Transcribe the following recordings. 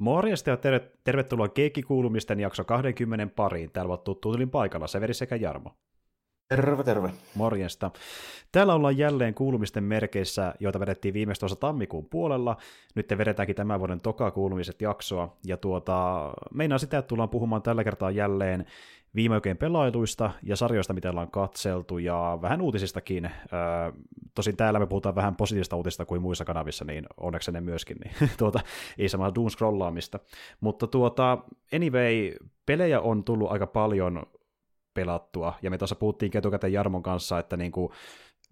Morjesta ja ter- tervetuloa Keikki-kuulumisten jakso 20 pariin. Täällä ovat tuttuulin paikalla Severi sekä Jarmo. Terve, terve. Morjesta. Täällä ollaan jälleen kuulumisten merkeissä, joita vedettiin viimeistä osa tammikuun puolella. Nyt te vedetäänkin tämän vuoden toka kuulumiset jaksoa. Ja tuota, meinaa sitä, että tullaan puhumaan tällä kertaa jälleen viime oikein pelailuista ja sarjoista, mitä ollaan katseltu, ja vähän uutisistakin. Öö, tosin täällä me puhutaan vähän positiivista uutista kuin muissa kanavissa, niin onneksi ne myöskin, niin tuota, ei samaa doom scrollaamista. Mutta tuota, anyway, pelejä on tullut aika paljon pelattua, ja me tuossa puhuttiin etukäteen Jarmon kanssa, että niinku,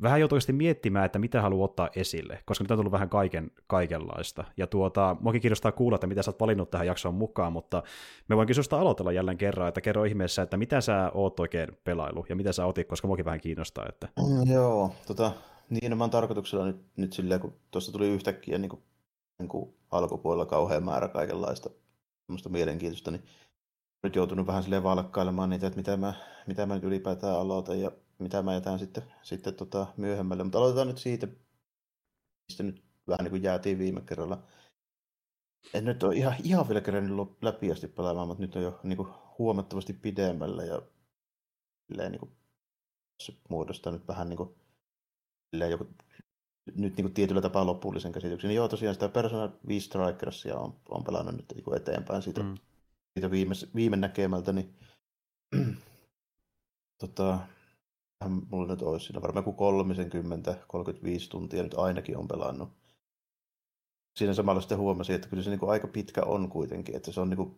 vähän joutuu miettimään, että mitä haluaa ottaa esille, koska nyt on tullut vähän kaiken, kaikenlaista. Ja tuota, muakin kiinnostaa kuulla, että mitä sä oot valinnut tähän jaksoon mukaan, mutta me voin kysyä aloitella jälleen kerran, että kerro ihmeessä, että mitä sä oot oikein pelailu ja mitä sä otit, koska muakin vähän kiinnostaa. Että... Mm, joo, tota, niin mä oon tarkoituksella nyt, nyt silleen, kun tuossa tuli yhtäkkiä niin kuin, niin kuin alkupuolella kauhean määrä kaikenlaista mielenkiintoista, niin nyt joutunut vähän silleen valkkailemaan niitä, että mitä mä, mitä mä nyt ylipäätään aloitan ja mitä mä jätän sitten, sitten tota myöhemmälle. Mutta aloitetaan nyt siitä, mistä nyt vähän niin kuin jäätiin viime kerralla. En nyt ole ihan, ihan vielä kerännyt läpi asti pelaamaan, mutta nyt on jo niin kuin huomattavasti pidemmällä ja niin kuin, se muodostaa nyt vähän niin kuin, joku, nyt niin kuin tietyllä tapaa lopullisen käsityksen. Niin joo, tosiaan sitä Persona 5 Strikersia on, on pelannut nyt niin kuin eteenpäin siitä, mm. siitä viime, viime näkemältä, niin tota, mulla nyt olisi siinä varmaan joku 30-35 tuntia nyt ainakin on pelannut. Siinä samalla sitten huomasin, että kyllä se niin kuin aika pitkä on kuitenkin, että se on niin kuin,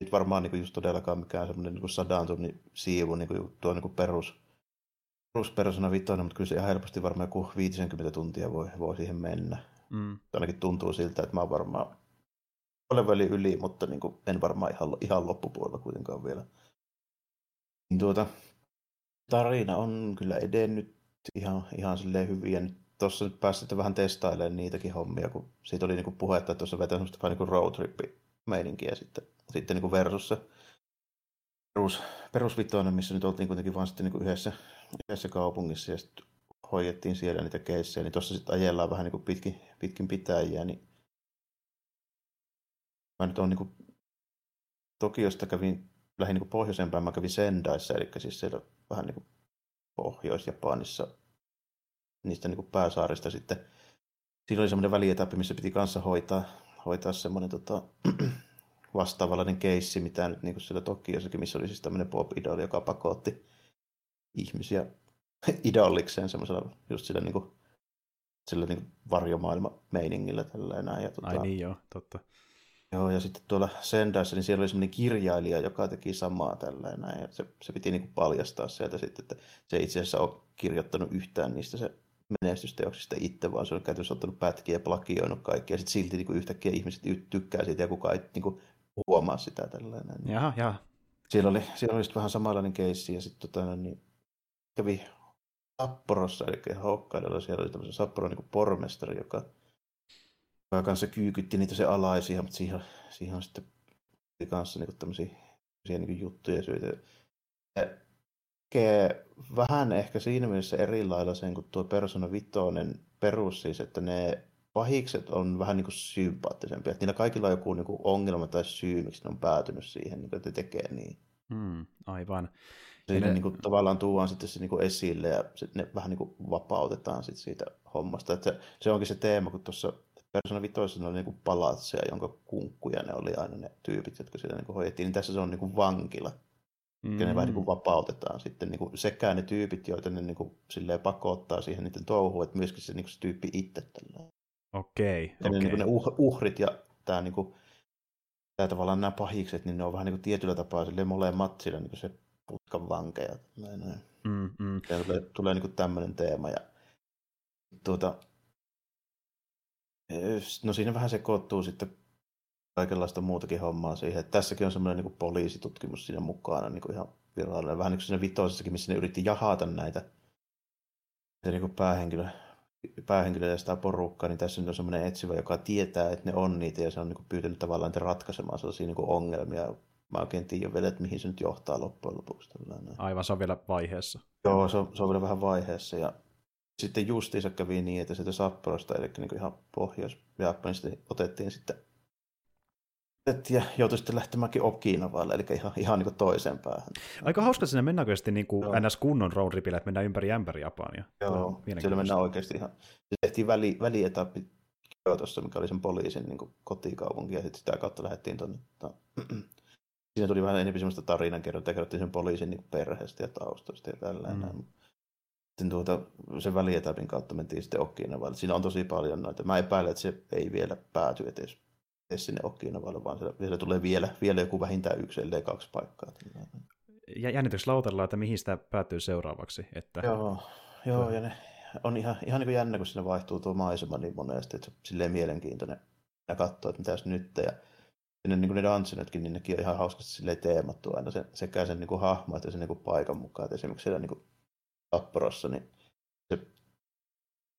nyt varmaan niin kuin just todellakaan mikään semmoinen niin sadan tunnin siivu niin kuin tuo niin kuin perus, perus Persona 5, mutta kyllä se ihan helposti varmaan joku 50 tuntia voi, voi siihen mennä. Mm. Ainakin tuntuu siltä, että mä oon varmaan olen väli yli, mutta niin kuin en varmaan ihan, ihan loppupuolella kuitenkaan vielä. Niin tuota, tarina on kyllä edennyt ihan, ihan silleen hyvin. Ja nyt tuossa nyt pääsit vähän testailemaan niitäkin hommia, kun siitä oli niinku puhetta, että tuossa vetää semmoista vähän niinku road trip meininkiä sitten, sitten niinku versus se perus, perusvitoinen, missä nyt oltiin kuitenkin vaan sitten niinku yhdessä, yhdessä kaupungissa ja sitten hoidettiin siellä niitä keissejä, niin tuossa sitten ajellaan vähän niinku pitkin, pitkin pitäjiä, niin mä nyt on niinku Tokiosta kävin lähdin niin pohjoisempään, mä kävin Sendaissa, eli siis siellä vähän niin kuin Pohjois-Japanissa niistä niin kuin pääsaarista sitten. Siinä oli semmoinen välietappi, missä piti kanssa hoitaa, hoitaa semmoinen tota, vastaavallainen keissi, mitä nyt niin kuin siellä Tokiossakin, missä oli siis tämmöinen pop-idol, joka pakotti ihmisiä idollikseen semmoisella just sillä niin kuin, sillä niin varjomaailma-meiningillä. Tällä näin. Ja, tota, Ai niin joo, totta. Joo, ja sitten tuolla Sendassa, niin siellä oli semmoinen kirjailija, joka teki samaa tällä näin. Ja se, se piti niin kuin paljastaa sieltä sitten, että se itse asiassa on kirjoittanut yhtään niistä se menestysteoksista itse, vaan se on käytössä ottanut pätkiä ja plagioinut kaikki, ja sitten silti niin kuin yhtäkkiä ihmiset tykkää siitä, ja kukaan ei niin kuin, huomaa sitä tällä näin. Jaha, jaha. Siellä oli, siellä oli vähän samanlainen keissi, ja sitten tota, niin, kävi Sapporossa, eli Hokkaidella, siellä oli tämmöisen Sapporon niin pormestari, joka joka kanssa kyykytti niitä se alaisia, mutta siihen, siihen on sitten kanssa niin tämmöisiä niin juttuja syitä. Tekee vähän ehkä siinä mielessä eri lailla sen kuin tuo Persona Vitoinen perus siis, että ne pahikset on vähän niin kuin sympaattisempia. Että niillä kaikilla on joku niin kuin ongelma tai syy, miksi ne on päätynyt siihen, niin että tekee niin. Hmm, aivan. Siinä ne... niin kuin, tavallaan tuodaan sitten se niin kuin esille ja ne vähän niin kuin vapautetaan sitten siitä hommasta. Että se, se onkin se teema, kun tuossa Persona 5 oli niinku palatseja, jonka kunkkuja ne oli aina ne tyypit, jotka siellä niinku hoidettiin. Niin tässä se on niinku vankila. Mm. Ja ne vähän niinku vapautetaan sitten niinku sekä ne tyypit, joita ne niinku silleen pakottaa siihen niiden touhuun, että myöskin se, niinku se tyyppi itse. Okei, okay, okay. ne, niinku ne uh, uhrit ja tämä niinku, tää tavallaan nämä pahikset, niin ne on vähän niinku tietyllä tapaa silleen molemmat sillä niinku se putkan vankeja. Näin, näin. Mm, mm. tulee, tulee niinku tämmöinen teema. Ja, tuota, No siinä vähän sekoittuu sitten kaikenlaista muutakin hommaa siihen. Että tässäkin on semmoinen niin poliisitutkimus siinä mukana niin kuin ihan virallinen. Vähän niin kuin siinä vitoisessakin, missä ne yritti jahata näitä se niin kuin päähenkilö, päähenkilö ja sitä porukkaa, niin tässä on semmoinen etsivä, joka tietää, että ne on niitä ja se on niin kuin pyytänyt tavallaan niitä ratkaisemaan sellaisia niin kuin ongelmia. Mä oikein tiedän vielä, että mihin se nyt johtaa loppujen lopuksi. Tällainen. Aivan, se on vielä vaiheessa. Joo, se on, se on vielä vähän vaiheessa ja sitten justiinsa kävi niin, että sieltä Sapporosta, eli niin ihan Pohjois-Japanista otettiin sitten ja joutui sitten lähtemäänkin Okinavalle, eli ihan, ihan niin toiseen päähän. Aika hauska, sinne mennään oikeasti niin kuin ns. kunnon roadripillä, että mennään ympäri ämpäri Japania. Joo, siellä mennään oikeasti ihan. Se tehtiin väli, välietappi Kyotossa, mikä oli sen poliisin niin kuin kotikaupunki, ja sitten sitä kautta lähdettiin tuonne. Siinä tuli vähän enemmän sellaista tarinankerrontaa, kerrottiin sen poliisin niin perheestä ja taustoista ja tällainen. Mm. Sitten tuota, sen välietapin kautta mentiin sitten Okinavalle. Siinä on tosi paljon noita. Mä epäilen, että se ei vielä pääty edes sinne Okinavalle, vaan siellä, siellä tulee vielä, vielä joku vähintään yksi, ellei kaksi paikkaa. Ja jännityksellä lautella, että mihin sitä päätyy seuraavaksi. Että... Joo, joo ja ne on ihan, ihan niin kuin jännä, kun siinä vaihtuu tuo maisema niin monesti, että se on silleen mielenkiintoinen ja katsoa, että mitäs nyt. Ja sinne niin kuin ne danssinetkin, niin nekin on ihan hauskasti silleen teemattu aina se, sekä sen niin kuin hahmo että sen niin kuin paikan mukaan. Että esimerkiksi siellä niin kuin Tapporossa, niin se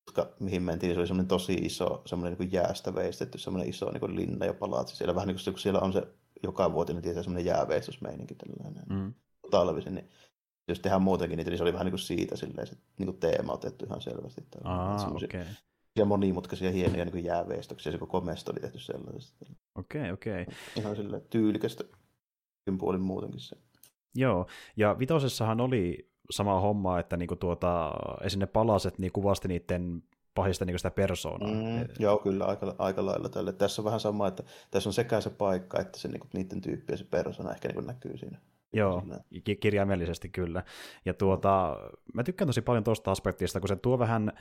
koska mihin mentiin, se oli semmoinen tosi iso, semmoinen niin jäästä veistetty, semmoinen iso niin linna ja palatsi. Siellä vähän niin kuin kun siellä on se joka vuotinen tietää semmoinen jääveistysmeininki tällainen mm. talvisin, niin jos tehdään muutenkin niitä, niin se oli vähän niin kuin siitä silleen, se niin kuin teema otettu ihan selvästi. Aa, okei. Okay. monimutkaisia hienoja niin jääveistoksia, se koko mesto oli tehty sellaisesta. Okei, okay, okei. Okay. Ihan sille tyylikästä puolin muutenkin se. Joo, ja vitosessahan oli sama homma, että niinku tuota, esim. ne palaset niin kuvasti niiden pahista niin sitä persoonaa. Mm, joo, kyllä, aika, aika lailla tälle. Tässä on vähän sama, että tässä on sekä se paikka, että se niin niiden tyyppi ja se persona ehkä niin näkyy siinä. Joo, kirjaimellisesti kyllä. Ja tuota, mä tykkään tosi paljon tuosta aspektista, kun se tuo vähän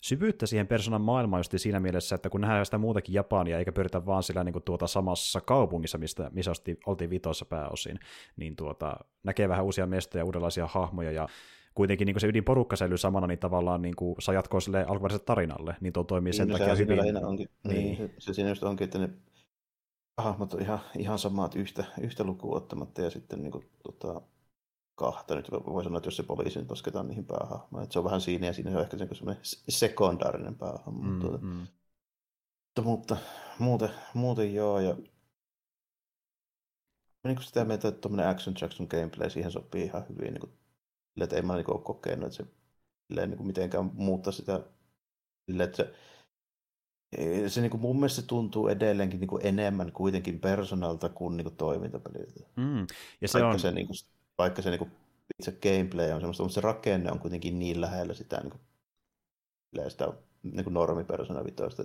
syvyyttä siihen persoonan maailmaan just siinä mielessä, että kun nähdään sitä muutakin Japania, eikä pyritä vaan sillä niin kuin tuota samassa kaupungissa, mistä, missä oltiin vitossa pääosin, niin tuota, näkee vähän uusia mestoja, uudenlaisia hahmoja, ja kuitenkin niin kuin se ydinporukka säilyy samana, niin tavallaan niin kuin saa jatkoa sille alkuperäiselle tarinalle, niin tuo toimii sen niin, takia hyvin. Onkin, niin. niin. Se, se siinä just onkin, että ne hahmot on ihan, ihan samat yhtä, yhtä lukuun ottamatta, ja sitten niin kuin, tota, kahta. Nyt voi sanoa, että jos se poliisi nyt lasketaan niihin päähahmoihin. Että se on vähän siinä ja siinä on ehkä semmoinen sekundaarinen päähahmo. Mm, tuota, mm. Mutta, mutta muuten, muuten joo. Ja niin kuin sitä mieltä, että tuommoinen Action Jackson gameplay siihen sopii ihan hyvin. Niin kuin, että ei mä niin ole kokenut, että se niin kuin mitenkään muuttaa sitä että se, se niin kuin mun mielestä se tuntuu edelleenkin niin kuin enemmän kuitenkin personalta kuin, niin kuin toimintapeliltä. Mm. Ja se on... se niin kuin, vaikka se niin kuin, itse gameplay on semmoista, mutta se rakenne on kuitenkin niin lähellä sitä, niin kuin, sitä niin kuin normipersona vitoista.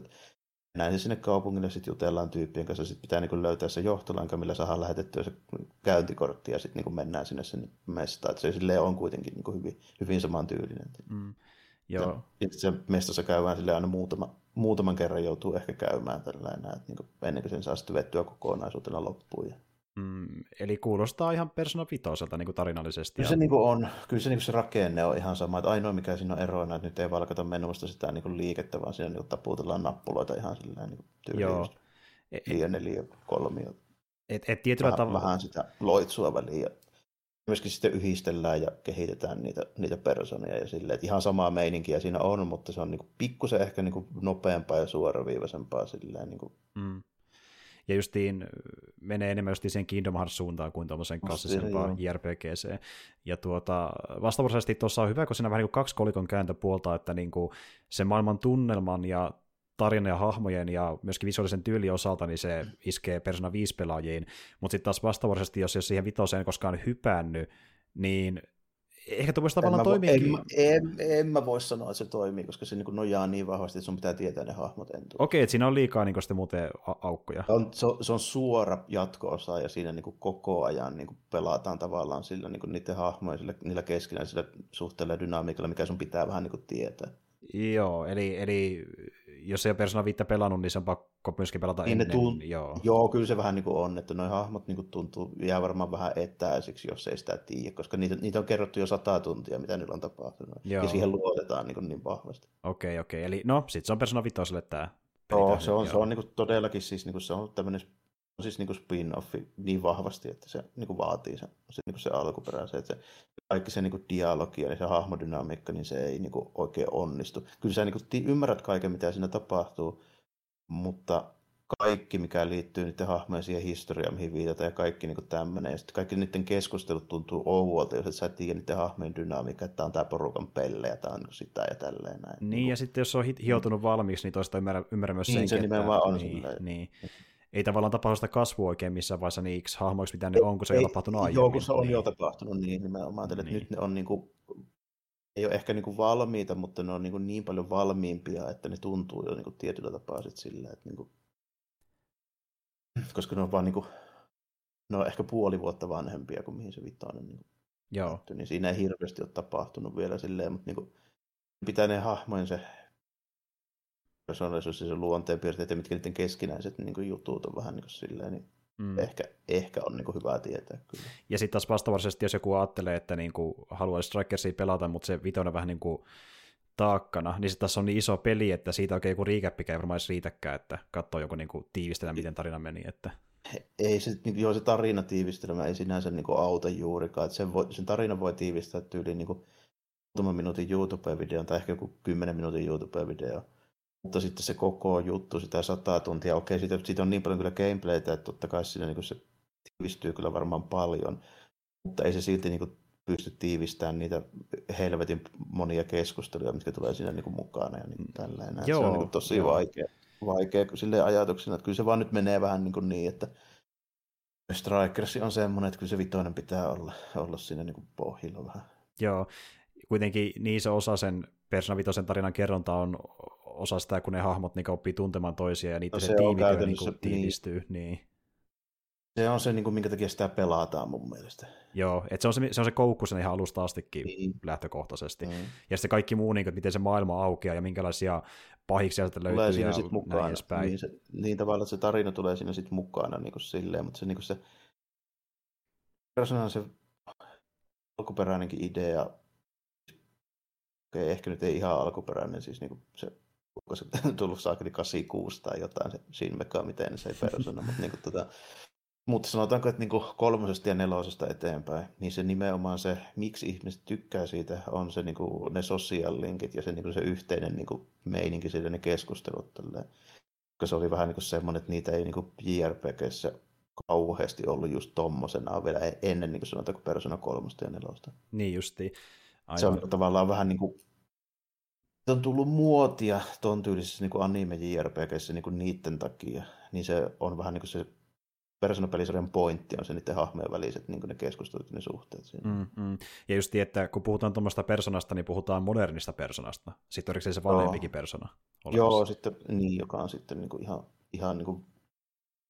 näin se sinne kaupungille sitten jutellaan tyyppien kanssa, sitten pitää niin löytää se johtolanka, millä saadaan lähetettyä se käyntikortti ja sitten niin mennään sinne sen mestaan. Että se silleen on kuitenkin niin kuin hyvin, hyvin samantyylinen. Mm. Joo. Ja se mestassa käydään sille aina muutama, muutaman kerran joutuu ehkä käymään tällainen, että niin kuin ennen kuin sen saa sitten vettyä kokonaisuutena loppuun. Ja Mm, eli kuulostaa ihan Persona 5 niin kuin tarinallisesti. Kyllä se niin kuin on. Kyllä se, niin kuin se rakenne on ihan sama. Että ainoa mikä siinä on eroina, että nyt ei valkata menusta sitä niin kuin liikettä, vaan siinä niin kuin taputellaan nappuloita ihan sillä niin tyyliin. Joo. E- e- liian neljä kolmio. Et, et tietyllä vähän, tavalla... vähän sitä loitsua väliin. Ja myöskin sitten yhdistellään ja kehitetään niitä, niitä personia ja silleen, että ihan samaa meininkiä siinä on, mutta se on niin kuin pikkusen ehkä niin kuin nopeampaa ja suoraviivaisempaa silleen. Niin kuin... mm ja justiin menee enemmän justiin siihen Kingdom Hearts-suuntaan kuin tuommoisen klassisempaan JRPGC. Ja tuota, vastavuoroisesti tuossa on hyvä, kun siinä vähän niin kuin kaksi kolikon kääntöpuolta, että niin kuin se maailman tunnelman ja tarinan ja hahmojen ja myöskin visuaalisen tyylin osalta, niin se iskee Persona 5 pelaajiin, mutta sitten taas vastavuoroisesti, jos, jos siihen vitoseen koskaan hypännyt, niin ehkä tuo voisi tavallaan toimia. En, en, en, mä voi sanoa, että se toimii, koska se niin nojaa niin vahvasti, että sun pitää tietää ne hahmot entuun. Okei, että siinä on liikaa niin sitten muuten aukkoja. On, se, on, se on suora jatko-osa ja siinä niin kuin koko ajan niin kuin pelataan tavallaan sillä niin kuin niiden hahmojen sillä, niillä keskenään sillä suhteella ja dynamiikalla, mikä sun pitää vähän niin kuin tietää. Joo, eli, eli jos ei ole Persona 5 pelannut, niin se on pakko myöskin pelata niin ennen. Tunt- joo. joo, kyllä se vähän niin kuin on, että nuo hahmot niin kuin tuntuu, jää varmaan vähän etäisiksi, jos ei sitä tiedä, koska niitä, niitä on kerrottu jo sata tuntia, mitä niillä on tapahtunut, joo. ja siihen luotetaan niin, kuin niin vahvasti. Okei, okei, eli no, sitten se on Persona 5 tämä Joo, se on, se on niin kuin todellakin siis, niin kuin se on tämmöinen on siis niin kuin spin-offi niin vahvasti, että se niin kuin vaatii se, se, niin kuin se alkuperäisen, että se, kaikki se niin kuin dialogi ja se hahmodynamiikka, niin se ei niin kuin oikein onnistu. Kyllä sä niin kuin ymmärrät kaiken, mitä siinä tapahtuu, mutta kaikki, mikä liittyy niiden hahmojen siihen historiaan, mihin viitataan, ja kaikki niin tämmöinen. Ja sitten kaikki niiden keskustelut tuntuu ouvolta, jos et sä tiedä niiden hahmojen dynamiikka, että tämä on tämä porukan pelle, ja tämä on niin sitä ja tälleen näin. Niin, ja sitten jos se on hioutunut valmiiksi, niin toista ymmärrä, ymmärrä myös niin, sen, se nimenomaan on niin, niin. Ei tavallaan tapahdu sitä kasvua oikein missään vaiheessa niiksi hahmoiksi, mitä ne on, kun se ei, on tapahtunut aiemmin. Joo, kun se on niin. jo tapahtunut, niin nimenomaan. Niin. Että nyt ne on niin kuin, ei ole ehkä niin kuin valmiita, mutta ne on niin, kuin niin paljon valmiimpia, että ne tuntuu jo niin kuin tietyllä tapaa sit sillä, että niin kuin, koska ne on vaan niin kuin, ne on ehkä puoli vuotta vanhempia kuin mihin se vitoinen niin Joo. Niin siinä ei hirveästi ole tapahtunut vielä silleen, mutta niin kuin, pitää ne hahmojen se persoonallisuus ja se luonteenpiirteet ja mitkä niiden keskinäiset niin kuin jutut on vähän niin kuin silleen, niin mm. ehkä, ehkä on niin kuin hyvä tietää kyllä. Ja sitten taas vastaavasti, jos joku ajattelee, että niin kuin haluaisi Strikersia pelata, mutta se vitonen vähän niin kuin taakkana, niin se tässä on niin iso peli, että siitä oikein joku riikäppikä ei varmaan edes riitäkään, että katsoo joku niin tiivistellä, miten tarina meni. Että... Ei se, niin joo, se tarina tiivistelmä ei sinänsä niin kuin auta juurikaan. Että sen, voi, sen tarina voi tiivistää tyyliin niin muutaman minuutin YouTube-videon tai ehkä joku 10 minuutin YouTube-video. Mutta sitten se koko juttu, sitä sataa tuntia, okei, siitä, siitä on niin paljon kyllä gameplaytä, että totta kai siinä niin se tiivistyy kyllä varmaan paljon, mutta ei se silti niin kuin pysty tiivistämään niitä helvetin monia keskusteluja, mitkä tulee siinä niin kuin mukana ja niin tällainen. Joo, se on niin kuin tosi joo. vaikea, vaikea sille ajatuksena, että kyllä se vaan nyt menee vähän niin, kuin niin että Strikers on semmoinen, että kyllä se vitoinen pitää olla, olla siinä niin kuin pohjilla vähän. Joo, kuitenkin niin se osa sen Persona Vitoisen tarinan kerronta on osa sitä, kun ne hahmot niin oppii tuntemaan toisia ja niitä no, se, se tiimityö niin kuin, tiivistyy. Niin. niin. Se on se, niin kuin, minkä takia sitä pelataan mun mielestä. Joo, että se on se, se, on se koukku sen ihan alusta astikin niin. lähtökohtaisesti. Mm. Ja sitten kaikki muu, niin kuin, miten se maailma aukeaa ja minkälaisia pahiksi sieltä löytyy tulee siinä ja sit Niin, se, niin tavallaan, että se tarina tulee siinä sitten mukana niin kuin silleen, mutta se, niin kuin se se alkuperäinenkin idea okei, ehkä nyt ei ihan alkuperäinen, siis niin kuin se, onko se tullut saakeli 86 tai jotain, se Shin miten se ei persona, mutta, niin kuin, tota, mutta sanotaanko, että niin kuin kolmosesta ja nelosesta eteenpäin, niin se nimenomaan se, miksi ihmiset tykkää siitä, on se niin kuin, ne social linkit ja se, niin kuin se yhteinen niin kuin, meininki siitä, ne keskustelut. Tälleen. Koska se oli vähän niin kuin semmoinen, että niitä ei niin kuin JRPGssä kauheasti ollut just tommosena vielä e-, ennen niin kuin sanotaanko Persona kolmosta ja nelosta. Niin justiin. Aivan. Se on tavallaan vähän niin kuin, on tullut muotia ton tyylisessä niin anime JRPGssä niin niiden takia, niin se on vähän niin kuin se Persona-pelisarjan pointti on se niiden hahmojen väliset niin ne keskustelut ja ne suhteet siinä. Mm, mm. Ja just että kun puhutaan tuommoista personasta, niin puhutaan modernista personasta. Sitten onko se vanhempikin persona? Olemassa? Joo, sitten, niin, joka on sitten niin kuin ihan, ihan niin, kuin,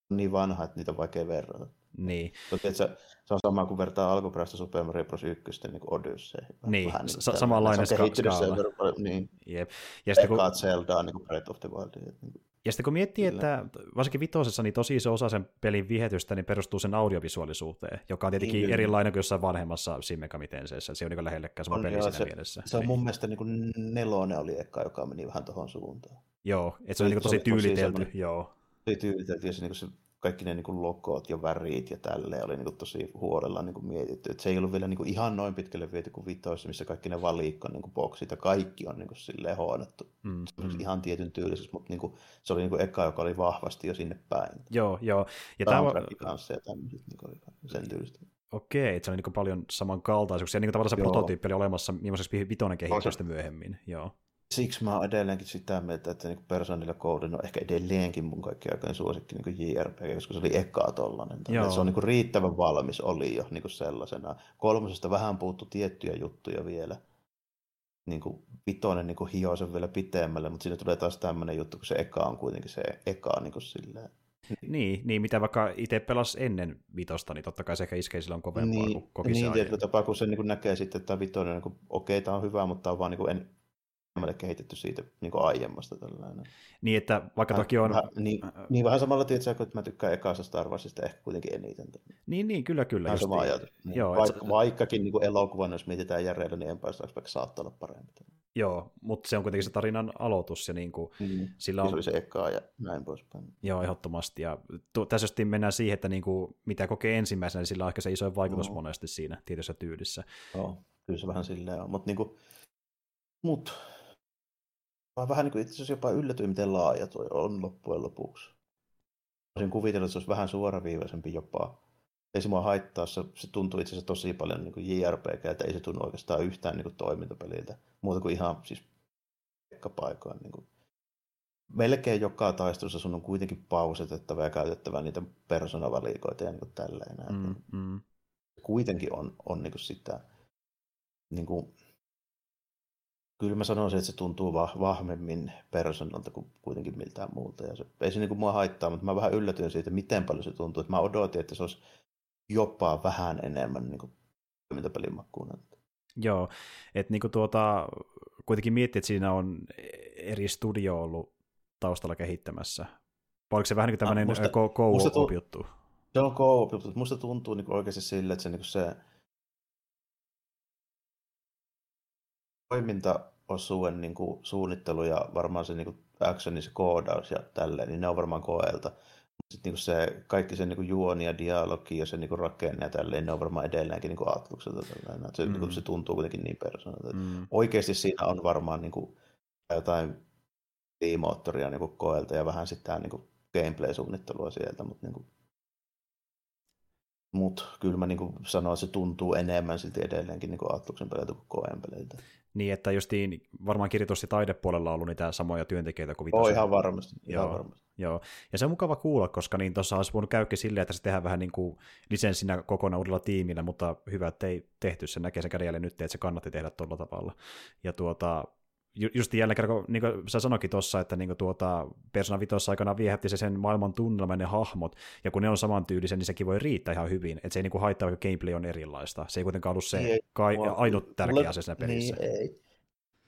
niin vanha, että niitä on vaikea verrata. Niin. Mutta se, se on sama kuin vertaa alkuperäistä Super Mario Bros. 1 niin Odyssey. Niin, vähän, niin sa- samanlainen se on skaala. Niin. Jep. Ja sitten kun... Zeldaa niin kuin Breath of the Wild. Niin ja sitten kun miettii, että varsinkin vitosessa, niin tosi iso osa sen pelin vihetystä niin perustuu sen audiovisuaalisuuteen, joka on tietenkin niin, erilainen kuin jossain vanhemmassa Simmekamitenseessä. Se on niin lähellekään sama peli siinä se, mielessä. Se on niin. mun mielestä niin kuin nelonen oli eka, joka meni vähän tuohon suuntaan. Joo, että se on niin tosi tyylitelty. Joo. Tosi tyylitelty ja se, niin se kaikki ne niin kuin logot ja värit ja tälleen oli niin kuin tosi huolella niin kuin mietitty. Et se ei ollut vielä niin kuin ihan noin pitkälle viety kuin vitoissa, missä kaikki ne valikko niin kuin boksit ja kaikki on niin kuin silleen hoidettu. Mm, mm. Ihan tietyn tyylisyys, mutta niin kuin, se oli niin kuin eka, joka oli vahvasti jo sinne päin. Joo, joo. Ja tämä kanssa ja tämmöiset niin kuin, sen tyylistä. Okei, että se oli niin paljon samankaltaisuuksia. Niin kuin tavallaan se Joo. prototyyppi oli olemassa, millaiseksi vitonen kehittyi sitten myöhemmin. Joo siksi mä oon edelleenkin sitä mieltä, että niin Personilla Code on ehkä edelleenkin mun kaikki aikojen suosikki niin JRPG, koska se oli eka tollanen. Se on niin riittävän valmis oli jo niin sellaisena. Kolmosesta vähän puuttu tiettyjä juttuja vielä. Niin kuin vitonen niin hioo sen vielä pitemmälle, mutta siinä tulee taas tämmöinen juttu, kun se eka on kuitenkin se eka niin kuin silleen. Niin, niin, mitä vaikka itse pelas ennen vitosta, niin totta kai se ehkä iskee silloin kovempaa niin, kuin koki Niin, tietyllä tapaa, kun se niin näkee sitten, että tämä vitonen, niin kuin, okei, tämä on hyvä, mutta tämä on vaan niin kuin en, kehitetty siitä niin kuin aiemmasta. Tällainen. Niin, että vaikka vähän, toki on... Vähän, niin, niin, vähän samalla tietysti, että mä tykkään ekasta Star Warsista ehkä kuitenkin eniten. Niin, niin kyllä, kyllä. Vähän sama ajatus. Niin. Joo, Vaik, se... Vaikkakin niin elokuvan, jos mietitään järjellä, niin Empire Strikes Back saattaa olla parempi. Joo, mutta se on kuitenkin se tarinan aloitus ja niin kuin, mm. sillä on... Se oli se eka ja näin poispäin. Joo, ehdottomasti. Ja tu- tässä just mennään siihen, että niin kuin, mitä kokee ensimmäisenä, niin sillä on ehkä se iso vaikutus mm. monesti siinä tietyssä tyylissä. Joo, kyllä se vähän silleen on. Mutta niin kuin, mut Mä vähän niin kuin itse asiassa jopa yllätyin, miten laaja toi on loppujen lopuksi. Olisin kuvitellut, että se olisi vähän suoraviivaisempi jopa. Ei se mua haittaa, se, se tuntuu itse asiassa tosi paljon niin kuin JRPG, että ei se tunnu oikeastaan yhtään niin kuin toimintapeliltä. Muuta kuin ihan siis paikoin. Niin kuin. melkein joka taistelussa sun on kuitenkin pausetettava ja käytettävä niitä persoonavalikoita ja niin tälleen. Mm, mm. Kuitenkin on, on niin sitä, niin kuin, kyllä mä sanoisin, että se tuntuu vah- vahvemmin persoonalta kuin kuitenkin miltään muulta. Ja se, ei se niin kuin mua haittaa, mutta mä vähän yllätyin siitä, miten paljon se tuntuu. Että mä odotin, että se olisi jopa vähän enemmän niin kuin, toimintapelin makkuun. Joo, että niin tuota, kuitenkin miettii, että siinä on eri studio ollut taustalla kehittämässä. Vai oliko se vähän niin kuin tämmöinen ah, co-op-juttu? Se on co-op juttu. Musta tuntuu niin oikeasti sille, että se, niin se toimintaosuuden niin kuin suunnittelu ja varmaan se niin kuin actionin se koodaus ja tälleen, niin ne on varmaan koeelta. Sitten niin se, kaikki se niin kuin juoni ja dialogi ja se niin kuin rakenne ja tälleen, ne on varmaan edelleenkin niin Atlukselta. Se, mm. niin kuin, se tuntuu kuitenkin niin persoonalta. Mm. Oikeasti siinä on varmaan niin kuin, jotain moottoria niin koelta ja vähän sitten niin gameplay-suunnittelua sieltä, mutta niin kuin, mut kyllä mä niin sanoin, että se tuntuu enemmän silti edelleenkin niin Atluksen peliltä kuin koen peliltä. Niin, että justiin varmaan kirjoitus- ja taidepuolella on ollut niitä samoja työntekijöitä kuin Oh, ihan varmasti. Ihan joo, varmasti. Joo, ja se on mukava kuulla, koska niin tuossa olisi voinut käydä silleen, että se tehdään vähän niin kuin lisenssinä kokonaan uudella tiimillä, mutta hyvä, että ei tehty, se näkee sen kädelle nyt, että se kannatti tehdä tuolla tavalla. Ja tuota, just jälleen kerran, niin kuin sä sanoikin tuossa, että niin tuota, Persona 5 aikana viehätti se sen maailman tunnelman ne hahmot, ja kun ne on samantyylisiä, niin sekin voi riittää ihan hyvin, että se ei niin kuin haittaa, vaikka gameplay on erilaista. Se ei kuitenkaan ollut se ei, kai, mua, ainut tärkeä mulle, asia siinä pelissä. Niin, ei.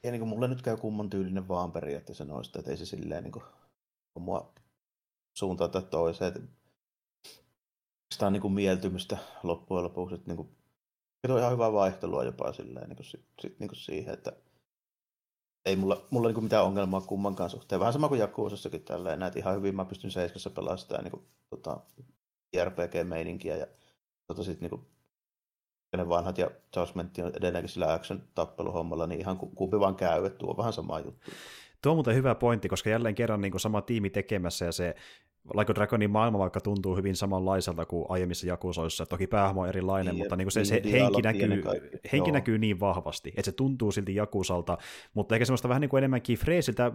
Ja niin kuin mulle nyt käy kumman tyylinen vaan periaatteessa noista, että ei se silleen niin kuin, mua suuntaan tai toiseen. Sitä on niin kuin mieltymystä loppujen lopuksi, että niin kuin, se on ihan hyvää vaihtelua jopa silleen, niin kuin, sit, sit, niin kuin siihen, että ei mulla, mulla niinku mitään ongelmaa kummankaan suhteen. Vähän sama kuin Jakuusassakin tälleen, näet ihan hyvin mä pystyn seiskassa pelaamaan sitä niin kuin, tota, RPG-meininkiä ja tota, sit, niin kuin, ne vanhat ja Judgment on edelleenkin sillä action tappeluhommalla, niin ihan kumpi vaan käy, että tuo on vähän sama juttu. Tuo on muuten hyvä pointti, koska jälleen kerran niin sama tiimi tekemässä ja se Like Dragonin maailma vaikka tuntuu hyvin samanlaiselta kuin aiemmissa jakusoissa, toki päähahmo on erilainen, niin, mutta niin kuin se, se henki, näkyy, henki näkyy niin vahvasti, että se tuntuu silti jakusalta, mutta ehkä semmoista vähän niin kuin enemmänkin freesiltä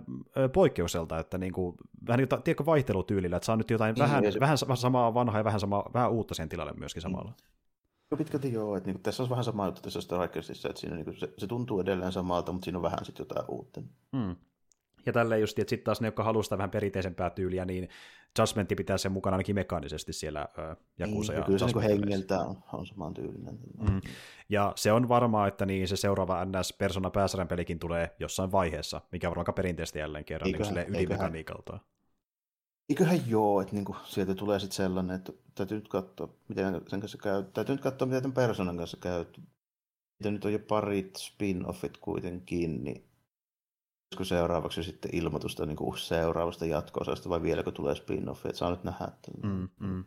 poikkeukselta, että niin kuin, vähän niin kuin, tiedätkö, vaihtelutyylillä, että saa nyt jotain niin, vähän, se... vähän samaa vanhaa ja vähän, sama, vähän uutta sen tilalle myöskin samalla. Mm. No pitkälti joo, että niin tässä on vähän sama juttu tässä Strikersissa, että siinä niin se, se, tuntuu edelleen samalta, mutta siinä on vähän sitten jotain uutta. Mm. Ja tälleen just, että sitten taas ne, jotka haluaa vähän perinteisempää tyyliä, niin Judgmentti pitää sen mukana ainakin mekaanisesti siellä Jakusa niin, ja Kyllä se niin hengeltä on, on saman tyylinen. Mm. Ja se on varmaa, että niin se seuraava NS Persona pääsarjan pelikin tulee jossain vaiheessa, mikä on varmaan perinteisesti jälleen kerran eiköhän, niin ylimekaniikalta. Eiköhän joo, että niinku, sieltä tulee sitten sellainen, että täytyy nyt katsoa, miten sen kanssa käy. Täytyy nyt katsoa, miten tämän persoonan kanssa käy. Mitä nyt on jo parit spin-offit kuitenkin, niin olisiko seuraavaksi sitten ilmoitusta niin kuin seuraavasta jatko-osasta vai vieläkö tulee spin-offi, että saa nyt nähdä. Että... Mm, mm.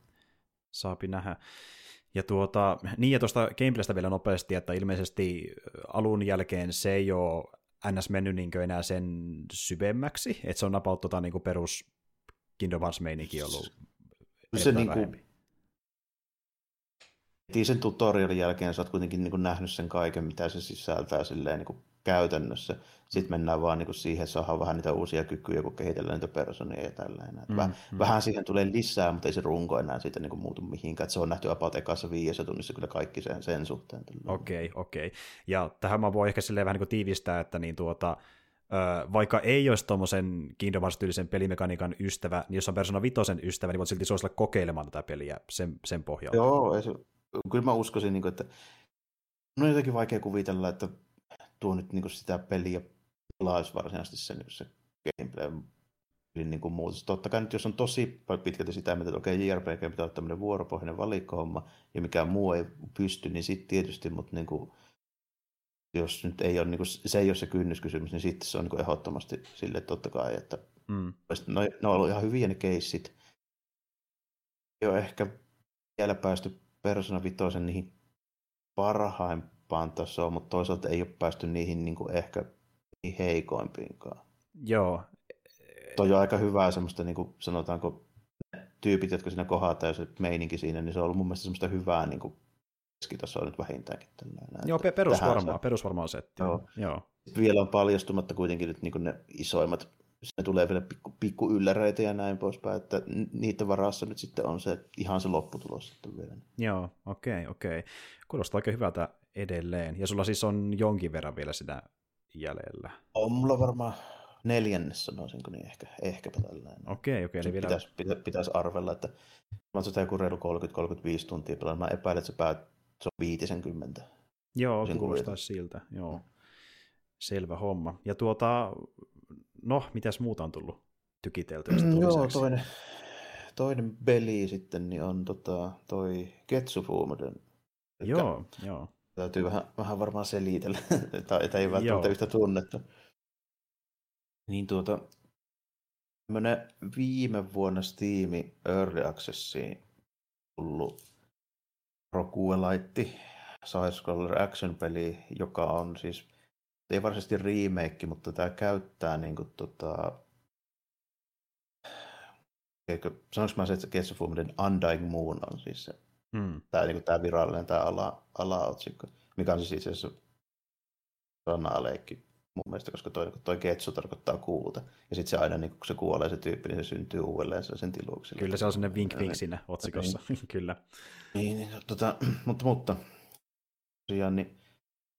Saapi nähdä. Ja tuota, niin ja tuosta gameplaystä vielä nopeasti, että ilmeisesti alun jälkeen se ei ole ns. mennyt niin enää sen syvemmäksi, että se on napaut tota, niin perus Kingdom Hearts meininki ollut se niin kuin, sen tutorialin jälkeen sä oot kuitenkin niin kuin nähnyt sen kaiken, mitä se sisältää silleen niin kuin käytännössä. Sitten mennään vaan niin kuin siihen, että saadaan vähän niitä uusia kykyjä, kun kehitellään niitä personia ja tällainen. Mm, vähän, mm. vähän siihen tulee lisää, mutta ei se runko enää siitä niin kuin muutu mihinkään. Että se on nähty about ekassa viidessä tunnissa kyllä kaikki sen, sen suhteen. Okei, okay, okei. Okay. Ja tähän mä voin ehkä silleen vähän niin kuin tiivistää, että niin tuota, vaikka ei olisi tuommoisen Kingdom Hearts-tyylisen pelimekaniikan ystävä, niin jos on Persona 5 ystävä, niin voit silti suositella kokeilemaan tätä peliä sen, sen pohjalta. Joo, se, kyllä mä uskoisin, niin kuin, että no on jotenkin vaikea kuvitella, että tuo nyt niin sitä peliä pelaisi varsinaisesti sen, se gameplay niin kuin muutos. Totta kai nyt jos on tosi pitkälti sitä, että okei, JRPG pitää olla tämmöinen vuoropohjainen valikkohomma, ja mikä muu ei pysty, niin sitten tietysti, mutta niin kuin, jos nyt ei ole, niin kuin, se ei ole se kynnyskysymys, niin sitten se on niin kuin ehdottomasti sille totta kai, että mm. no, ne on ollut ihan hyviä ne keissit. Ei ole ehkä vielä päästy Persona 5 niihin parhaimpaan tasoon, mutta toisaalta ei ole päästy niihin niin kuin ehkä niin heikoimpiinkaan. Joo. Toi on aika hyvää semmoista, niin kuin sanotaanko, tyypit, jotka siinä kohdataan ja se meininki siinä, niin se on ollut mun mielestä semmoista hyvää niin kuin keskitasoa nyt vähintäänkin. Tällainen. Joo, perusvarmaa, perusvarmaa setti. Joo. Joo. Vielä on paljastumatta kuitenkin nyt niin ne isoimmat ne tulee vielä pikku, pikku ylläreitä ja näin poispäin, että niiden varassa nyt sitten on se ihan se lopputulos sitten vielä. Joo, okei, okay, okei. Okay. Kuulostaa oikein hyvältä edelleen. Ja sulla siis on jonkin verran vielä sitä jäljellä. On mulla varmaan neljännes sanoisinko, niin ehkä, ehkäpä tällainen. Okei, okei. Eli vielä... pitäisi, pitäisi, pitäisi arvella, että mä oon joku reilu 30-35 tuntia pelannut. Mä epäilen, että se, päät, se on 50. Joo, kuulostaa siltä. Joo. Selvä homma. Ja tuota, no, mitäs muuta on tullut tykiteltyä? Mm, joo, toinen, toinen peli sitten niin on tota, toi Ketsufumoden. Joo, joo. Täytyy vähän, vähän varmaan selitellä, tai ei välttämättä yhtä tunnettu. Niin tuota, tämmönen viime vuonna Steam Early Accessiin tullut Rokuelaitti side-scroller action-peli, joka on siis, ei varsinaisesti remake, mutta tämä käyttää niin kuin, tota, sanoinko mä se, että Gates of Undying Moon on siis se, hmm. tämä, niin kuin, tämä virallinen tämä ala, alaotsikko, mikä on siis itse asiassa sanaleikki mun mielestä, koska toi, toi ketsu tarkoittaa kuuta. Ja sitten se aina, niin kun se kuolee se tyyppi, niin se syntyy uudelleen sen tiluksella. Kyllä se on sellainen vink vink siinä otsikossa, niin. kyllä. Niin, niin tota, mutta, mutta tosiaan niin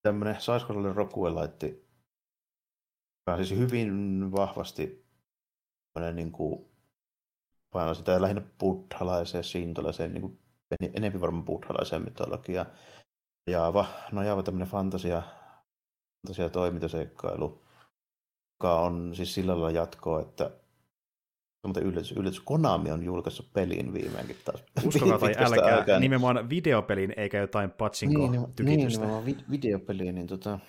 tämmöinen saiskollinen rokuelaitti, joka on siis hyvin vahvasti niin kuin, painaa sitä lähinnä buddhalaiseen, sintolaiseen, niin kuin, enemmän varmaan buddhalaiseen mytologiaan. Jaava, nojaava tämmöinen fantasia tosiaan toimintaseikkailu, joka on siis sillä lailla jatkoa, että mutta yllätys, yllätys, Konami on julkaissut pelin viimeinkin taas. Uskokaa tai älkää, aikaa. nimenomaan videopelin eikä jotain patsinko niin. Niin, nimenomaan videopeliin, niin tota,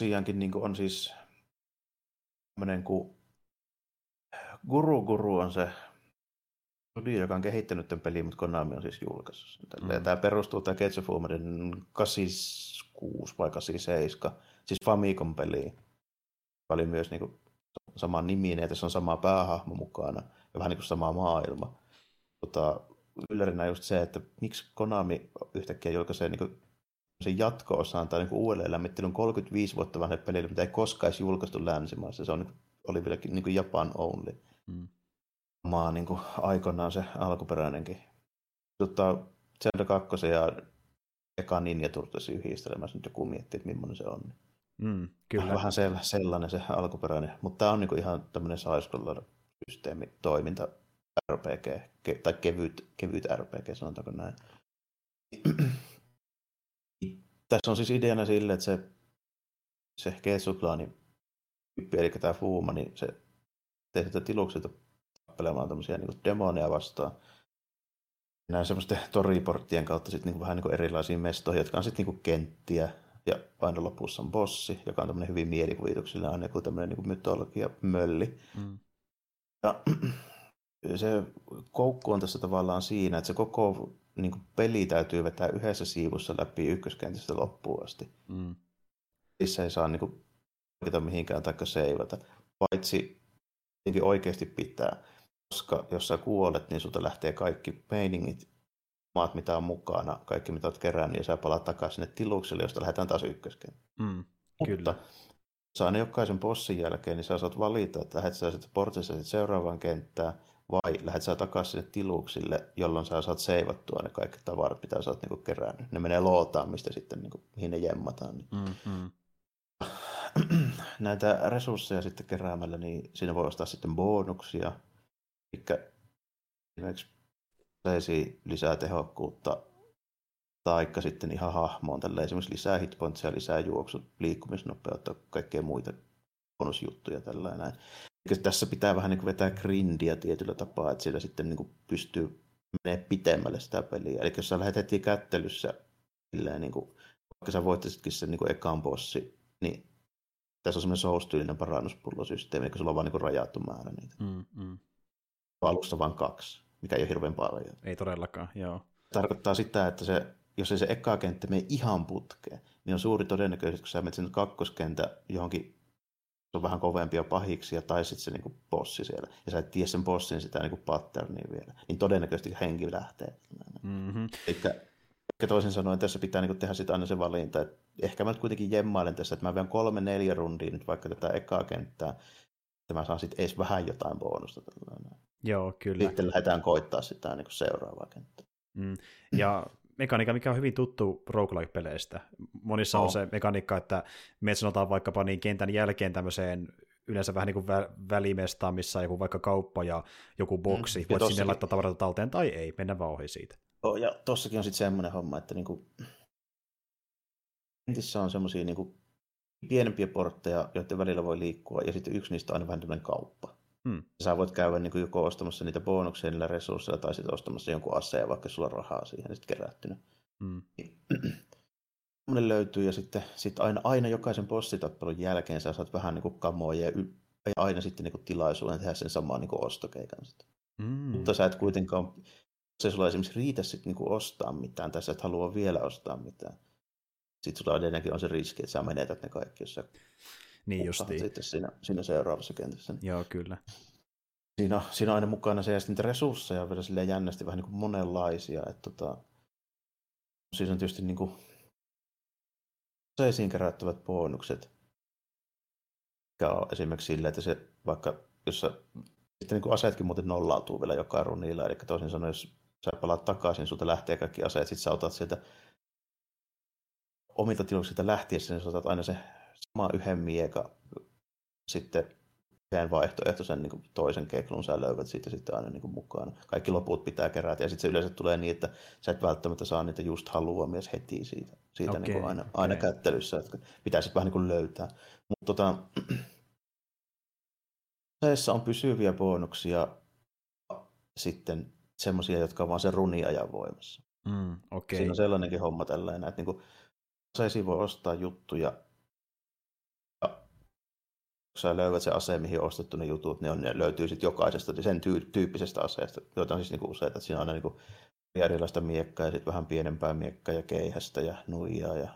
tosiaankin niin on siis tämmöinen kuin Guru Guru on se studio, joka on kehittänyt tämän pelin, mutta Konami on siis julkaissut sen. Mm. Tämä perustuu tämä Ketsufumerin 86 vai 87, siis Famicom-peliin. Joka oli myös niin kuin, sama niminen ja tässä on sama päähahmo mukana ja vähän niin kuin sama maailma. Tota, yllärinä just se, että miksi Konami yhtäkkiä julkaisee niin kuin, sen jatko-osaan tai niin uudelleen lämmittelyn 35 vuotta vanhalle pelille, mitä ei koskaan edes julkaistu länsimaissa. Se on, niin oli vieläkin niin Japan only. Mm maa niin kuin aikoinaan se alkuperäinenkin. Tota, Zelda 2 ja eka Ninja Turtles yhdistelemässä nyt joku miettii, että millainen se on. Mm, kyllä. Vähän sellainen se alkuperäinen, mutta tämä on niin kuin ihan tämmöinen side systeemi, toiminta, RPG, ke, tai kevyt, kevyt RPG, sanotaanko näin. Tässä on siis ideana sille, että se, se Ketsuklaani, eli tämä Fuuma, niin se tehdään tiluksilta tappelemaan tämmöisiä niin demoneja vastaan. Näin semmoisten toriporttien kautta sitten niin vähän niin erilaisiin mestoihin, jotka on sitten niin kenttiä. Ja aina lopussa on bossi, joka on tämmöinen hyvin mielikuvituksellinen, aina joku tämmöinen niin mytologia mölli. Mm. Ja se koukku on tässä tavallaan siinä, että se koko niin kuin peli täytyy vetää yhdessä siivussa läpi ykköskentistä loppuun asti. Mm. Missä ei saa niin kuin, mihinkään tai seivata, paitsi oikeasti pitää koska jos sä kuolet, niin sulta lähtee kaikki meiningit, maat mitä on mukana, kaikki mitä oot kerännyt, ja sä palaat takaisin sinne tilukselle, josta lähdetään taas ykköskeen. Mm, Mutta sä aina jokaisen bossin jälkeen, niin sä saat valita, että lähdet sä sitten portissa sit seuraavaan kenttään, vai lähdet sä takaisin sinne tiluksille, jolloin sä saat seivattua ne kaikki tavarat, mitä sä oot niinku kerännyt. Ne menee lootaan, mistä sitten niinku, mihin ne jemmataan. Niin. Mm-hmm. Näitä resursseja sitten keräämällä, niin siinä voi ostaa sitten bonuksia, Eli esimerkiksi saisi lisää tehokkuutta, taikka sitten ihan hahmoon tällä esimerkiksi lisää hitpointsia, lisää juoksu, liikkumisnopeutta, kaikkea muita bonusjuttuja tällainen. Eli tässä pitää vähän niin vetää grindia tietyllä tapaa, että siellä sitten niin pystyy menee pitemmälle sitä peliä. Eli jos sä lähdet heti kättelyssä, niin kuin, vaikka sä voittisitkin sen niin ekan bossi, niin tässä on semmoinen soustyylinen parannuspullosysteemi, eli sulla on vaan niin rajattu määrä niitä. Mm, mm alussa vain kaksi, mikä ei ole hirveän paljon. Ei todellakaan, joo. Tarkoittaa sitä, että se, jos ei se eka kenttä mene ihan putkeen, niin on suuri todennäköisyys, kun sä menet sinne kakkoskentä johonkin se on vähän kovempia pahiksia, tai sitten se niin bossi siellä, ja sä et tiedä sen bossin sitä niin patternia vielä, niin todennäköisesti henki lähtee. Mm-hmm. Eli Ja toisin sanoen tässä pitää niin tehdä sitten aina se valinta, että ehkä mä nyt kuitenkin jemmailen tässä, että mä vien kolme neljä rundia nyt vaikka tätä ekaa kenttää, että mä saan sitten edes vähän jotain bonusta. Tällainen. Joo, kyllä. Sitten lähdetään koittaa sitä niin seuraavaa kenttää. Mm. Ja mekaniikka, mikä on hyvin tuttu roguelike-peleistä. Monissa oh. on se mekaniikka, että me sanotaan vaikkapa niin kentän jälkeen tämmöiseen yleensä vähän niin kuin vä- välimestaan, missä on joku vaikka kauppa ja joku boksi, mm. voit tossakin... sinne laittaa tavaroita talteen tai ei, mennä vaan ohi siitä. Oh, ja tossakin on sitten semmoinen homma, että niinku... kentissä on semmoisia niinku pienempiä portteja, joiden välillä voi liikkua, ja sitten yksi niistä on aina vähän tämmöinen kauppa. Hmm. Sä voit käydä niin kuin joko ostamassa niitä bonuksia niillä resursseilla tai sitten ostamassa jonkun aseen, vaikka sulla on rahaa siihen sitten kerättynä. Hmm. löytyy ja sitten, sitten aina, aina jokaisen bossitappelun jälkeen sä saat vähän niin kuin kamoa ja, y- ja aina sitten niin kuin tilaisuuden tehdä sen samaan niin kuin ostokeikan. Sitten. Hmm. Mutta sä et kuitenkaan, se sulla esimerkiksi riitä sitten niin kuin ostaa mitään tai sä et halua vielä ostaa mitään. Sitten sulla edelleenkin on se riski, että sä menetät ne kaikki, jos sä niin justiin. Sitten siinä, siinä seuraavassa kentässä. Joo, kyllä. Siinä, siinä on aina mukana se, ja sitten resursseja on vielä silleen jännästi vähän niin kuin monenlaisia. Että tota, siis on tietysti niin kuin useisiin kerättävät bonukset, mikä on esimerkiksi silleen, että se vaikka, jos sä, sitten niin kuin aseetkin muuten nollautuu vielä joka runilla, eli toisin sanoen, jos sä palaat takaisin, sulta lähtee kaikki aseet, sitten sä otat sieltä omilta tiluksilta lähtiessä, niin sä otat aina se sama yhden mieka sitten yhden vaihtoehtoisen niin kuin toisen keklun sä löydät siitä sitten aina niin kuin mukana. Kaikki loput pitää kerätä ja sitten se yleensä tulee niin, että sä et välttämättä saa niitä just halua myös heti siitä, siitä okay, niin kuin aina, okay. aina kättelyssä, että pitää sitten vähän niin kuin löytää. Mutta tota, on pysyviä bonuksia sitten semmoisia, jotka on vaan sen runiajan voimassa. Mm, okay. Siinä on sellainenkin homma tällainen, että niin kuin, voi ostaa juttuja, kun sä löydät se ase, mihin on ostettu ne jutut, niin on, ne löytyy sitten jokaisesta sen tyy- tyyppisestä aseesta, joita on siis niinku useita. Että siinä on aina niinku erilaista miekkaa ja sitten vähän pienempää miekkaa ja keihästä ja nuijaa ja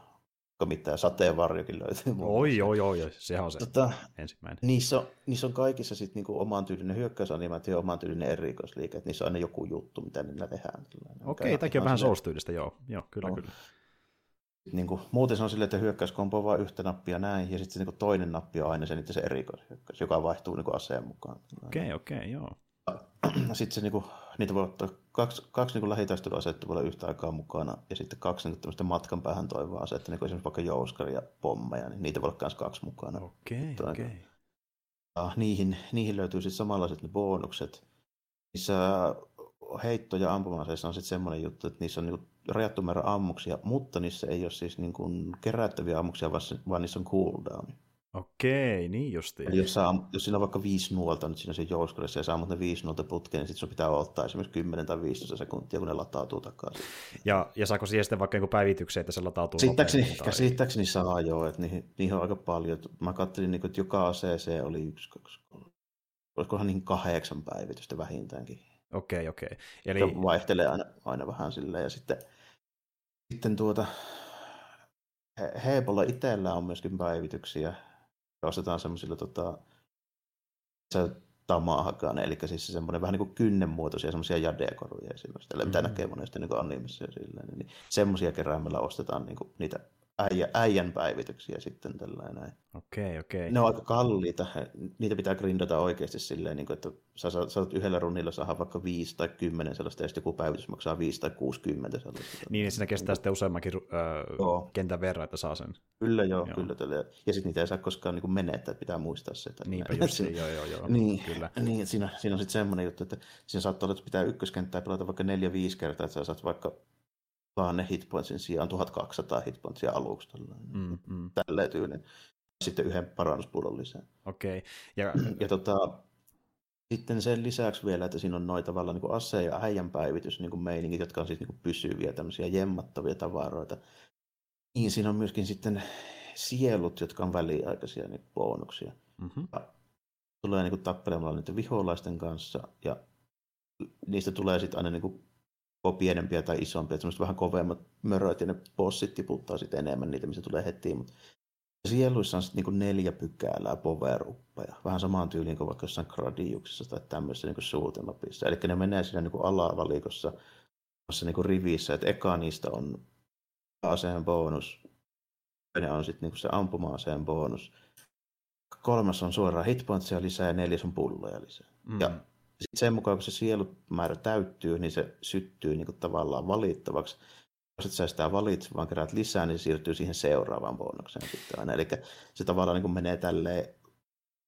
mitään sateenvarjokin löytyy. Oi, oi, oi, sehän on se tota, ensimmäinen. Niissä on, niissä on kaikissa sitten niinku oman tyylinen hyökkäysanimaatio ja oman tyylinen erikoisliike, että niissä on aina joku juttu, mitä niillä tehdään. Okei, okay, tämäkin on vähän Souls-tyylistä, joo, joo kyllä, no. kyllä niin kuin, muuten se on silleen, että hyökkäyskompo on vain yhtä nappia näin, ja sitten niin toinen nappi on aina se, se erikoishyökkäys, joka vaihtuu niin kuin aseen mukaan. Okei, okay, okei, okay, joo. Sitten se, niin kuin, niitä voi ottaa kaksi, kaksi niin lähitaisteluasetta voi olla yhtä aikaa mukana, ja sitten kaksi niin tämmöistä matkan päähän toivoa asetta, niin kuin esimerkiksi vaikka jouskari ja pommeja, niin niitä voi olla myös kaksi mukana. Okei, okay, okei. Okay. Ja niihin, niihin löytyy sitten samanlaiset ne bonukset, missä heitto- ja ampuma on sitten semmoinen juttu, että niissä on niin rajattu määrä ammuksia, mutta niissä ei ole siis niin kuin kerättäviä ammuksia, vaan niissä on cooldown. Okei, niin justiin. Eli jos, saa, jos siinä on vaikka viisi nuolta nyt siinä se jouskurissa ja saa ne viisi nuolta putkeen, niin sitten sun pitää ottaa esimerkiksi 10 tai 15 sekuntia, kun ne latautuu takaisin. Ja, ja saako siihen sitten vaikka päivityksiä, että se latautuu Käsittääkseni, tai... käsittääkseni saa joo, että niihin, niihin on aika paljon. Mä katselin, niin että joka ACC oli yksi, kaksi, kolme. Olisikohan niin kahdeksan päivitystä vähintäänkin. Okei, okei. Eli... Se vaihtelee aina, aina vähän silleen. Ja sitten, sitten tuota, Heepolla itsellä on myöskin päivityksiä. Ja ostetaan semmoisilla tota, se tamahakan, eli siis semmoinen vähän niin kuin kynnenmuotoisia semmoisia jadekoruja esimerkiksi, mm-hmm. mitä näkee monesti niin animissa ja silleen, niin semmoisia keräämällä ostetaan niin kuin niitä äijä, äijän päivityksiä sitten tällainen. Okei, okei. Ne on aika kalliita. Niitä pitää grindata oikeasti silleen, niin kuin, että sä saat, saat yhdellä runnilla saada vaikka 5 tai 10 sellaista, ja sitten joku päivitys maksaa 5 tai 60 sellaista. Niin, niin siinä kestää sitten useammankin äh, kentän verran, että saa sen. Kyllä joo, joo. kyllä. Tälle. Ja sitten niitä ei saa koskaan niin menettää, että pitää muistaa se. Että Niinpä just, joo, joo, joo. niin, kyllä. Niin, siinä, siinä on sitten semmoinen juttu, että siinä saattaa olla, että pitää ykköskenttää pelata vaikka 4-5 kertaa, että sä saat vaikka tuhannen hitpointsin sijaan 1200 hitpointsia aluksi. Mm, mm. Tälleen tyylin. Sitten yhden parannuspullon lisää. Okei. Okay. Ja, ja tota, sitten sen lisäksi vielä, että siinä on noita tavallaan niin ase- ja äijän päivitys niin meiningit, jotka on siis niin pysyviä, tämmöisiä jemmattavia tavaroita. Niin siinä on myöskin sitten sielut, jotka on väliaikaisia niin bonuksia. Mm-hmm. Ja tulee niin tappelemalla niiden viholaisten kanssa ja niistä tulee sitten aina niin pienempiä tai isompia, että vähän kovemmat möröt ja ne bossit tiputtaa sitten enemmän niitä, missä tulee heti, mutta sieluissa on sitten niin neljä pykälää power vähän samaan tyyliin kuin vaikka jossain gradiuksessa tai tämmöisessä niin suutemapissa. Eli ne menee siinä niin alavalikossa niin rivissä, että eka niistä on aseen bonus. Toinen on sitten niinku se ampuma-aseen bonus. Kolmas on suoraan hitpointsia lisää ja neljäs on pulloja lisää. Mm. Ja sitten sen mukaan, kun se sielumäärä täyttyy, niin se syttyy niinku tavallaan valittavaksi. Jos et sä sitä valitse, vaan kerät lisää, niin se siirtyy siihen seuraavaan bonukseen sitten aina. Eli se tavallaan niin menee tälleen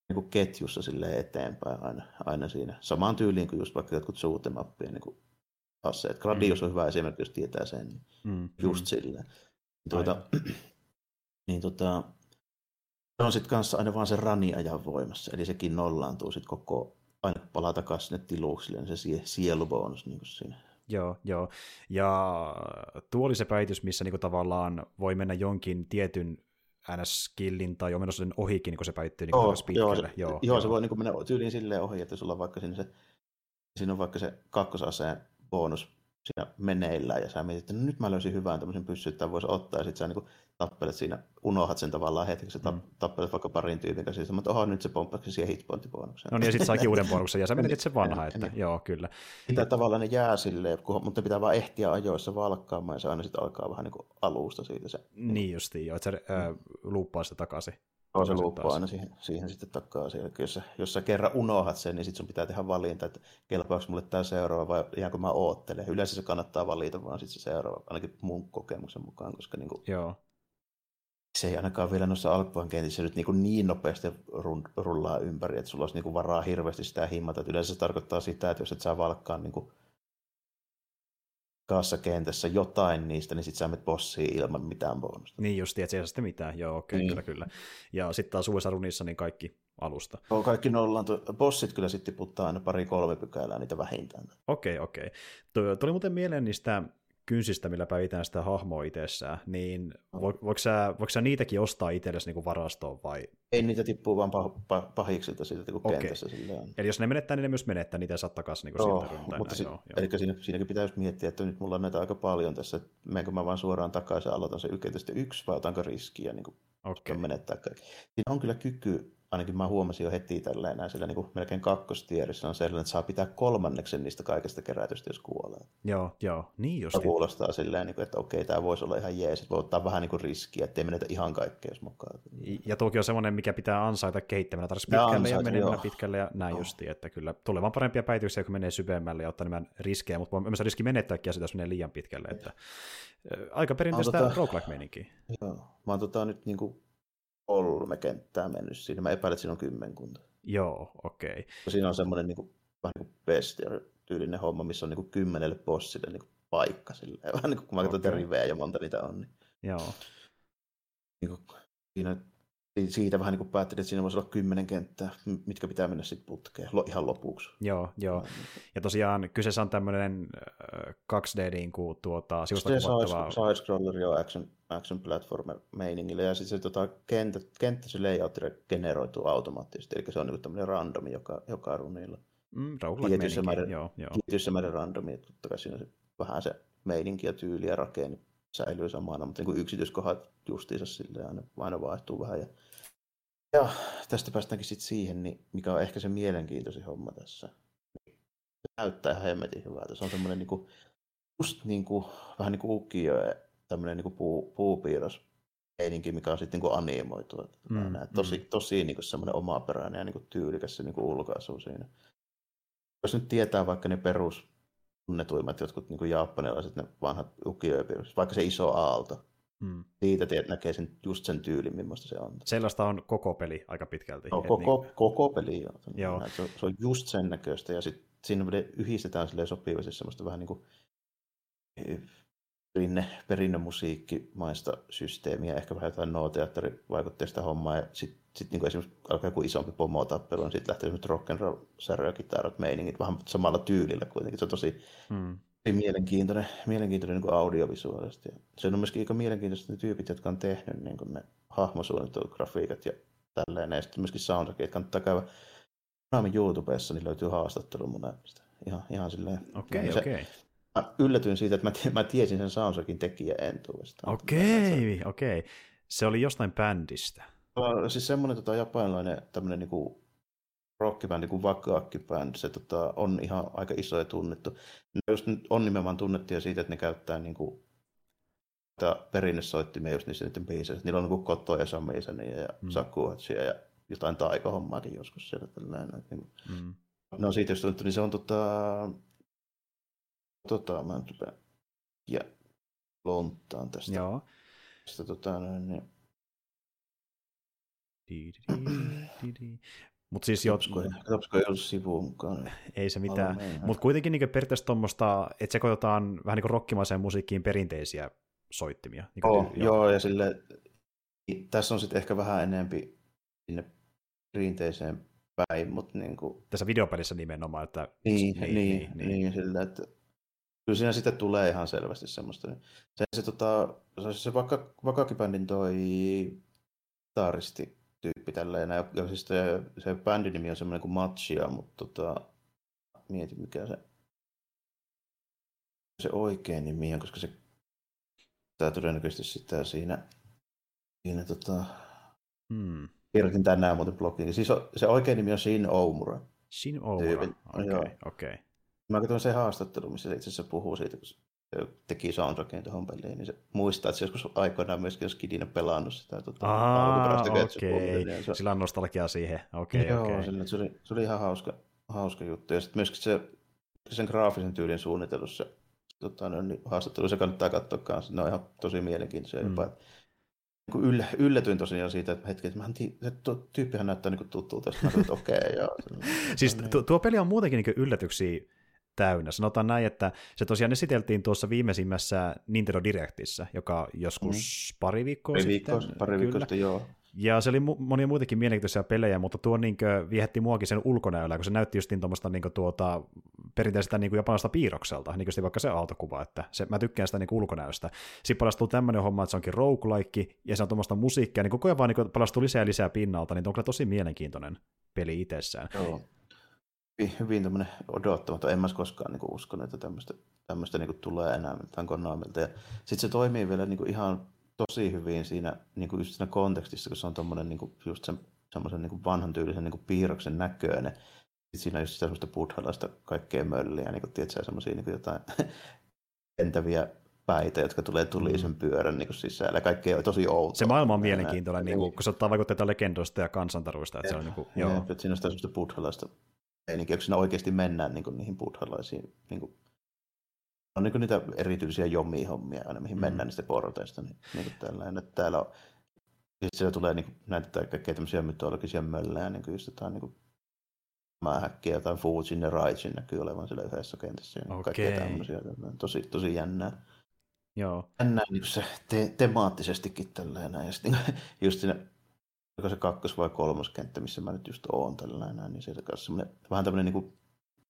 niin kuin ketjussa sille eteenpäin aina, aina siinä. Samaan tyyliin kuin just vaikka jotkut suutemappien niin aseet. Gradius mm. on hyvä esimerkki, jos tietää sen. Niin mm. Just mm. silleen. Tuota, niin tota, se on sitten kanssa aina vaan se rani-ajan voimassa, eli sekin nollaantuu sitten koko, aina palaa takaisin sinne tiluksille, niin se sielubonus niin kuin siinä. Joo, joo. Ja tuo oli se päivitys, missä niinku tavallaan voi mennä jonkin tietyn NS-skillin tai sen ohikin, niin kun se päittyy niin joo, joo, se, joo, joo, joo, se voi niin mennä tyyliin silleen ohi, että sulla on vaikka siinä, se, siinä on vaikka se kakkosaseen bonus siinä meneillään ja sä mietit, että no nyt mä löysin hyvän tämmöisen pyssyn, että voisi ottaa ja sitten sä niin tappelet siinä, unohat sen tavallaan hetkeksi, mm. tappelet vaikka parin tyypin kanssa, mutta oho, nyt se pomppasi siihen hitpointibonukseen. No niin, ja sitten saakin uuden bonuksen, ja sä menetit sen vanha, että niin. joo, kyllä. Mitä tavallaan ne jää silleen, mutta pitää vaan ehtiä ajoissa valkkaamaan, ja se aina sitten alkaa vähän niin kuin alusta siitä se. Niin justiin, joo, että se äh, luuppaa sitä takaisin. Joo, se luuppaa aina siihen, siihen sitten takaa. Siellä. Jos, sä, jos sä kerran unohat sen, niin sitten sun pitää tehdä valinta, että kelpaako mulle tämä seuraava vai jäänkö mä oottelen. Yleensä se kannattaa valita vaan sitten se seuraava, ainakin mun kokemuksen mukaan, koska niin kuin, Joo se ei ainakaan vielä noissa alkuvan kentissä nyt niin, niin nopeasti rullaa ympäri, että sulla olisi niin varaa hirveästi sitä himmata. Että yleensä se tarkoittaa sitä, että jos et saa valkkaan niin kentässä jotain niistä, niin sitten sä menet bossiin ilman mitään bonusta. Niin just, että se ei saa sitten mitään, joo, okei, okay, niin. kyllä, kyllä. Ja sitten taas uudessa runissa niin kaikki alusta. Joo, kaikki nollaan. Bossit kyllä sitten tiputtaa aina pari-kolme pykälää niitä vähintään. Okei, okay, okei. Okay. Tuli muuten mieleen niistä kynsistä, millä päivitään sitä hahmoa itsessään, niin vo, voiko, sä, voiko sä niitäkin ostaa itsellesi niin varastoon vai? Ei niitä tippuu vaan pah, pah, pahiksilta siitä kun okay. kentässä. Silleen. Eli jos ne menettää, niin ne myös menettää, niitä saa takaisin niin joo, siltä mutta si- joo, joo. Eli siinä, siinäkin pitäisi miettiä, että nyt mulla on näitä aika paljon tässä, että menenkö mä vaan suoraan takaisin aloitan se yksi yksi vai otanko riskiä niin kuin okay. menettää kaikki. Siinä on kyllä kyky ainakin mä huomasin jo heti tällä enää sillä niin kuin melkein kakkostierissä on sellainen, että saa pitää kolmanneksen niistä kaikesta kerätystä, jos kuolee. Joo, joo, niin just. kuulostaa silleen, niin että okei, tämä voisi olla ihan jees, että voi ottaa vähän niin kuin riskiä, ettei menetä ihan kaikkea, jos mukaan. Ja tuokin on semmoinen, mikä pitää ansaita kehittämällä, tarvitsisi pitkälle ja, ansaita, ja menemään pitkälle ja näin no. justiin, että kyllä tulee vaan parempia päivityksiä, kun menee syvemmälle ja ottaa enemmän riskejä, mutta myös riski menettääkin sitä, jos menee liian pitkälle, että aika perinteistä tota, roguelike-meininkiä. Joo, mä oon tota nyt niin kuin kolme kenttää mennyt siinä. Mä epäilen, että siinä on kymmenkunta. Joo, okei. Okay. Siinä on semmoinen niin kuin, vähän niin kuin bestiar-tyylinen homma, missä on niin kuin kymmenelle bossille niin kuin paikka. Silleen. Vähän niin kuin, kun mä katson okay. rivejä ja monta niitä on. Niin, Joo. Niin kuin, siinä siitä vähän niin kuin päättelin, että siinä voisi olla kymmenen kenttää, mitkä pitää mennä sitten putkeen ihan lopuksi. Joo, joo. Ja tosiaan kyseessä on tämmöinen 2D niin kuin, tuota, sivusta kuvattava... Side-scroller jo action, action platformer meiningillä, ja sitten se tota, kenttä, kenttä se layout generoituu automaattisesti, eli se on niin tämmöinen randomi joka, joka runilla. Mm, tietyissä määrin, joo, joo. Määrin randomi, että totta kai siinä se, vähän se meininki ja tyyli ja rakenne säilyy samana, mutta niin kuin yksityiskohdat justiinsa silleen aina, aina vaihtuu vähän. Ja ja tästä päästäänkin sitten siihen, niin mikä on ehkä se mielenkiintoisin homma tässä. Se näyttää ihan hemmetin hyvältä. Se on semmoinen niin kuin, just niin kuin, vähän niin kuin ukio, tämmöinen niin kuin puu, puupiirros meininki, mikä on sitten niin kuin animoitu. Mm, tosi, mm. tosi niin kuin semmoinen omaperäinen ja niin kuin tyylikäs se niin kuin ulkaisu siinä. Jos nyt tietää vaikka ne perus tunnetuimmat jotkut niin kuin japanilaiset, ne vanhat ukio vaikka se iso aalto, Mm. Siitä teet, näkee sen, just sen tyylin, millaista se on. Sellaista on koko peli aika pitkälti. No, koko, niin... koko peli, joo. joo. Se, on, se on just sen näköistä, ja sitten siinä yhdistetään sopivasti semmoista vähän niin kuin eh, perinne, perinnemusiikkimaista systeemiä, ehkä vähän jotain no-teatterivaikutteista hommaa, ja sitten sit niin esimerkiksi alkaa joku isompi pomotappelu, niin sitten lähtee esimerkiksi rock'n'roll säröä, kitarat, meiningit, vähän samalla tyylillä kuitenkin. Se on tosi, hmm mielenkiintoinen, mielenkiintoinen niin audiovisuaalisesti. Se on myöskin aika mielenkiintoista ne tyypit, jotka on tehnyt niin kuin ne hahmosuunnittelut, grafiikat ja tälleen. Ja sitten myöskin soundtrackit. Kannattaa käydä Konami YouTubessa, niin löytyy haastattelu mun näistä. Ihan, ihan silleen. Okei, okay, okei. Okay. Mä yllätyin siitä, että mä, mä tiesin sen soundtrackin tekijä entuudestaan. Okei, okay, okei. Okay. Se oli jostain bändistä. Siis semmoinen tota, japanilainen tämmöinen niin kuin rockibändi kuin Wakaakki Band, se tota, on ihan aika iso ja tunnettu. Ne just on nimenomaan tunnettuja siitä, että ne käyttää niin kuin, perinnesoittimia just niissä niiden biiseissä. Niillä on niin Koto ja Samisania ja mm. Sakuatsia ja jotain taikahommaakin joskus siellä tällainen. Niin, mm. No siitä jos tuntuu, niin se on tota, tota mä nyt ja lonttaan tästä. Joo. Tästä, tota, niin, mutta siis jo... Katopsko ei ollut sivuun mukaan. Ei se mitään. Mutta kuitenkin niin periaatteessa tuommoista, että sekoitetaan vähän niin kuin rokkimaiseen musiikkiin perinteisiä soittimia. Niin oh, joo. joo, ja sille, tässä on sitten ehkä vähän enempi sinne perinteiseen päin, mutta niin kuin... Tässä videopelissä nimenomaan, että... Niin, niin, niin, niin, niin sillä, että kyllä siinä sitten tulee ihan selvästi semmoista. Se, se, tota, se, se vaikka Vakakibändin toi kitaristi tyyppi tälleen. Ja, ja siis se, se bändin nimi on semmoinen kuin Matchia, mutta tota, mietin mikä se, se oikein nimi on, koska se tämä todennäköisesti sitä siinä, siinä tota, hmm. kirjoitin tänään muuten blogiin. Siis se oikein nimi on Shin Omura. Shin Omura, okei, okei. Okay, Mä katsoin se haastattelu, missä se itse asiassa puhuu siitä, kun teki soundtrackin tuohon peliin, niin se muistaa, että se joskus aikoinaan myöskin jos Kidina pelannut sitä tuota, Aa, okei. Okay. Se... Sillä on nostalgia siihen. Okei, okay, Joo, okay. Sille, se, oli, se oli ihan hauska, hauska juttu. Ja sitten myöskin se, sen graafisen tyylin suunnitelussa tota, no, niin haastattelu, se kannattaa katsoa kanssa. Ne on ihan tosi mielenkiintoisia mm. jopa. Niin yllä, yllätyin tosiaan siitä, että hetki, että mä tii, se tuo, tyyppihän näyttää niin tutulta, että okei. Okay, joo. siis tuo, tuo peli on muutenkin niin yllätyksiä täynnä. Sanotaan näin, että se tosiaan esiteltiin tuossa viimeisimmässä Nintendo Directissä, joka joskus mm. pari viikkoa pari sitten. Viikkoa, pari viikkoa sitten, joo. Ja se oli mu- monia muitakin mielenkiintoisia pelejä, mutta tuo niin viehätti muakin sen ulkonäöllä, kun se näytti just tuommoista niin tuota, perinteisestä niin japanilaista piirrokselta, niin kuin vaikka se autokuva, että se, mä tykkään sitä niin ulkonäöstä. Sitten palastuu tämmöinen homma, että se onkin roguelike, ja se on tuommoista musiikkia, niin koko ajan vaan niin palastuu lisää ja lisää pinnalta, niin on kyllä tosi mielenkiintoinen peli itsessään. Joo hyvin tämmöinen odottamaton. En mä koskaan niin kuin, uskonut, että tämmöistä, tämmöistä niin kuin, tulee enää mitään Konamilta. Ja sitten se toimii vielä niin kuin, ihan tosi hyvin siinä, niin kuin just siinä kontekstissa, kun se on tommonen, niin kuin, just se, semmoisen niin kuin vanhan tyylisen niin kuin, piirroksen näköinen. Sitten siinä on just semmoista buddhalaista kaikkea mölliä, niin kuin, tiedätkö, semmoisia niin kuin jotain entäviä päitä, jotka tulee tulisen mm. pyörän niin kuin sisällä. Kaikki on tosi outoa. Se maailma on mielenkiintoinen, niin kuin, kun se ottaa vaikutteita legendoista ja kansantaruista. Että se on, niin kuin, joo. Että siinä on sitä semmoista buddhalaista meininki, siinä oikeasti mennään niin kuin, niihin buddhalaisiin, niin kuin, on niin kuin niitä erityisiä jomi-hommia aina, mihin mm. mennään niistä porteista. Niin, niin kuin tällainen, että täällä on, siis siellä tulee niin kuin, näitä kaikkea tämmöisiä mytologisia möllejä, niin kuin just jotain niin kuin, häkkiä, jotain Fujin ja Raijin näkyy olevan siellä yhdessä kentässä. Ja okay. Kaikkea tämmöisiä. Tosi, tosi jännää. Joo. Jännää niin se te- temaattisestikin tällainen. Ja sitten just siinä oliko se kakkos- vai kolmoskenttä, missä mä nyt just oon tällainen, niin se on vähän tämmöinen niin kuin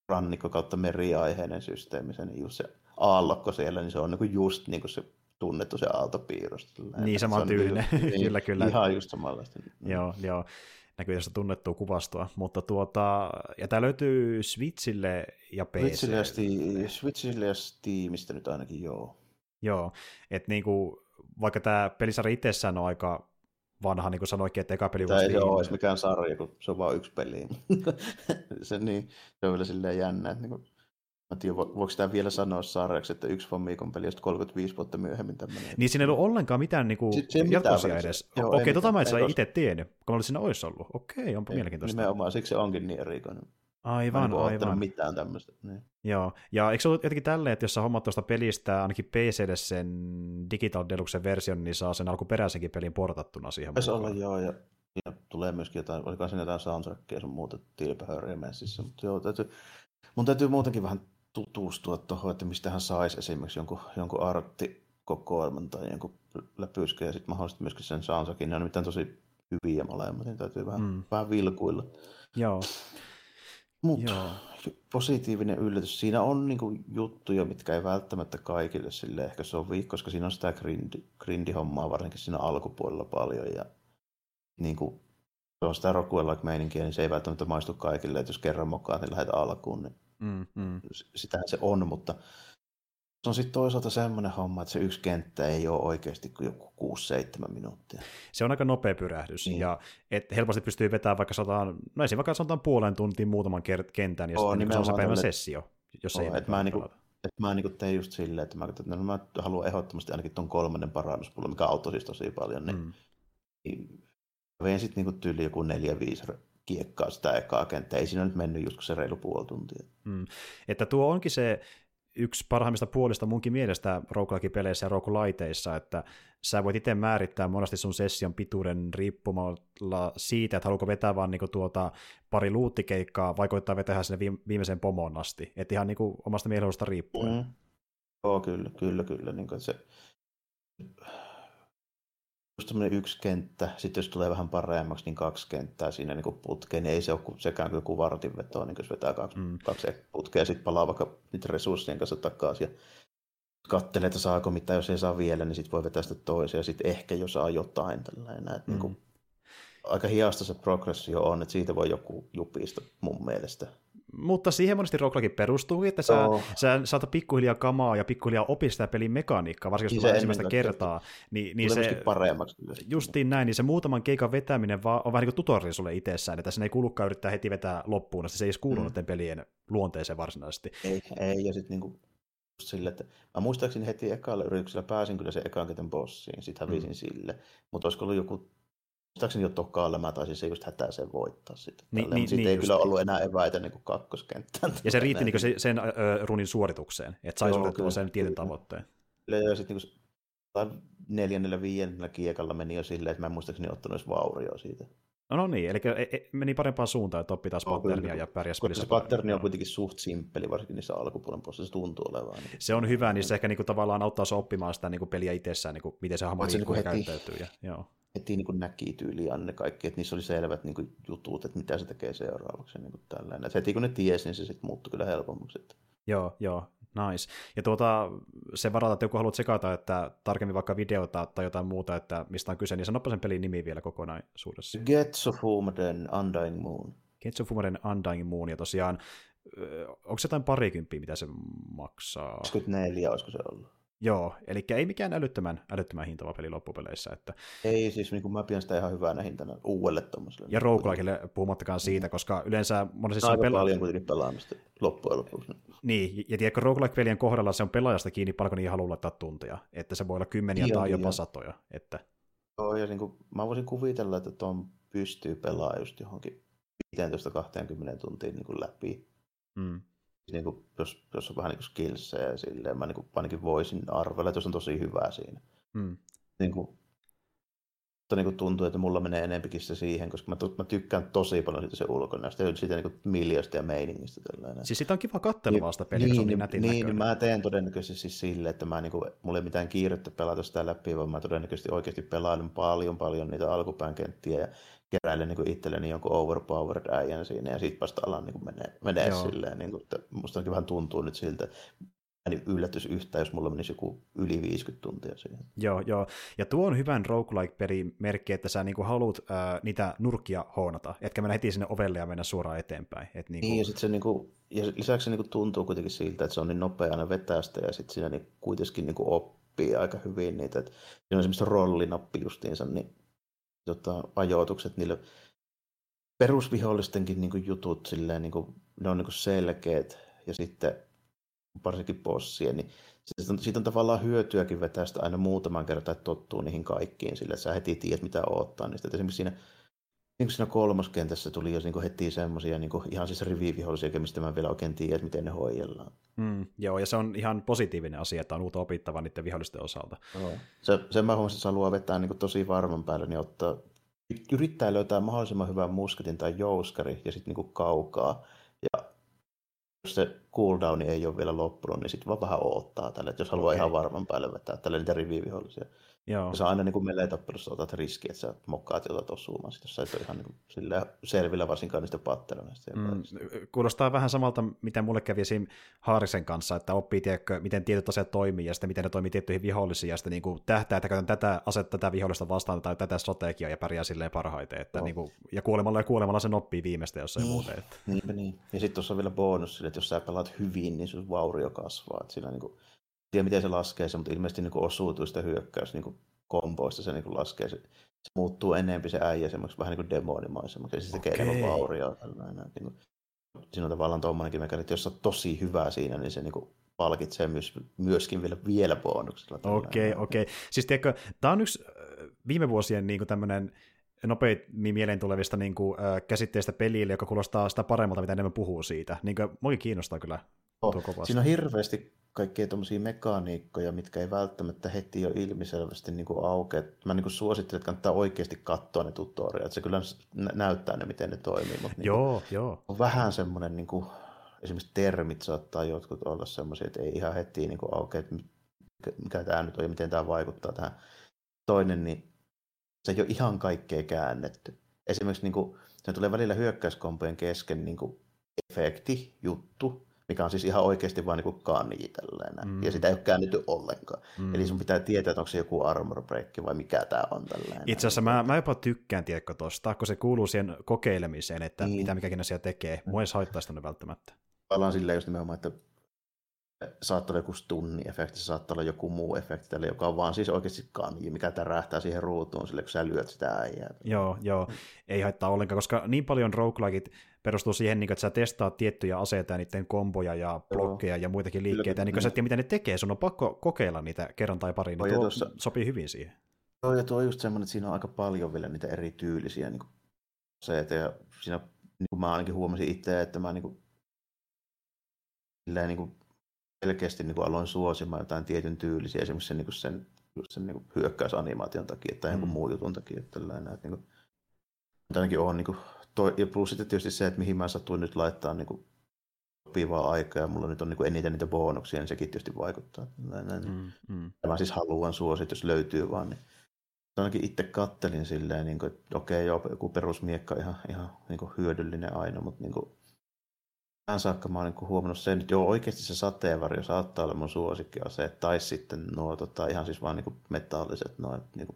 rannikko kautta meriaiheinen systeemi, se, niin just se aallokko siellä, niin se on niin kuin just niin kuin se tunnettu se aaltopiirros. Niin, sama tyylinen, niin, kyllä, kyllä. Ihan just samanlaista. Joo, joo näkyy tästä tunnettua kuvastoa, mutta tuota, ja tämä löytyy Switchille ja PC. Switchille ja, Steam, Switchille ja Steamista nyt ainakin, joo. Joo, että niinku, vaikka tämä pelisarja itsessään on aika vanha, niin kuin sanoikin, että eka peli Tämä ei se ole edes mikään sarja, kun se on vain yksi peli. se, niin, se on vielä silleen jännä, että niin kuin, Mä tiedän, voiko tämä vielä sanoa sarjaksi, että yksi Famicom peli on 35 vuotta myöhemmin tämmöinen. Niin siinä ei ollut ollenkaan mitään niinku jatkoisia edes. Okei, okay, tota mä en itse tiennyt, kun mä olisin siinä olisi ollut. Okei, onpa ei, mielenkiintoista. Nimenomaan, siksi se onkin niin erikoinen. Aivan, mä en aivan. mitään tämmöistä. Niin. Joo, ja eikö se ollut jotenkin tälleen, että jos sä hommat tuosta pelistä ainakin PClle sen Digital Deluxe version, niin saa sen alkuperäisenkin pelin portattuna siihen Voisi olla, joo, ja siinä tulee myöskin jotain, oliko siinä jotain soundtrackia sun muuta tilpehöriä messissä, mutta joo, täytyy, mun täytyy muutenkin vähän tutustua tuohon, että mistä hän saisi esimerkiksi jonkun, jonkun arttikokoelman tai jonkun läpyskä, ja sitten mahdollisesti myöskin sen soundtrackin, ne on nimittäin tosi hyviä molemmat, niin täytyy vähän, mm. vähän vilkuilla. Joo. Mutta positiivinen yllätys. Siinä on niinku juttuja, mitkä ei välttämättä kaikille sille ehkä sovi, koska siinä on sitä grindi, grindihommaa varsinkin siinä alkupuolella paljon. Ja niinku, se on sitä rokuelike meininkiä, niin se ei välttämättä maistu kaikille, että jos kerran mokaan, niin lähdet alkuun, niin mm, mm. sitähän se on, mutta se on sitten toisaalta semmoinen homma, että se yksi kenttä ei ole oikeasti kuin joku 6-7 minuuttia. Se on aika nopea pyrähdys, niin. ja et helposti pystyy vetämään vaikka sataan, no esimerkiksi vaikka sanotaan puolen tuntiin muutaman kentän, ja sitten niin se on se päivän sessio, jos oh, ei et mä niinku, että mä niin tein just silleen, että mä, että no, mä haluan ehdottomasti ainakin tuon kolmannen parannuspullon, mikä auttoi siis tosi paljon, niin, mm. niin vein sitten niin tyyli joku neljä, viisi kiekkaa sitä ekaa kenttää. Ei siinä nyt mennyt just se reilu puoli tuntia. Mm. Että tuo onkin se yksi parhaimmista puolista munkin mielestä roguelike-peleissä ja rogueliteissa, että sä voit itse määrittää monesti sun session pituuden riippumalla siitä, että haluatko vetää vaan niinku tuota pari luuttikeikkaa, vai koittaa vetää sinne viimeiseen pomoon asti. Että ihan niinku omasta mielenkiinnosta riippuen. Mm. Joo, kyllä, kyllä, kyllä. Niin se, just yksi kenttä, sitten jos tulee vähän paremmaksi, niin kaksi kenttää siinä niin putkeen, niin ei se ole sekään kuin vartin vetoa, niin jos vetää kaksi, mm. kaksi putkea ja sitten palaa vaikka niitä resurssien kanssa takaisin ja katselee, että saako mitä, jos ei saa vielä, niin sitten voi vetää sitä toisia ja sitten ehkä jo saa jotain tällainen. Että mm. niin kuin, aika hiasta se progressio on, että siitä voi joku jupista mun mielestä mutta siihen monesti roguelike perustuu, että sä, oh. sä saatat pikkuhiljaa kamaa ja pikkuhiljaa opistaa pelin mekaniikkaa, varsinkin jos niin ensimmäistä kertaa. Niin, niin se, paremmaksi. Justiin näin, niin se muutaman keikan vetäminen vaan on vähän niin kuin tutorial sulle itsessään, että sen ei kuulukaan yrittää heti vetää loppuun, että se ei edes kuulu mm. pelien luonteeseen varsinaisesti. Ei, ei ja sitten niin sille, että mä muistaakseni heti ekalla yrityksellä pääsin kyllä se ekan keten bossiin, sitten hävisin mm. sille, mutta olisiko ollut joku Muistaakseni jo tokaalla mä taisin se just hätäisen voittaa sitten. Niin, niin, siitä niin, ei kyllä ollut enää eväitä niin kakkoskenttään. Ja se riitti niin se, sen ö, runin suoritukseen, että sai suoritettua sen tietyn tavoitteen. Ja sitten niin neljännellä, viidennellä kiekalla meni jo silleen, että mä en muistaakseni ottanut edes vaurioa siitä. No, no niin, eli e, e, meni parempaan suuntaan, että oppi taas no, patternia ja pärjäs pelissä. Se patterni on kuitenkin suht simppeli, varsinkin niissä alkupuolen puolissa, se tuntuu olevan. Niin. Se on hyvä, niin se ehkä niin kuin, tavallaan auttaa oppimaan sitä niin kuin, peliä itsessään, niin kuin, miten se hahmo liikkuu niin käyttäytyy. Ja, joo heti niin kuin näki tyyliin ne kaikki, että niissä oli selvät niin kuin jutut, että mitä se tekee seuraavaksi. Niin kuin tällainen. Että heti kun ne tiesi, niin se sitten muuttui kyllä helpommaksi. Joo, joo, nice. Ja tuota, se varata, että joku haluat sekata, että tarkemmin vaikka videota tai jotain muuta, että mistä on kyse, niin sanoppa sen pelin nimi vielä kokonaisuudessa. Getsofumaden Undying Moon. Getsofumaden Undying Moon, ja tosiaan, onko se jotain parikymppiä, mitä se maksaa? 24 olisiko se ollut? Joo, eli ei mikään älyttömän, älyttömän hintava peli loppupeleissä. Että... Ei, siis niin mä pidän sitä ihan hyvänä hintana uudelle tuommoiselle. Ja roguelikeille puhumattakaan siitä, koska yleensä monesti Aika pela... paljon kuitenkin pelaamista loppujen lopuksi. Niin, ja tiedätkö, roguelike-pelien kohdalla se on pelaajasta kiinni, paljonko niihin haluaa laittaa tunteja. Että se voi olla kymmeniä joo, tai jopa satoja. Että... Joo, ja niin kuin, mä voisin kuvitella, että tuon pystyy pelaamaan just johonkin 15-20 tuntiin niin kuin läpi. Mm niin kuin, jos, jos on vähän niin skillsejä silleen, mä niin kuin, ainakin voisin arvella, että jos on tosi hyvä siinä. Mm. Niin kuin, mutta niin kuin tuntuu, että mulla menee enempikin se siihen, koska mä, mä tykkään tosi paljon siitä se ulkonäöstä siitä niin miljöstä ja meiningistä. Tällainen. Siis sitä on kiva katsella vasta peliä, niin, niin, nätin niin, niin, mä teen todennäköisesti siis sille, että mä, niin kuin, mulla ei mitään kiirettä pelata sitä läpi, vaan mä todennäköisesti oikeasti pelailen paljon paljon niitä alkupään kenttiä ja keräilen niin itselleni jonkun overpowered äijän siinä ja sitten vasta alan niin menee, menee silleen. Niin kuin, että musta vähän tuntuu nyt siltä, että niin yllätys yhtään, jos mulla menisi joku yli 50 tuntia siihen. Joo, joo. Ja tuo on hyvän roguelike merkki, että sä niinku haluat äh, niitä nurkkia hoonata, etkä mennä heti sinne ovelle ja mennä suoraan eteenpäin. Et niinku... Niin, ja, sit se niinku, ja lisäksi se niinku tuntuu kuitenkin siltä, että se on niin nopea aina vetää sitä, ja sitten siinä niinku kuitenkin niinku oppii aika hyvin niitä. Et siinä on semmoista rollinappi justiinsa, niin tota, ajoitukset niille perusvihollistenkin niin jutut silleen, niin kuin, ne on niin selkeät ja sitten varsinkin bossien, niin siitä on, siitä on tavallaan hyötyäkin vetää sitä aina muutaman kertaa, että tottuu niihin kaikkiin sillä, sä heti tiedät, mitä odottaa niistä. Että esimerkiksi siinä, niin siinä kolmoskentässä tuli jo niin heti semmoisia niin ihan siis rivivihollisia, mistä mä vielä oikein tiedän, miten ne hoidellaan. Mm, joo, ja se on ihan positiivinen asia, että on uutta opittavaa niiden vihollisten osalta. Joo. Se, sen mä huomasin, että haluaa vetää niin tosi varman päälle, niin ottaa, yrittää löytää mahdollisimman hyvän musketin tai jouskari ja sitten niin kaukaa. Ja jos se cooldown ei ole vielä loppunut, niin sitten vaan vähän odottaa tälle, että jos haluaa okay. ihan varman päälle vetää tälle niitä rivivihollisia. Joo. Sä aina niin kuin melee-tappelussa otat riski, että sä mokkaat ja otat osumaan, jos sä et ole ihan niin kuin selvillä varsinkaan niistä patteroista. Mm, kuulostaa vähän samalta, mitä mulle kävi esim. Haarisen kanssa, että oppii, tiedätkö, miten tietyt asiat toimii ja sitten miten ne toimii tiettyihin vihollisiin ja sitten niin kuin tähtää, että käytän tätä asetta tätä vihollista vastaan tai tätä strategiaa ja pärjää silleen parhaiten. Että, niin kuin, ja kuolemalla ja kuolemalla sen oppii viimeistä jossain niin, muuten. Että. Niinpä niin. Ja sitten tuossa on vielä bonus sille, että jos sä pelaat hyvin, niin sun vaurio kasvaa. Että siinä niin kuin, tiedä miten se laskee se, mutta ilmeisesti niin osuutuista hyökkäys niin komboista se niin laskee, se, se muuttuu enemmän se äijä semmoiksi vähän niin kuin demonimaisemmaksi, ja se tekee enemmän vaurioa. Niin kuin, siinä on tavallaan tuommoinenkin mekaniikka, että jos on tosi hyvä siinä, niin se niin kuin palkitsee myös, myöskin vielä, vielä bonuksella. Okei, okay, okei. Okay. Siis tiedätkö, tämä on yksi viime vuosien niin tämmöinen nopeimmin mieleen tulevista niin kuin, äh, käsitteistä pelille, joka kuulostaa sitä paremmalta, mitä enemmän puhuu siitä. Niin kuin, kiinnostaa kyllä oh, Siinä on hirveästi kaikkia tuommoisia mekaniikkoja, mitkä ei välttämättä heti jo ilmiselvästi niin kuin auke. Mä niin kuin suosittelen, että kannattaa oikeasti katsoa ne tutorialit. Se kyllä näyttää ne, miten ne toimii. Mutta joo, niin kuin, joo. On vähän semmoinen, niin kuin, esimerkiksi termit saattaa jotkut olla semmoisia, että ei ihan heti niin kuin auke, että mikä tämä nyt on ja miten tämä vaikuttaa tähän. Toinen, niin se ei ole ihan kaikkea käännetty. Esimerkiksi niin kuin, se tulee välillä hyökkäyskompojen kesken niin kuin efekti, juttu, mikä on siis ihan oikeasti vain niin kanji tällainen. Mm. Ja sitä ei ole käännetty ollenkaan. Mm. Eli sun pitää tietää, että onko se joku armor break vai mikä tämä on tällainen. Itse asiassa mä, mä jopa tykkään, tiedätkö, tuosta, kun se kuuluu siihen kokeilemiseen, että niin. mitä mikäkin asia tekee. Mua ei haittaa sitä välttämättä. Palaan silleen just nimenomaan, että saattaa olla joku stunni-efekti, saattaa olla joku muu efekti, tälle, joka on vaan siis oikeasti kanji, mikä tärähtää siihen ruutuun sille, kun sä lyöt sitä äijää. Joo, joo, ei haittaa ollenkaan, koska niin paljon roguelikeit perustuu siihen, niin että sä testaat tiettyjä aseita ja niiden komboja ja blokkeja joo. ja muitakin liikkeitä, Kyllä, niin kun sä tiedät, mitä ne tekee, sun on pakko kokeilla niitä kerran tai pari, niin tuo tuossa, sopii hyvin siihen. Joo, ja tuo on just semmoinen, että siinä on aika paljon vielä niitä eri tyylisiä niin aseita, ja siinä niin kuin mä ainakin huomasin itse, että mä niin kuin, niin kuin selkeästi niin kuin aloin suosimaan jotain tietyn tyylisiä, esimerkiksi sen, niin kuin sen, just sen niin kuin hyökkäysanimaation takia tai mm. jonkun muun jutun takia. Että tällainen, että niin kuin, ainakin on, niin kuin, toi, ja plus sitten tietysti se, että mihin mä satuin nyt laittaa niin kuin, sopivaa aikaa ja mulla nyt on niin kuin eniten niitä bonuksia, niin sekin tietysti vaikuttaa. Mm, mm. Mä siis haluan suosit, jos löytyy vaan. Niin ainakin itse kattelin silleen, niin kuin, että okei, joo, joku perusmiekka ihan, ihan niin kuin hyödyllinen aina, mutta niin kuin, tähän saakka mä oon niin huomannut sen, että joo, oikeasti se sateenvarjo saattaa olla mun suosikkiase, tai sitten nuo tota, ihan siis vaan niin metalliset noin niin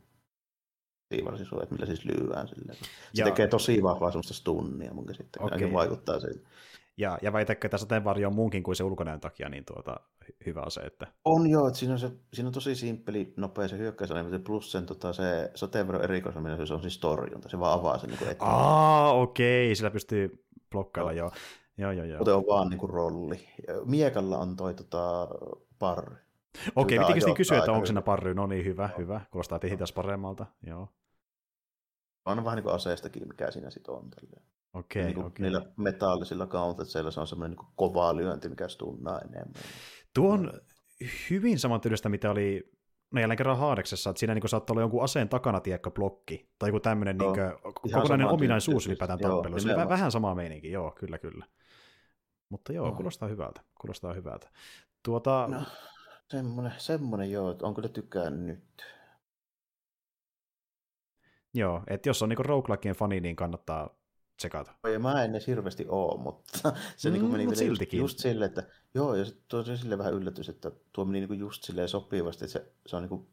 siivarsisuojat, millä siis lyöään silleen. Se ja... tekee tosi vahvaa semmoista stunnia mun sitten, okay. vaikuttaa siitä. Ja, ja väitäkö, että sateenvarjo on muunkin kuin se ulkonäön takia niin tuota, hyvä ase? Että... On joo, että siinä on, se, siinä on tosi simppeli, nopea se hyökkäysanime, plus sen tota, se sateenvarjon erikoisaminen, se on siis torjunta, se vaan avaa sen niin eteen. Aa, okei, sillä pystyy blokkailla, joo. joo. Joo, joo, joo. Mutta on vaan niinku rolli. Miekalla on toi tota, parry. Okei, okay, pitikö kysyä, että onko siinä parry? No niin, hyvä, no. hyvä. Kuulostaa tihitäs paremmalta, joo. On vähän niin kuin aseestakin, mikä siinä sitten on. Okei, okay, niin okay. Niillä metallisilla countetseilla se on semmoinen niin kova lyönti, mikä stunnaa enemmän. Tuo on hyvin samantyylistä, mitä oli no jälleen kerran Haadeksessa, että siinä niin saattaa olla jonkun aseen takana tiekkä blokki, tai joku tämmöinen no, niin kokonainen ominaisuus ylipäätään tappelussa. Niin vähän sama meininki, joo, kyllä, kyllä. Mutta joo, oh. kuulostaa hyvältä, kuulostaa hyvältä. Tuota... No, semmoinen, semmoinen joo, että on kyllä tykännyt. Joo, että jos on niinku roguelikeen fani, niin kannattaa tsekata. Ja mä en edes hirveästi oo, mutta se mm, niinku meni mut just, just silleen, että joo, ja tuo on sille vähän yllätys, että tuo meni niinku just silleen sopivasti, että se, se on niinku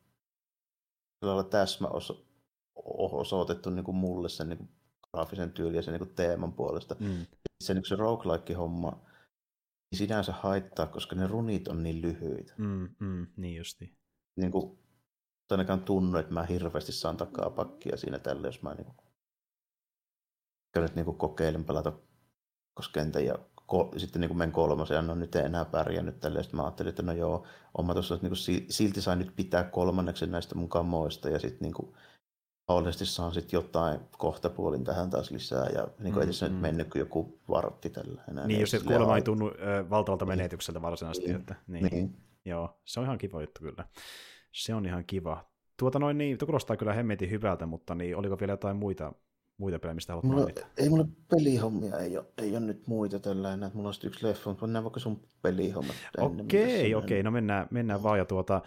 kyllä täsmä oso, osoitettu niinku mulle sen niinku graafisen tyylin ja sen niinku teeman puolesta. Mm. Se, niinku se roguelike-homma, niin sinänsä haittaa, koska ne runit on niin lyhyitä. Mm, mm, niin justi. Niin kuin, ainakaan tunnu, että mä hirveästi saan takaa pakkia siinä tällä, jos mä niin kuin, nyt niin kuin kokeilen pelata koskentä ja ko- sitten niin kuin menen kolmosen ja no nyt ei enää pärjännyt tälle. Sitten mä ajattelin, että no joo, on mä tuossa, että niin kuin silti sain nyt pitää kolmanneksen näistä mun kamoista ja sitten niin kuin, mahdollisesti saan sitten jotain kohtapuolin tähän taas lisää, ja niin kuin mm, ei se mm. nyt mennyt kuin joku vartti tällä enää. Niin, jos kuolema ei tunnu ö, valtavalta menetykseltä varsinaisesti. Niin. Että, niin. niin. Joo, se on ihan kiva juttu kyllä. Se on ihan kiva. Tuota noin niin, kuulostaa kyllä hemmetin hyvältä, mutta niin, oliko vielä jotain muita, muita pelejä, mistä haluat mulla, mainita? Ei mulla pelihommia, ei ole, ei ole nyt muita tällä enää. Mulla on yksi leffa, mutta mennään vaikka sun pelihommat. Okei, okei, okay, no mennään, mennään vaan. Ja tuota,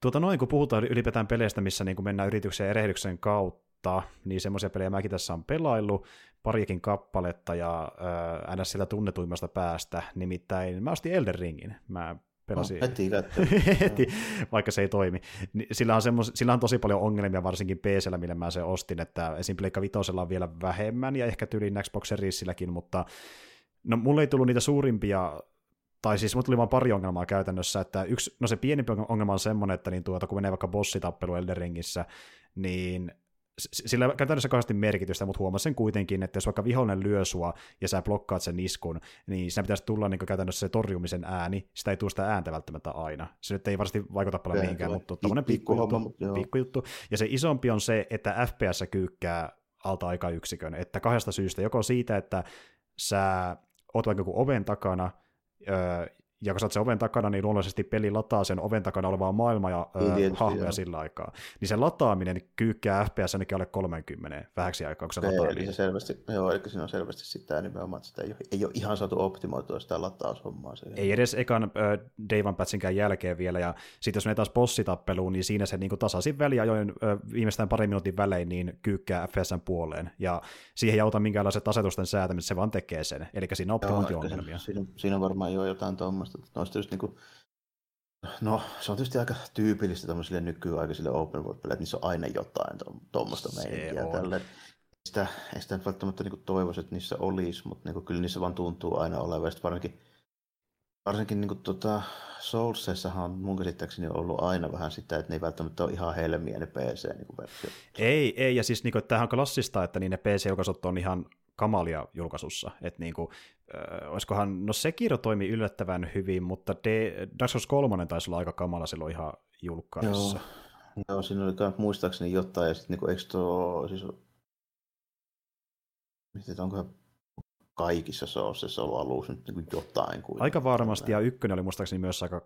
Tuota noin, kun puhutaan ylipäätään peleistä, missä niin mennään yrityksen ja erehdyksen kautta, niin semmoisia pelejä mäkin tässä on pelaillut, pariakin kappaletta ja äh, ns. sieltä tunnetuimmasta päästä, nimittäin mä ostin Elden Ringin. Mä pelasin no, heti, heti vaikka se ei toimi. Sillä on, semmos, sillä on tosi paljon ongelmia, varsinkin PCllä, millä mä se ostin, että esim. Pleikka Vitosella on vielä vähemmän, ja ehkä tyyliin Xbox Seriesilläkin, mutta no mulle ei tullut niitä suurimpia tai siis mulla tuli vaan pari ongelmaa käytännössä, että yksi, no se pienempi ongelma on semmoinen, että niin tuota, kun menee vaikka bossitappelu Elden Ringissä, niin sillä ei käytännössä kauheasti merkitystä, mutta huomasin sen kuitenkin, että jos vaikka vihollinen lyö sua ja sä blokkaat sen iskun, niin siinä pitäisi tulla niin käytännössä se torjumisen ääni, sitä ei tule sitä ääntä välttämättä aina. Se nyt ei varmasti vaikuta paljon mihinkään, mutta tämmöinen pikkujuttu, pikkujuttu. Ja se isompi on se, että FPS kyykkää alta yksikön, että kahdesta syystä, joko siitä, että sä oot vaikka joku oven takana, uh, ja kun sä oot sen oven takana, niin luonnollisesti peli lataa sen oven takana olevaa maailmaa ja niin, hahmoja joo. sillä aikaa. Niin se lataaminen kyykkää FPS ainakin alle 30 vähäksi aikaa, kun se lataa. Eli se selvästi, joo, eli siinä on selvästi sitä nimenomaan, että sitä ei ole, ei ole ihan saatu optimoitua sitä lataushommaa. Siihen. Ei edes ekan äh, Dave Patchinkään jälkeen vielä, ja sitten jos menee taas bossitappeluun, niin siinä se niin kuin tasaisin väliajoin äh, viimeistään parin minuutin välein niin kyykkää FPSn puoleen, ja siihen ei auta minkäänlaiset asetusten säätämistä, se vaan tekee sen, eli siinä on optimointiongelmia. Siinä, siinä, on varmaan jo jotain tuommoista semmoista. Noista just niinku, no se on tietysti aika tyypillistä tämmöisille nykyaikaisille open world peleille, että niissä on aina jotain tuommoista meininkiä. Tälle. Sitä, ei sitä nyt välttämättä niinku toivoisi, että niissä olisi, mutta niinku, kyllä niissä vaan tuntuu aina olevan. varsinkin, varsinkin niinku, tota, Soulsessahan on mun käsittääkseni ollut aina vähän sitä, että ne ei välttämättä ole ihan helmiä ne PC-versiot. Ei, ei, ja siis niinku, tämähän on klassista, että niin ne PC-julkaisut on ihan kamalia julkaisussa. Että niin kuin, äh, olisikohan, no Sekiro toimi yllättävän hyvin, mutta De, Dark Souls 3 taisi olla aika kamala silloin ihan julkaisussa. Joo, Joo siinä oli muistaakseni jotain, ja sitten niin eikö tuo, siis, miten, onko kaikissa Soulsissa ollut alussa nyt niin jotain. Kuin aika varmasti, ja ykkönen oli muistaakseni myös aika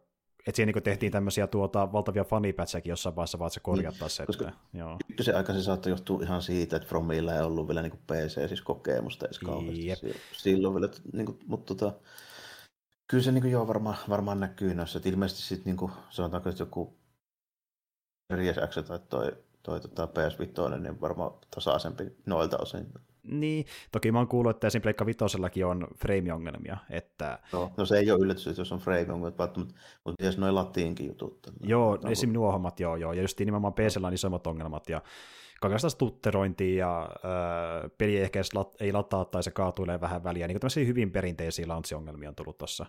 että siihen niin tehtiin tämmöisiä tuota, valtavia fanipätsäkin jossain vaiheessa, vaan se korjattaisiin. Niin, että, joo. se aika se saattoi johtua ihan siitä, että Fromilla ei ollut vielä niin PC, siis kokemusta edes kauheasti. Jep. Silloin vielä, niin kuin, mutta tota, kyllä se niin kuin, joo, varmaan, varmaan näkyy noissa, että ilmeisesti sitten niin sanotaanko, että joku Series X tai toi, toi tota PS5, niin varmaan tasaisempi noilta osin niin, toki mä oon kuullut, että esim. Pleikka Vitosellakin on frame-ongelmia. Että... No, no se ei ole yllätys, jos on frame-ongelmia, mutta, mutta jos noin latiinkin jutut. Joo, no, esim. nuo hommat, joo, joo. Ja just nimenomaan PC on isommat ongelmat. Ja kaikenlaista stutterointia ja äh, peli ei ehkä edes lat, ei lataa tai se kaatuilee vähän väliä. Niin kuin hyvin perinteisiä launch-ongelmia on tullut tuossa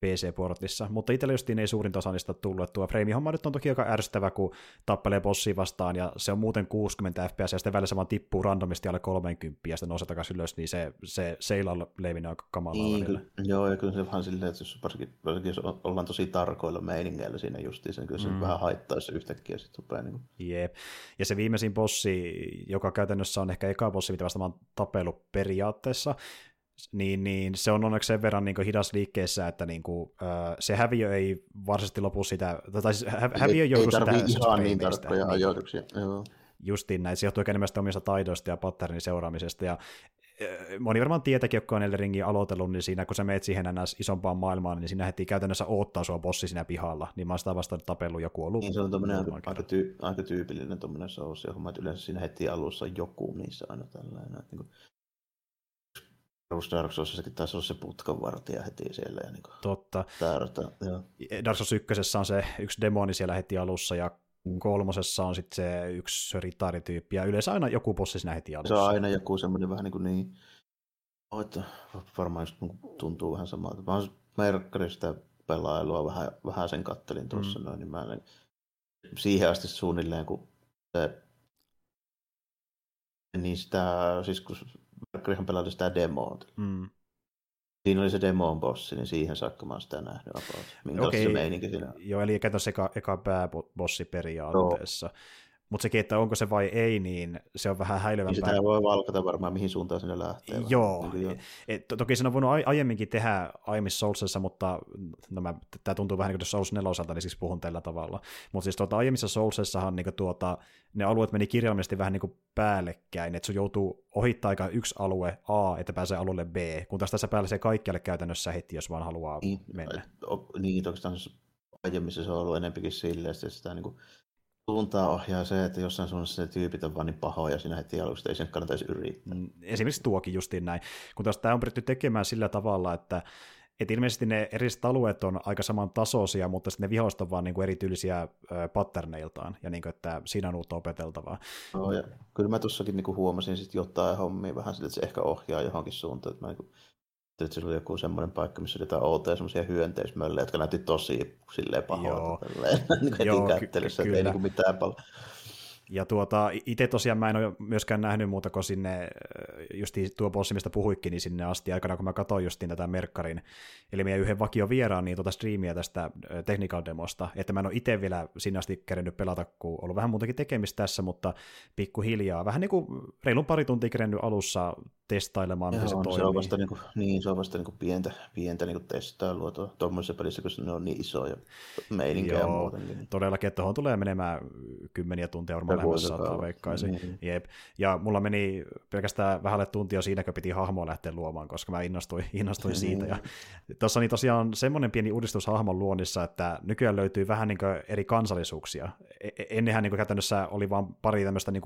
PC-portissa, mutta itselle justiin ei suurin osa niistä tullut. Tuo frame-homma nyt on toki aika ärsyttävä, kun tappelee bossia vastaan, ja se on muuten 60 fps, ja sitten välillä se vaan tippuu randomisti alle 30, ja sitten nousee takaisin ylös, niin se, se seilaa levinnyt aika kamalaa niin, kyllä, Joo, ja kyllä se vähän silleen, että jos, varsinkin, varsinkin jos ollaan tosi tarkoilla meiningeillä siinä justiin, sen kyllä se mm. vähän haittaa se yhtäkkiä sitten rupeaa. Niin kuin... Jep. Ja se viimeisin bossi, joka käytännössä on ehkä eka bossi, mitä vasta mä oon tapellut periaatteessa, niin, niin se on onneksi sen verran niin hidas liikkeessä, että niin kuin, äh, se häviö ei varsinaisesti lopu sitä, tai siis hä, häviö ei joudu sitä... Ei ihan niin tarkkoja niin, ajoituksia, joo. Justiin näin, se johtuu enemmän omista taidoista ja patternin seuraamisesta, ja moni varmaan tietäkin, jotka on Elden aloitellut, niin siinä kun sä meet siihen ns. isompaan maailmaan, niin siinä heti käytännössä oottaa sua bossi siinä pihalla, niin mä oon sitä vastaan tapellut joku ollut. Niin se on tommonen aika, aika, tyy, aika tyypillinen tommonen souls, homma, että yleensä siinä heti alussa joku niissä aina tällainen. Niin kuin Perus Dark Soulsissakin taisi olla se putkanvartija heti siellä. Ja niin Totta. Tärtä, joo. Dark Souls 1 on se yksi demoni siellä heti alussa, ja kolmosessa on sitten se yksi ritaarityyppi, ja yleensä aina joku bossi siinä heti alussa. Se on aina joku semmoinen vähän niin kuin niin, että varmaan just tuntuu vähän samalta. Mä oon merkkarin sitä pelailua vähän, vähän sen kattelin tuossa mm. noin, niin mä en, siihen asti suunnilleen, kun se niin sitä, siis kun Verkkarihan pelasi sitä demoa. Mm. Siinä oli se demon bossi, niin siihen saakka mä oon sitä nähnyt about. okay. se meininki siinä Joo, eli käytännössä eka, eka pääbossi periaatteessa. Joo. Mutta sekin, että onko se vai ei, niin se on vähän häilyvämpää. Niin sitä voi valkata varmaan, mihin suuntaan sinne lähtee. Joo. Niin Et, to, toki sen on voinut aiemminkin tehdä aiemmissa Soulsissa, mutta no tämä tuntuu vähän niin kuin Souls 4 osalta, niin siis puhun tällä tavalla. Mutta siis tuota, aiemmissa Soulsissahan niin tuota, ne alueet meni kirjaimellisesti vähän niin kuin päällekkäin, että sun joutuu ohittaa aika yksi alue A, että pääsee alueelle B, kun taas tässä pääsee kaikkialle käytännössä heti, jos vaan haluaa niin, mennä. Niin, oikeastaan aiemmissa se on ollut enempikin silleen, että sitä niin kuin suuntaa ohjaa se, että jossain suunnassa ne tyypit on vaan niin pahoja siinä heti alusta, ei sen kannattaisi yrittää. Mm, esimerkiksi tuokin justiin näin. Kun taas tämä on pyritty tekemään sillä tavalla, että et ilmeisesti ne eri alueet on aika samantasoisia, mutta sitten ne vihoista on vaan niin kuin erityylisiä patterneiltaan, ja niin kuin, että siinä on uutta opeteltavaa. No, ja kyllä mä tuossakin niin huomasin sitten jotain hommia vähän sille, että se ehkä ohjaa johonkin suuntaan, että mä niin että se oli joku semmoinen paikka, missä oli jotain outoja semmoisia hyönteismöllejä, jotka näytti tosi silleen pahoilta. niin heti Joo, kättelyssä, ky- että ei niin mitään paljon. Ja tuota, itse tosiaan mä en ole myöskään nähnyt muuta kuin sinne, just tuo bossi, mistä puhuikin, niin sinne asti aikana, kun mä katsoin justiin tätä Merkkarin, eli meidän yhden vakio vieraan, niin tuota striimiä tästä technical demosta, että mä en ole itse vielä sinne asti kerennyt pelata, kun ollut vähän muutakin tekemistä tässä, mutta pikkuhiljaa, vähän niin kuin reilun pari tuntia kerennyt alussa testailemaan, Joo, miten se, se toimii. on vasta, niin kuin, niin, se on vasta niin kuin pientä, pientä niin kuin testailua tuommoisessa pelissä, kun ne on niin isoja meininkejä Joo, muutenkin. Todellakin, että tuohon tulee menemään kymmeniä tunteja varmaan lähemmäs saattaa veikkaisin. Niin. Jep. Ja mulla meni pelkästään vähälle tuntia siinä, kun piti hahmoa lähteä luomaan, koska mä innostuin, innostuin niin. siitä. Ja tuossa niin tosiaan semmoinen pieni uudistus hahmon luonnissa, että nykyään löytyy vähän niin eri kansallisuuksia. E-, e- ennenhän niin käytännössä oli vain pari tämmöistä niin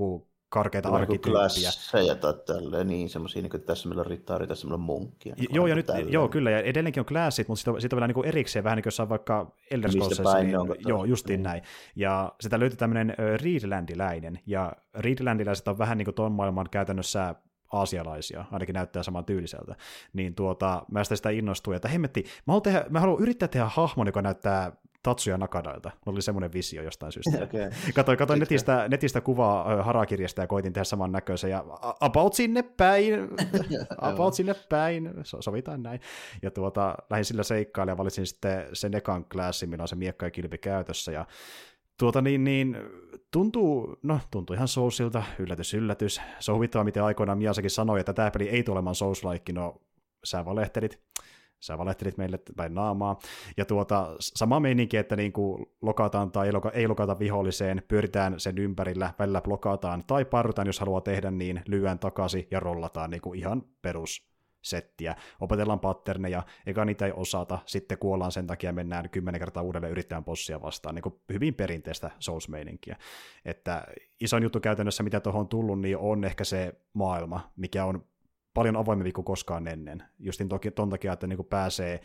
karkeita Vähän arkkityyppiä. ja tälleen, niin semmoisia, niin kuin tässä meillä on rittaari, tässä meillä on munkki. Joo, ja nyt, joo, kyllä, ja edelleenkin on klassit, mutta sitten on, sit on vielä niin kuin erikseen, vähän niin kuin vaikka Elder Scrollsissa, niin, joo, justiin mm. näin. Ja sitä löytyy tämmöinen Reedlandiläinen, ja Reedlandiläiset on vähän niin kuin tuon maailman käytännössä aasialaisia, ainakin näyttää saman tyyliseltä, niin tuota, mä sitä, sitä innostuin, että hemmetti, mä haluan, tehdä, mä haluan yrittää tehdä hahmon, joka näyttää Tatsuya Nakadailta. Mulla oli semmoinen visio jostain syystä. Okay. Katoin, katoin netistä, netistä kuvaa harakirjasta ja koitin tehdä saman näköisen. Ja about sinne päin, about sinne päin, so, sovitaan näin. Ja tuota, lähdin sillä seikkailemaan ja valitsin sitten sen ekan klassin, millä on se miekka ja kilpi käytössä. Ja tuota niin, niin tuntuu, no tuntuu ihan Soulsilta, yllätys, yllätys. Se on huvittavaa, miten aikoinaan Miasakin sanoi, että tämä peli ei tule olemaan Souls-like, no sä valehtelit sä valehtelit meille päin naamaa. Ja tuota, sama meininki, että niin kuin lokataan tai ei, loka, ei lokata viholliseen, pyöritään sen ympärillä, välillä blokataan tai parrutaan, jos haluaa tehdä niin, lyön takaisin ja rollataan niin kuin ihan perus settiä. Opetellaan patterneja, eikä niitä ei osata, sitten kuollaan sen takia, mennään kymmenen kertaa uudelleen yrittämään bossia vastaan, niin kuin hyvin perinteistä Souls-meininkiä. Että isoin juttu käytännössä, mitä tuohon on tullut, niin on ehkä se maailma, mikä on paljon avoimempi kuin koskaan ennen. Justin toki, ton takia, että niin pääsee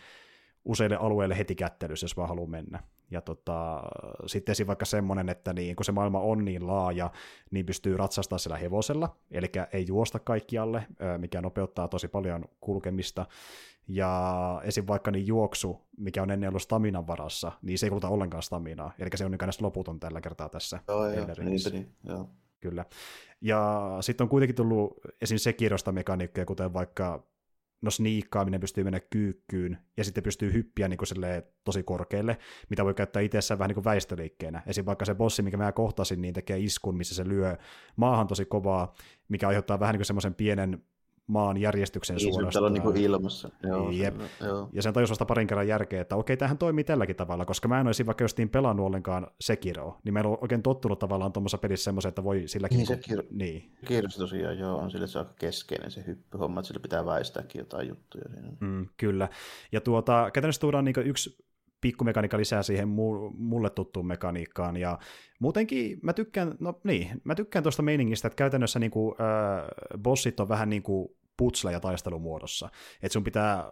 useille alueille heti kättelyssä, jos vaan haluaa mennä. Ja tota, sitten esim. vaikka semmoinen, että niin, kun se maailma on niin laaja, niin pystyy ratsastamaan sillä hevosella, eli ei juosta kaikkialle, mikä nopeuttaa tosi paljon kulkemista. Ja esim. vaikka niin juoksu, mikä on ennen ollut staminan varassa, niin se ei kuluta ollenkaan staminaa, eli se on niin loputon tällä kertaa tässä. Joo, joo, niin, niin, joo. Kyllä. Ja sitten on kuitenkin tullut esim. Sekirosta mekaniikkoja, kuten vaikka no sniikkaaminen pystyy mennä kyykkyyn, ja sitten pystyy hyppiä niin tosi korkealle, mitä voi käyttää itsessään vähän niin kuin väistöliikkeenä. Esim. vaikka se bossi, mikä mä kohtasin, niin tekee iskun, missä se lyö maahan tosi kovaa, mikä aiheuttaa vähän niin kuin semmoisen pienen maan järjestyksen suorastaan. Niin, niin ilmassa. Joo, Jep. Se, joo. Ja sen tajus vasta parin kerran järkeä, että okei, tämähän toimii tälläkin tavalla, koska mä en olisi vaikka jostain pelannut ollenkaan Sekiroa, niin meillä on oikein tottunut tavallaan tuommoisessa pelissä semmoisen, että voi silläkin... Niin, Sekiro, niin. Sekirossa tosiaan joo, on sille se aika keskeinen se hyppyhomma, että sillä pitää väistääkin jotain juttuja siinä. Mm, kyllä. Ja tuota, käytännössä tuodaan niin yksi pikkumekaniikka lisää siihen mulle tuttuun mekaniikkaan, ja muutenkin mä tykkään, no niin, mä tykkään tuosta meiningistä, että käytännössä niin kuin, äh, bossit on vähän niin kuin putsleja taistelumuodossa, että sun pitää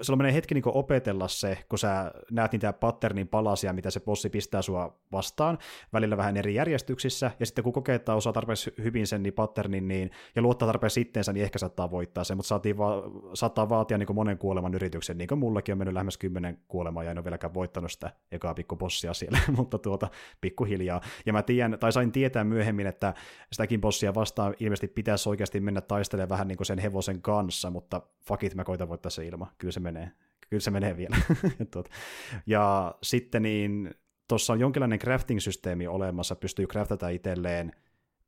sulla menee hetki niin opetella se, kun sä näet niitä patternin palasia, mitä se bossi pistää sua vastaan, välillä vähän eri järjestyksissä, ja sitten kun kokee, että osaa tarpeeksi hyvin sen niin patternin, niin, ja luottaa tarpeeksi sitteensä, niin ehkä saattaa voittaa sen, mutta saatiin va- saattaa vaatia niin monen kuoleman yrityksen, niin kuin mullakin on mennyt lähemmäs kymmenen kuolemaa, ja en ole vieläkään voittanut sitä ekaa pikkubossia siellä, mutta tuota, pikkuhiljaa. Ja mä tiedän, tai sain tietää myöhemmin, että sitäkin bossia vastaan ilmeisesti pitäisi oikeasti mennä taistelemaan vähän niin kuin sen hevosen kanssa, mutta fuck it, mä koitan voittaa se ilma. Kyllä se menee. Kyllä se menee vielä. ja sitten niin, tuossa on jonkinlainen crafting-systeemi olemassa, pystyy craftata itselleen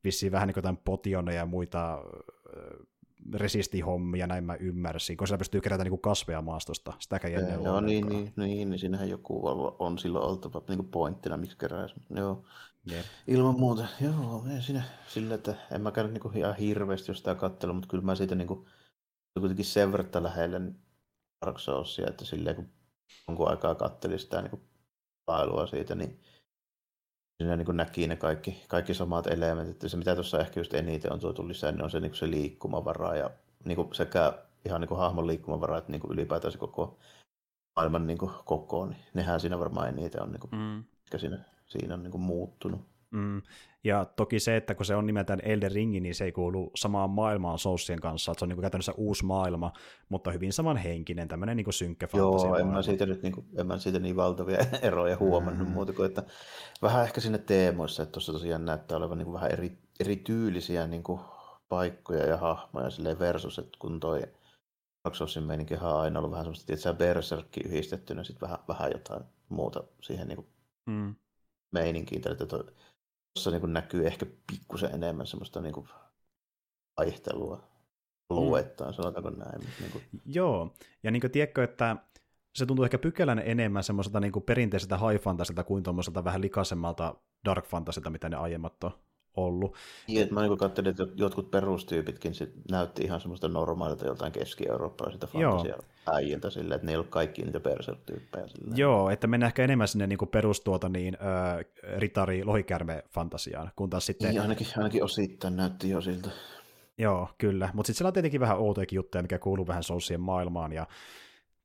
vissiin vähän niin kuin ja muita resistihommia, näin mä ymmärsin, kun pystyy kerätä niin kasveja maastosta, sitäkään ennen Joo, niin, niin, niin, niin, siinähän joku on silloin oltava niin kuin pointtina, miksi kerää. Joo, yeah. ilman muuta. Joo, ei siinä sillä, että en mä käy niin ihan hirveästi jos sitä katsella, mutta kyllä mä siitä niin kuin, kuitenkin sen verran lähellä Dark Soulsia, että silleen kun jonkun aikaa katselin sitä niin pailua siitä, niin siinä niin näki ne kaikki, kaikki samat elementit. Se mitä tuossa ehkä just eniten on tuotu lisää, niin on se, niin se liikkumavara ja niin kuin sekä ihan niin kuin hahmon liikkumavara, että niin kuin ylipäätään se koko maailman niin kuin koko, niin nehän siinä varmaan eniten on, niin kuin, mm. siinä, siinä on niin kuin muuttunut. Mm. Ja toki se, että kun se on nimeltään Elden Ringi, niin se ei kuulu samaan maailmaan Soulsien kanssa, että se on niin kuin käytännössä uusi maailma, mutta hyvin samanhenkinen, tämmöinen niin synkkä fantasia. Joo, en mä, siitä nyt niin kuin, en mä siitä niin valtavia eroja huomannut, mm. muuta kuin, että vähän ehkä sinne teemoissa, että tuossa tosiaan näyttää olevan niin kuin vähän eri, erityylisiä niin kuin paikkoja ja hahmoja silleen versus, että kun toi Dark Soulsin meininki on aina ollut vähän semmoista, että Berserkki yhdistettynä sitten vähän, vähän jotain muuta siihen niin kuin mm. meininkiin, että tuossa niin näkyy ehkä pikkusen enemmän semmoista niin kuin vaihtelua luettaan, mm. sanotaanko näin. Niin kuin... Joo, ja niin kuin, tiedätkö, että se tuntuu ehkä pykälän enemmän semmoiselta niin kuin perinteiseltä high fantasilta kuin tuommoiselta vähän likaisemmalta dark fantasilta, mitä ne aiemmat on ollut. Niin, että mä niin katselin, että jotkut perustyypitkin sit näytti ihan semmoista normaalilta joltain keski-eurooppalaisilta fantasia-äijiltä silleen, että ne ei ollut kaikki niitä persertyyppejä. Joo, että mennään ehkä enemmän sinne niin perustuota niin, äh, ritari lohikärme fantasiaan, kun taas sitten... Niin, ainakin, ainakin osittain näytti jo siltä. Joo, kyllä. Mutta sitten siellä on tietenkin vähän outojakin juttuja, mikä kuuluu vähän Soulsien maailmaan, ja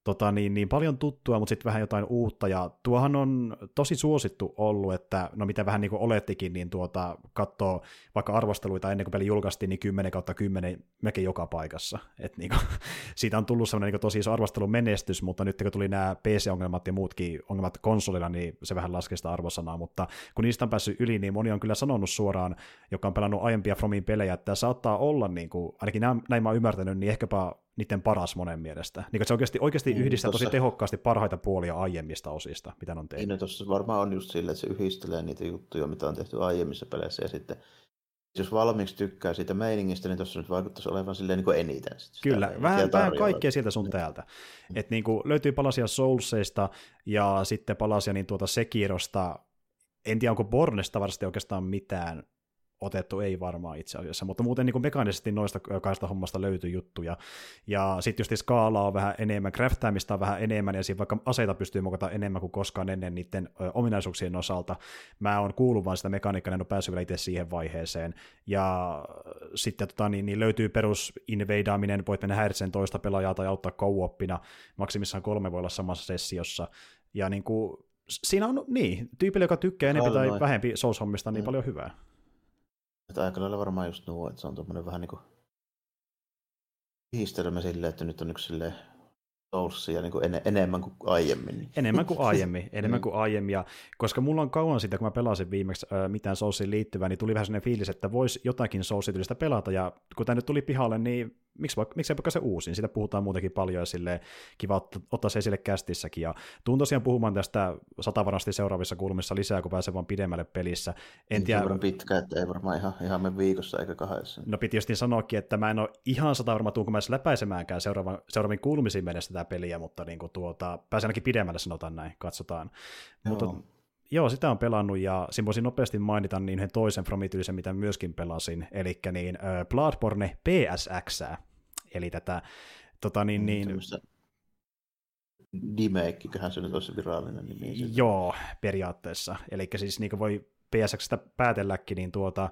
tota, niin, niin paljon tuttua, mutta sitten vähän jotain uutta, ja tuohan on tosi suosittu ollut, että no mitä vähän niin kuin olettikin, niin tuota, katsoo vaikka arvosteluita ennen kuin peli julkaistiin, niin 10 kautta 10 melkein joka paikassa. Et niin kuin, siitä on tullut sellainen niin tosi iso arvostelun menestys, mutta nyt kun tuli nämä PC-ongelmat ja muutkin ongelmat konsolilla, niin se vähän laskee sitä arvosanaa, mutta kun niistä on päässyt yli, niin moni on kyllä sanonut suoraan, joka on pelannut aiempia Fromin pelejä, että tämä saattaa olla, niin kuin, ainakin näin mä oon ymmärtänyt, niin ehkäpä niiden paras monen mielestä. Niin, se oikeasti, oikeasti niin, yhdistää tossa... tosi tehokkaasti parhaita puolia aiemmista osista, mitä on tehty. Niin, no tuossa varmaan on just sillä, että se yhdistelee niitä juttuja, mitä on tehty aiemmissa peleissä, ja sitten jos valmiiksi tykkää siitä meiningistä, niin tuossa nyt vaikuttaisi olevan silleen niin kuin eniten. Sitä Kyllä, vähän, vähän kaikkea sieltä sun täältä. Mm. Et niin kuin löytyy palasia Soulseista ja sitten palasia niin tuota Sekirosta. En tiedä, onko Bornesta varmasti oikeastaan mitään otettu, ei varmaan itse asiassa, mutta muuten niin kuin mekaanisesti noista kahdesta hommasta löytyy juttuja. Ja sitten just skaalaa on vähän enemmän, craftaamista on vähän enemmän, ja siinä vaikka aseita pystyy mokata enemmän kuin koskaan ennen niiden ominaisuuksien osalta. Mä oon kuullut vaan sitä mekaniikkaa, en ole päässyt vielä itse siihen vaiheeseen. Ja sitten tota, niin, niin löytyy perus inveidaaminen, voit mennä häiritseen toista pelaajaa tai auttaa co maksimissaan kolme voi olla samassa sessiossa. Ja niin kuin, siinä on, niin, tyypille, joka tykkää enemmän tai vähempi Souls-hommista, niin mm. paljon hyvää. Että aika lailla varmaan just nuo, että se on tuommoinen vähän niin kuin yhdistelmä silleen, että nyt on yksi silleen Soulsia niin kuin en, enemmän kuin aiemmin. Enemmän kuin aiemmin, enemmän mm. kuin aiemmin. Ja koska mulla on kauan siitä, kun mä pelasin viimeksi äh, mitään Soulsiin liittyvää, niin tuli vähän sellainen fiilis, että voisi jotakin Soulsityylistä pelata. Ja kun tämä nyt tuli pihalle, niin miksi, miksi ei vaikka se uusin? Siitä puhutaan muutenkin paljon ja sille kiva ottaa se esille kästissäkin. Ja tuun tosiaan puhumaan tästä satavarasti seuraavissa kulmissa lisää, kun pääsee vaan pidemmälle pelissä. En tiedä... Se pitkä, että ei varmaan ihan, ihan me viikossa eikä kahdessa. No piti just niin sanoakin, että mä en ole ihan satavarma, tuunko mä edes läpäisemäänkään seuraavan, seuraaviin kulmisiin mennessä tätä peliä, mutta niin kuin tuota, pääsen ainakin pidemmälle sanotaan näin, katsotaan. Joo. Mutta Joo, sitä on pelannut ja siinä voisin nopeasti mainita niin yhden toisen Fromityisen, mitä myöskin pelasin, eli niin uh, Bloodborne PSX, eli tätä tota niin, mm, niin, Dimeikkiköhän se nyt olisi virallinen nimi. Joo, periaatteessa. Eli siis niin kuin voi PSXstä päätelläkin, niin tuota,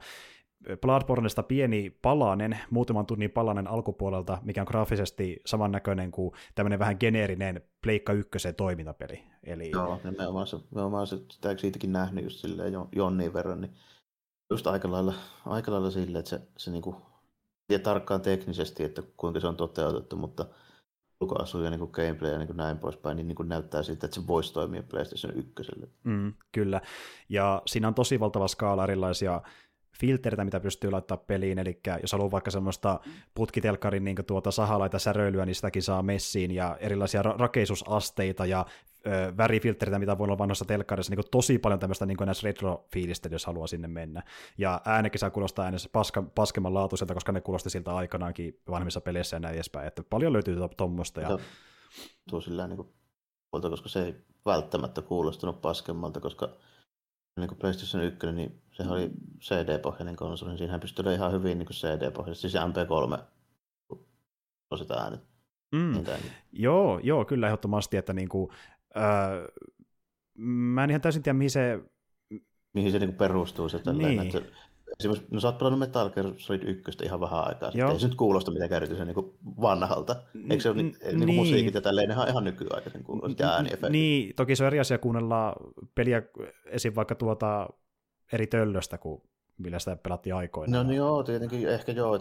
Bloodborneista pieni palanen, muutaman tunnin palanen alkupuolelta, mikä on graafisesti samannäköinen kuin tämmöinen vähän geneerinen Pleikka 1 toimintapeli. Eli... Joo, nimenomaan se, nimenomaan se, sitä siitäkin nähnyt just silleen jonnin verran, niin just aika lailla, aika lailla silleen, että se, se niinku, tiedä tarkkaan teknisesti, että kuinka se on toteutettu, mutta ulkoasu ja niin gameplay ja niin näin poispäin, niin, niin näyttää siltä, että se voisi toimia PlayStation 1. Mm, kyllä, ja siinä on tosi valtava skaala erilaisia filtereitä, mitä pystyy laittaa peliin, eli jos haluaa vaikka semmoista putkitelkkarin niin tuota sahalaita säröilyä, niin sitäkin saa messiin, ja erilaisia ra- rakeisusasteita ja ö, värifiltereitä, mitä voi olla vanhoissa telkkarissa, niin tosi paljon tämmöistä niin näissä retro-fiilistä, jos haluaa sinne mennä. Ja äänekin saa kuulostaa äänessä paska, paskemman laatuiselta, koska ne kuulosti siltä aikanaankin vanhemmissa peleissä ja näin edespäin, että paljon löytyy tuommoista. Ja... Tuo sillä niin kuin, koska se ei välttämättä kuulostunut paskemmalta, koska niin kuin PlayStation 1, niin se oli CD-pohjainen konsoli, niin siinähän pystyy ihan hyvin niin CD-pohjaisesti, siis MP3 on sitä äänet. Mm. Niin. Joo, joo, kyllä ehdottomasti, että niin kuin, äh, mä en ihan täysin tiedä, mihin se... Mihin se niin kuin perustuu se tälleen, niin. että Esimerkiksi, no sä oot pelannut Metal Gear Solid 1 ihan vähän aikaa sitten. Ei se nyt kuulosta mitenkään erityisen niin vanhalta. Eikö se ole niin, niin, musiikit ja tälleen, nehän ihan nykyaikaisen kuulostaa ja ääniefektit. Niin, toki se on eri asia kuunnella peliä esim. vaikka tuota eri töllöstä kuin millä sitä pelattiin aikoinaan. No niin joo, tietenkin ehkä joo,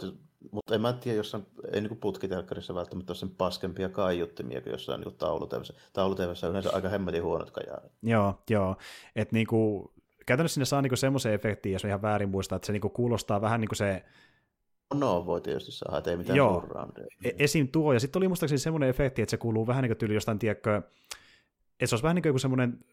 mutta en mä tiedä, jos on, ei niin putkitelkkarissa välttämättä ole sen paskempia kaiuttimia kuin jossain niin taulutevässä. Taulutevässä on yleensä aika hemmetin huonot kajaarit. Joo, joo. Että niinku, käytännössä sinne saa niinku semmoisen efektin, jos ihan väärin muistaa, että se niinku kuulostaa vähän niin kuin se No, voi tietysti saada, että ei mitään Joo, e- esim. tuo, ja sitten oli muistaakseni semmoinen efekti, että se kuuluu vähän niin kuin tyyli jostain, tiedätkö, että se olisi vähän niin kuin joku semmoinen,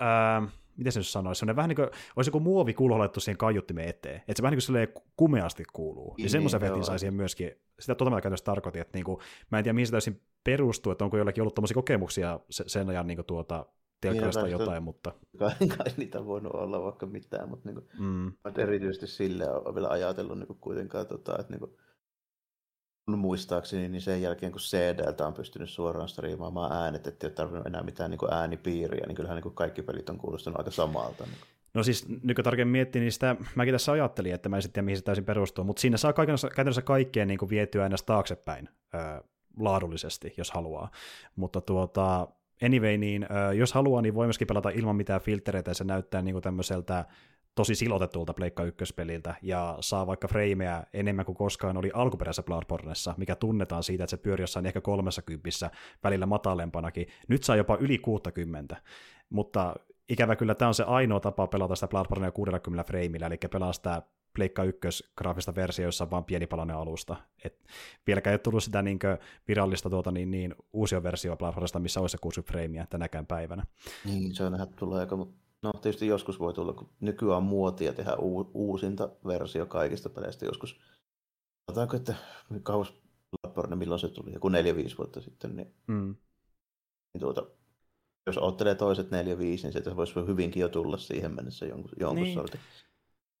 ää, miten se nyt sanoisi, semmoinen vähän niin kuin, olisi joku muovi kulholettu siihen kaiuttimen eteen, että se vähän niin kuin kumeasti kuuluu, niin, niin semmoisen efektin sai siihen myöskin, sitä tota mä käytännössä tarkoitin, että niin kuin, mä en tiedä mihin se täysin perustuu, että onko jollakin ollut tämmöisiä kokemuksia sen ajan niin kuin tuota, telkkarista niin, jotain, mutta... Kai, kai niitä voinut olla vaikka mitään, mutta niin kuin, mm. erityisesti sille on vielä ajatellut niin kuin kuitenkaan, tota, että niin kuin, muistaakseni, niin sen jälkeen kun CDltä on pystynyt suoraan striimaamaan äänet, että ei ole tarvinnut enää mitään niin kuin äänipiiriä, niin kyllähän niin kuin kaikki pelit on kuulostanut aika samalta. Niin No siis nyt kun tarkemmin miettii, niin sitä mäkin tässä ajattelin, että mä en sitten mihin se täysin perustuu, mutta siinä saa käytännössä kaikkeen niin kuin vietyä aina taaksepäin öö, laadullisesti, jos haluaa. Mutta tuota, anyway, niin öö, jos haluaa, niin voi myöskin pelata ilman mitään filtereitä, ja se näyttää niin kuin tämmöiseltä tosi silotetulta Pleikka ykköspeliltä ja saa vaikka freimejä enemmän kuin koskaan oli alkuperäisessä Bloodborneissa, mikä tunnetaan siitä, että se pyörii jossain ehkä 30 välillä matalempanakin. Nyt saa jopa yli 60, mutta ikävä kyllä tämä on se ainoa tapa pelata sitä Bloodbornea 60 freimillä, eli pelaa sitä Pleikka 1 graafista versio, jossa on vain pieni palanen alusta. Et vieläkään ei ole tullut sitä niin virallista tuota, niin, niin, uusia versio Bloodborneista, missä olisi se 60 freimiä tänäkään päivänä. Niin, se on nähdä tulee aika, mutta No tietysti joskus voi tulla, kun nykyään on muotia tehdä u- uusinta versio kaikista peleistä joskus. Sanotaanko, että kauas Bloodborne, milloin se tuli, joku 4-5 vuotta sitten, niin, mm. niin tuota, jos ottelee toiset 4-5, niin se voisi hyvinkin jo tulla siihen mennessä jonkun, jonkun niin. sortin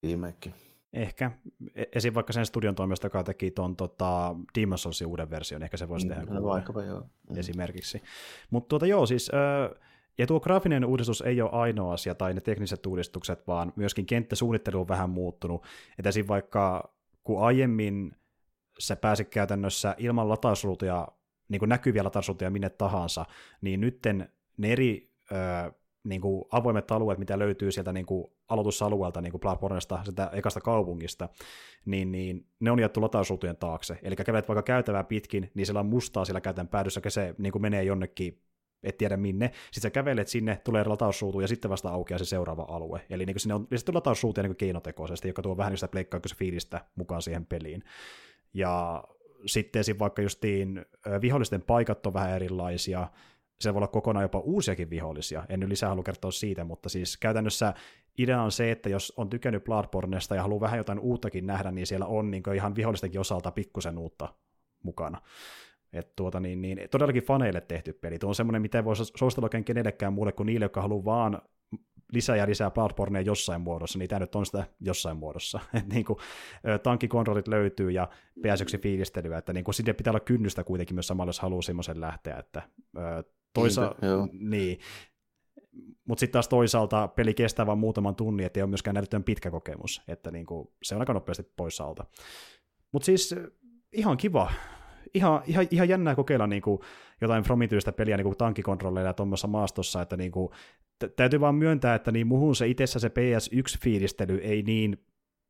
viimeikki. Ehkä. E, esim. vaikka sen studion toimesta, joka teki tuon tota, Demon's Soulsin uuden version, ehkä se voisi mm, tehdä. No, vaikkapa joo. Mm. Esimerkiksi. Mutta tuota, joo, siis... Äh, ja tuo graafinen uudistus ei ole ainoa asia, tai ne tekniset uudistukset, vaan myöskin kenttäsuunnittelu on vähän muuttunut. Että esim. vaikka kun aiemmin se pääsi käytännössä ilman latausruutuja, niin kuin näkyviä latausruutuja minne tahansa, niin nytten ne eri ö, niin kuin avoimet alueet, mitä löytyy sieltä niin kuin aloitusalueelta, niin kuin Bloodborneista, sitä ekasta kaupungista, niin, niin ne on jätty latausruutujen taakse. Eli kävelet vaikka käytävää pitkin, niin siellä on mustaa siellä käytän päädyssä, se niin kuin menee jonnekin et tiedä minne. Sitten sä kävelet sinne, tulee latausruutu ja sitten vasta aukeaa se seuraava alue. Eli niin sinne on lisätty latausruutu niin keinotekoisesti, joka tuo vähän niin sitä fiilistä mukaan siihen peliin. Ja sitten esim. vaikka justiin vihollisten paikat on vähän erilaisia, se voi olla kokonaan jopa uusiakin vihollisia. En nyt lisää halua kertoa siitä, mutta siis käytännössä idea on se, että jos on tykännyt Bloodbornesta ja haluaa vähän jotain uuttakin nähdä, niin siellä on niin ihan vihollistenkin osalta pikkusen uutta mukana. Et tuota, niin, niin, todellakin faneille tehty peli. Tuo on semmoinen, mitä ei voi suositella oikein kenellekään muulle kuin niille, jotka haluaa vaan lisää ja lisää Bloodbornea jossain muodossa, niin tämä nyt on sitä jossain muodossa. Et niin kuin, tankkikontrollit löytyy ja PS1 fiilistelyä, että niin kuin, sinne pitää olla kynnystä kuitenkin myös samalla, jos haluaa semmoisen lähteä. Että, toisa- niin, mutta sitten taas toisaalta peli kestää vain muutaman tunnin, ettei ole myöskään näyttöön pitkä kokemus, että niin kuin, se on aika nopeasti pois alta. Mutta siis ihan kiva ihan, ihan, ihan jännää kokeilla niin kuin jotain Fromityistä peliä niin kuin tankkikontrolleilla tuommoisessa maastossa, että niin kuin, täytyy vaan myöntää, että niin muhun se itsessä se PS1-fiilistely ei niin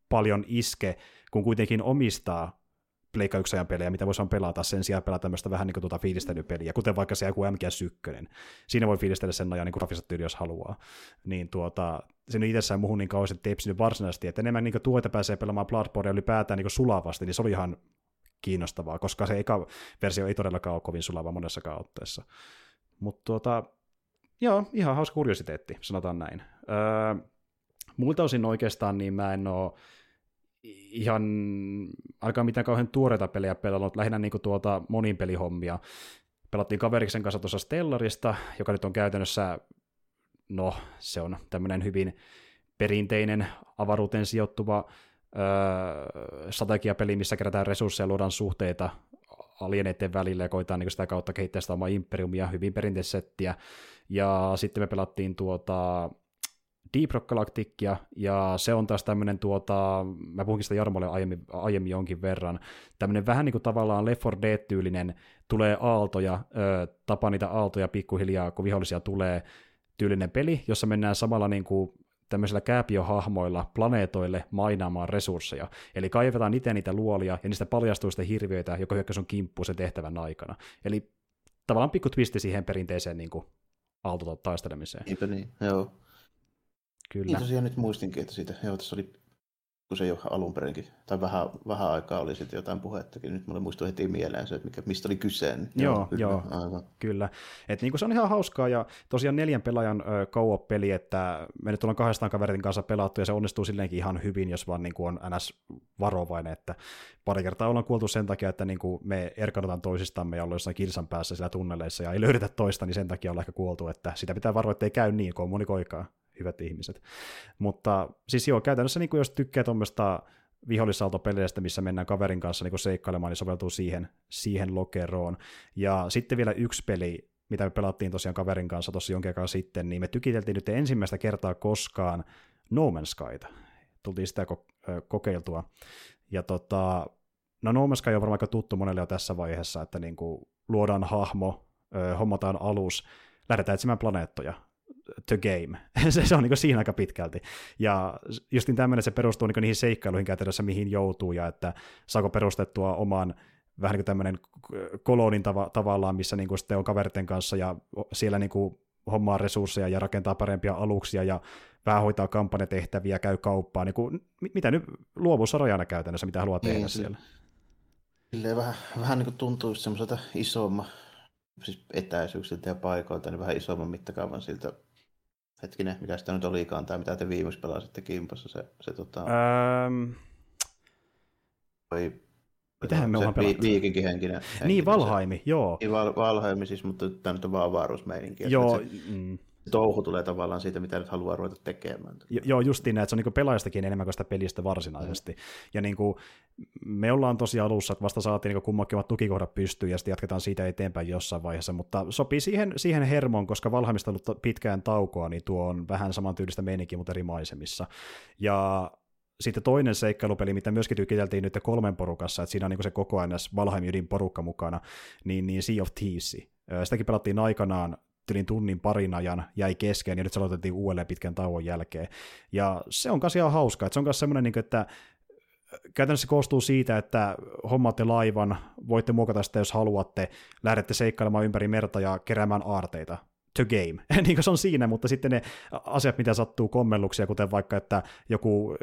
paljon iske, kun kuitenkin omistaa Pleikka 1 pelejä, mitä voisi pelata sen sijaan pelata tämmöistä vähän niin kuin tuota fiilistelypeliä, kuten vaikka se joku MGS1. Siinä voi fiilistellä sen ajan niin grafista tyyli, jos haluaa. Niin tuota, se nyt itsessään muuhun niin kauheasti tepsinyt varsinaisesti, että enemmän niin tuota pääsee pelaamaan Bloodborne ylipäätään niin sulavasti, niin se oli ihan kiinnostavaa, koska se eka versio ei todellakaan ole kovin sulava monessakaan otteessa. Mutta tuota, joo, ihan hauska kuriositeetti, sanotaan näin. Öö, muilta osin oikeastaan niin mä en ole ihan aika mitään kauhean tuoreita pelejä pelannut, lähinnä niin tuota monin pelihommia. Pelattiin kaveriksen kanssa tuossa Stellarista, joka nyt on käytännössä, no se on tämmöinen hyvin perinteinen avaruuteen sijoittuva strategiapeli, missä kerätään resursseja, luodaan suhteita alieneiden välillä ja koitaan niin sitä kautta kehittää sitä omaa imperiumia, hyvin perinteistä settiä. Ja sitten me pelattiin tuota Deep Rock Galacticia, ja se on taas tämmöinen, tuota, mä puhunkin sitä Jarmolle aiemmin, aiemmin jonkin verran, tämmöinen vähän niin kuin tavallaan Left 4 Dead-tyylinen, tulee aaltoja, ö, tapa niitä aaltoja pikkuhiljaa, kun vihollisia tulee, tyylinen peli, jossa mennään samalla niin kuin tämmöisillä kääpiohahmoilla planeetoille mainaamaan resursseja. Eli kaivetaan itse niitä luolia, ja niistä paljastuu sitten hirviöitä, joka hyökkäys on kimppu sen tehtävän aikana. Eli tavallaan pikku twisti siihen perinteiseen niin taistelemiseen. Eipä niin, joo. Kyllä. Niin tosiaan nyt muistinkin, että siitä, joo, tässä oli kun se jo alun perinkin, tai vähän, vähän aikaa oli sitten jotain puhettakin, nyt mulle muistui heti mieleen se, että mikä, mistä oli kyse. Niin joo, joo, kyllä. joo aivan. kyllä. Et niin se on ihan hauskaa, ja tosiaan neljän pelaajan ö, co-op-peli, että me nyt ollaan kahdestaan kaverin kanssa pelattu, ja se onnistuu silleenkin ihan hyvin, jos vaan niin kuin on ns. varovainen, että pari kertaa ollaan kuoltu sen takia, että niin kuin me erkadutaan toisistamme ja ollaan jossain kilsan päässä siellä tunneleissa, ja ei löydetä toista, niin sen takia ollaan ehkä kuoltu, että sitä pitää varoa, että ei käy niin, kun on monikoikaa hyvät ihmiset. Mutta siis joo, käytännössä niin kuin jos tykkää tuommoista vihollisaltopeleistä, missä mennään kaverin kanssa niin seikkailemaan, niin soveltuu siihen, siihen lokeroon. Ja sitten vielä yksi peli, mitä me pelattiin tosiaan kaverin kanssa tosi jonkin aikaa sitten, niin me tykiteltiin nyt ensimmäistä kertaa koskaan No Man's Skyta. Tultiin sitä kokeiltua. Ja tota, no No Man's Sky on varmaan aika tuttu monelle jo tässä vaiheessa, että niin kuin luodaan hahmo, hommataan alus, lähdetään etsimään planeettoja, the game. se, se on niin siinä aika pitkälti. Ja just niin tämmöinen, se perustuu niin niihin seikkailuihin käytännössä, mihin joutuu, ja että saako perustettua oman vähän niin kuin tämmöinen kolonin tava, tavallaan, missä niin kuin sitten on kaverten kanssa, ja siellä niin kuin hommaa resursseja ja rakentaa parempia aluksia, ja vähän hoitaa kampanjatehtäviä, käy kauppaa, niin kuin, mitä nyt luovuus rajana käytännössä, mitä haluaa tehdä niin, siellä. Silleen vähän, vähän niin kuin tuntuu semmoiselta isomman, siis etäisyyksiltä ja paikoilta, niin vähän isomman mittakaavan siltä Hetkinen, mikä sitä nyt olikaan, tai mitä te viimeksi pelasitte kimpassa, se, se tota... Öm... Vai... Mitähän me ollaan pelattu? Vi- viikinkin henkinen, henkinen. Niin, Valhaimi, se, joo. Niin, Val- Valhaimi siis, mutta tämä nyt on vaan avaruusmeininki. Joo. Se, mm touhu tulee tavallaan siitä, mitä nyt haluaa ruveta tekemään. Jo, joo, justiin että se on niin pelaajastakin enemmän kuin sitä pelistä varsinaisesti. Mm. Ja niin kuin, me ollaan tosi alussa, että vasta saatiin niin kummakin tukikohdat pystyyn ja sitten jatketaan siitä eteenpäin jossain vaiheessa, mutta sopii siihen, siihen hermoon, koska Valheimista on ollut pitkään taukoa, niin tuo on vähän samantyylistä meininkiä, mutta eri maisemissa. Ja sitten toinen seikkailupeli, mitä myöskin tykiteltiin nyt kolmen porukassa, että siinä on niin se koko ajan Valheim ydin porukka mukana, niin, niin Sea of Thieves. Sitäkin pelattiin aikanaan tylin tunnin parin ajan jäi kesken, ja nyt se aloitettiin uudelleen pitkän tauon jälkeen. Ja se on kanssa ihan hauskaa, että se on myös semmoinen, niin että käytännössä koostuu siitä, että hommaatte laivan, voitte muokata sitä, jos haluatte, lähdette seikkailemaan ympäri merta ja keräämään aarteita to game. niin kuin se on siinä, mutta sitten ne asiat, mitä sattuu kommelluksia, kuten vaikka, että joku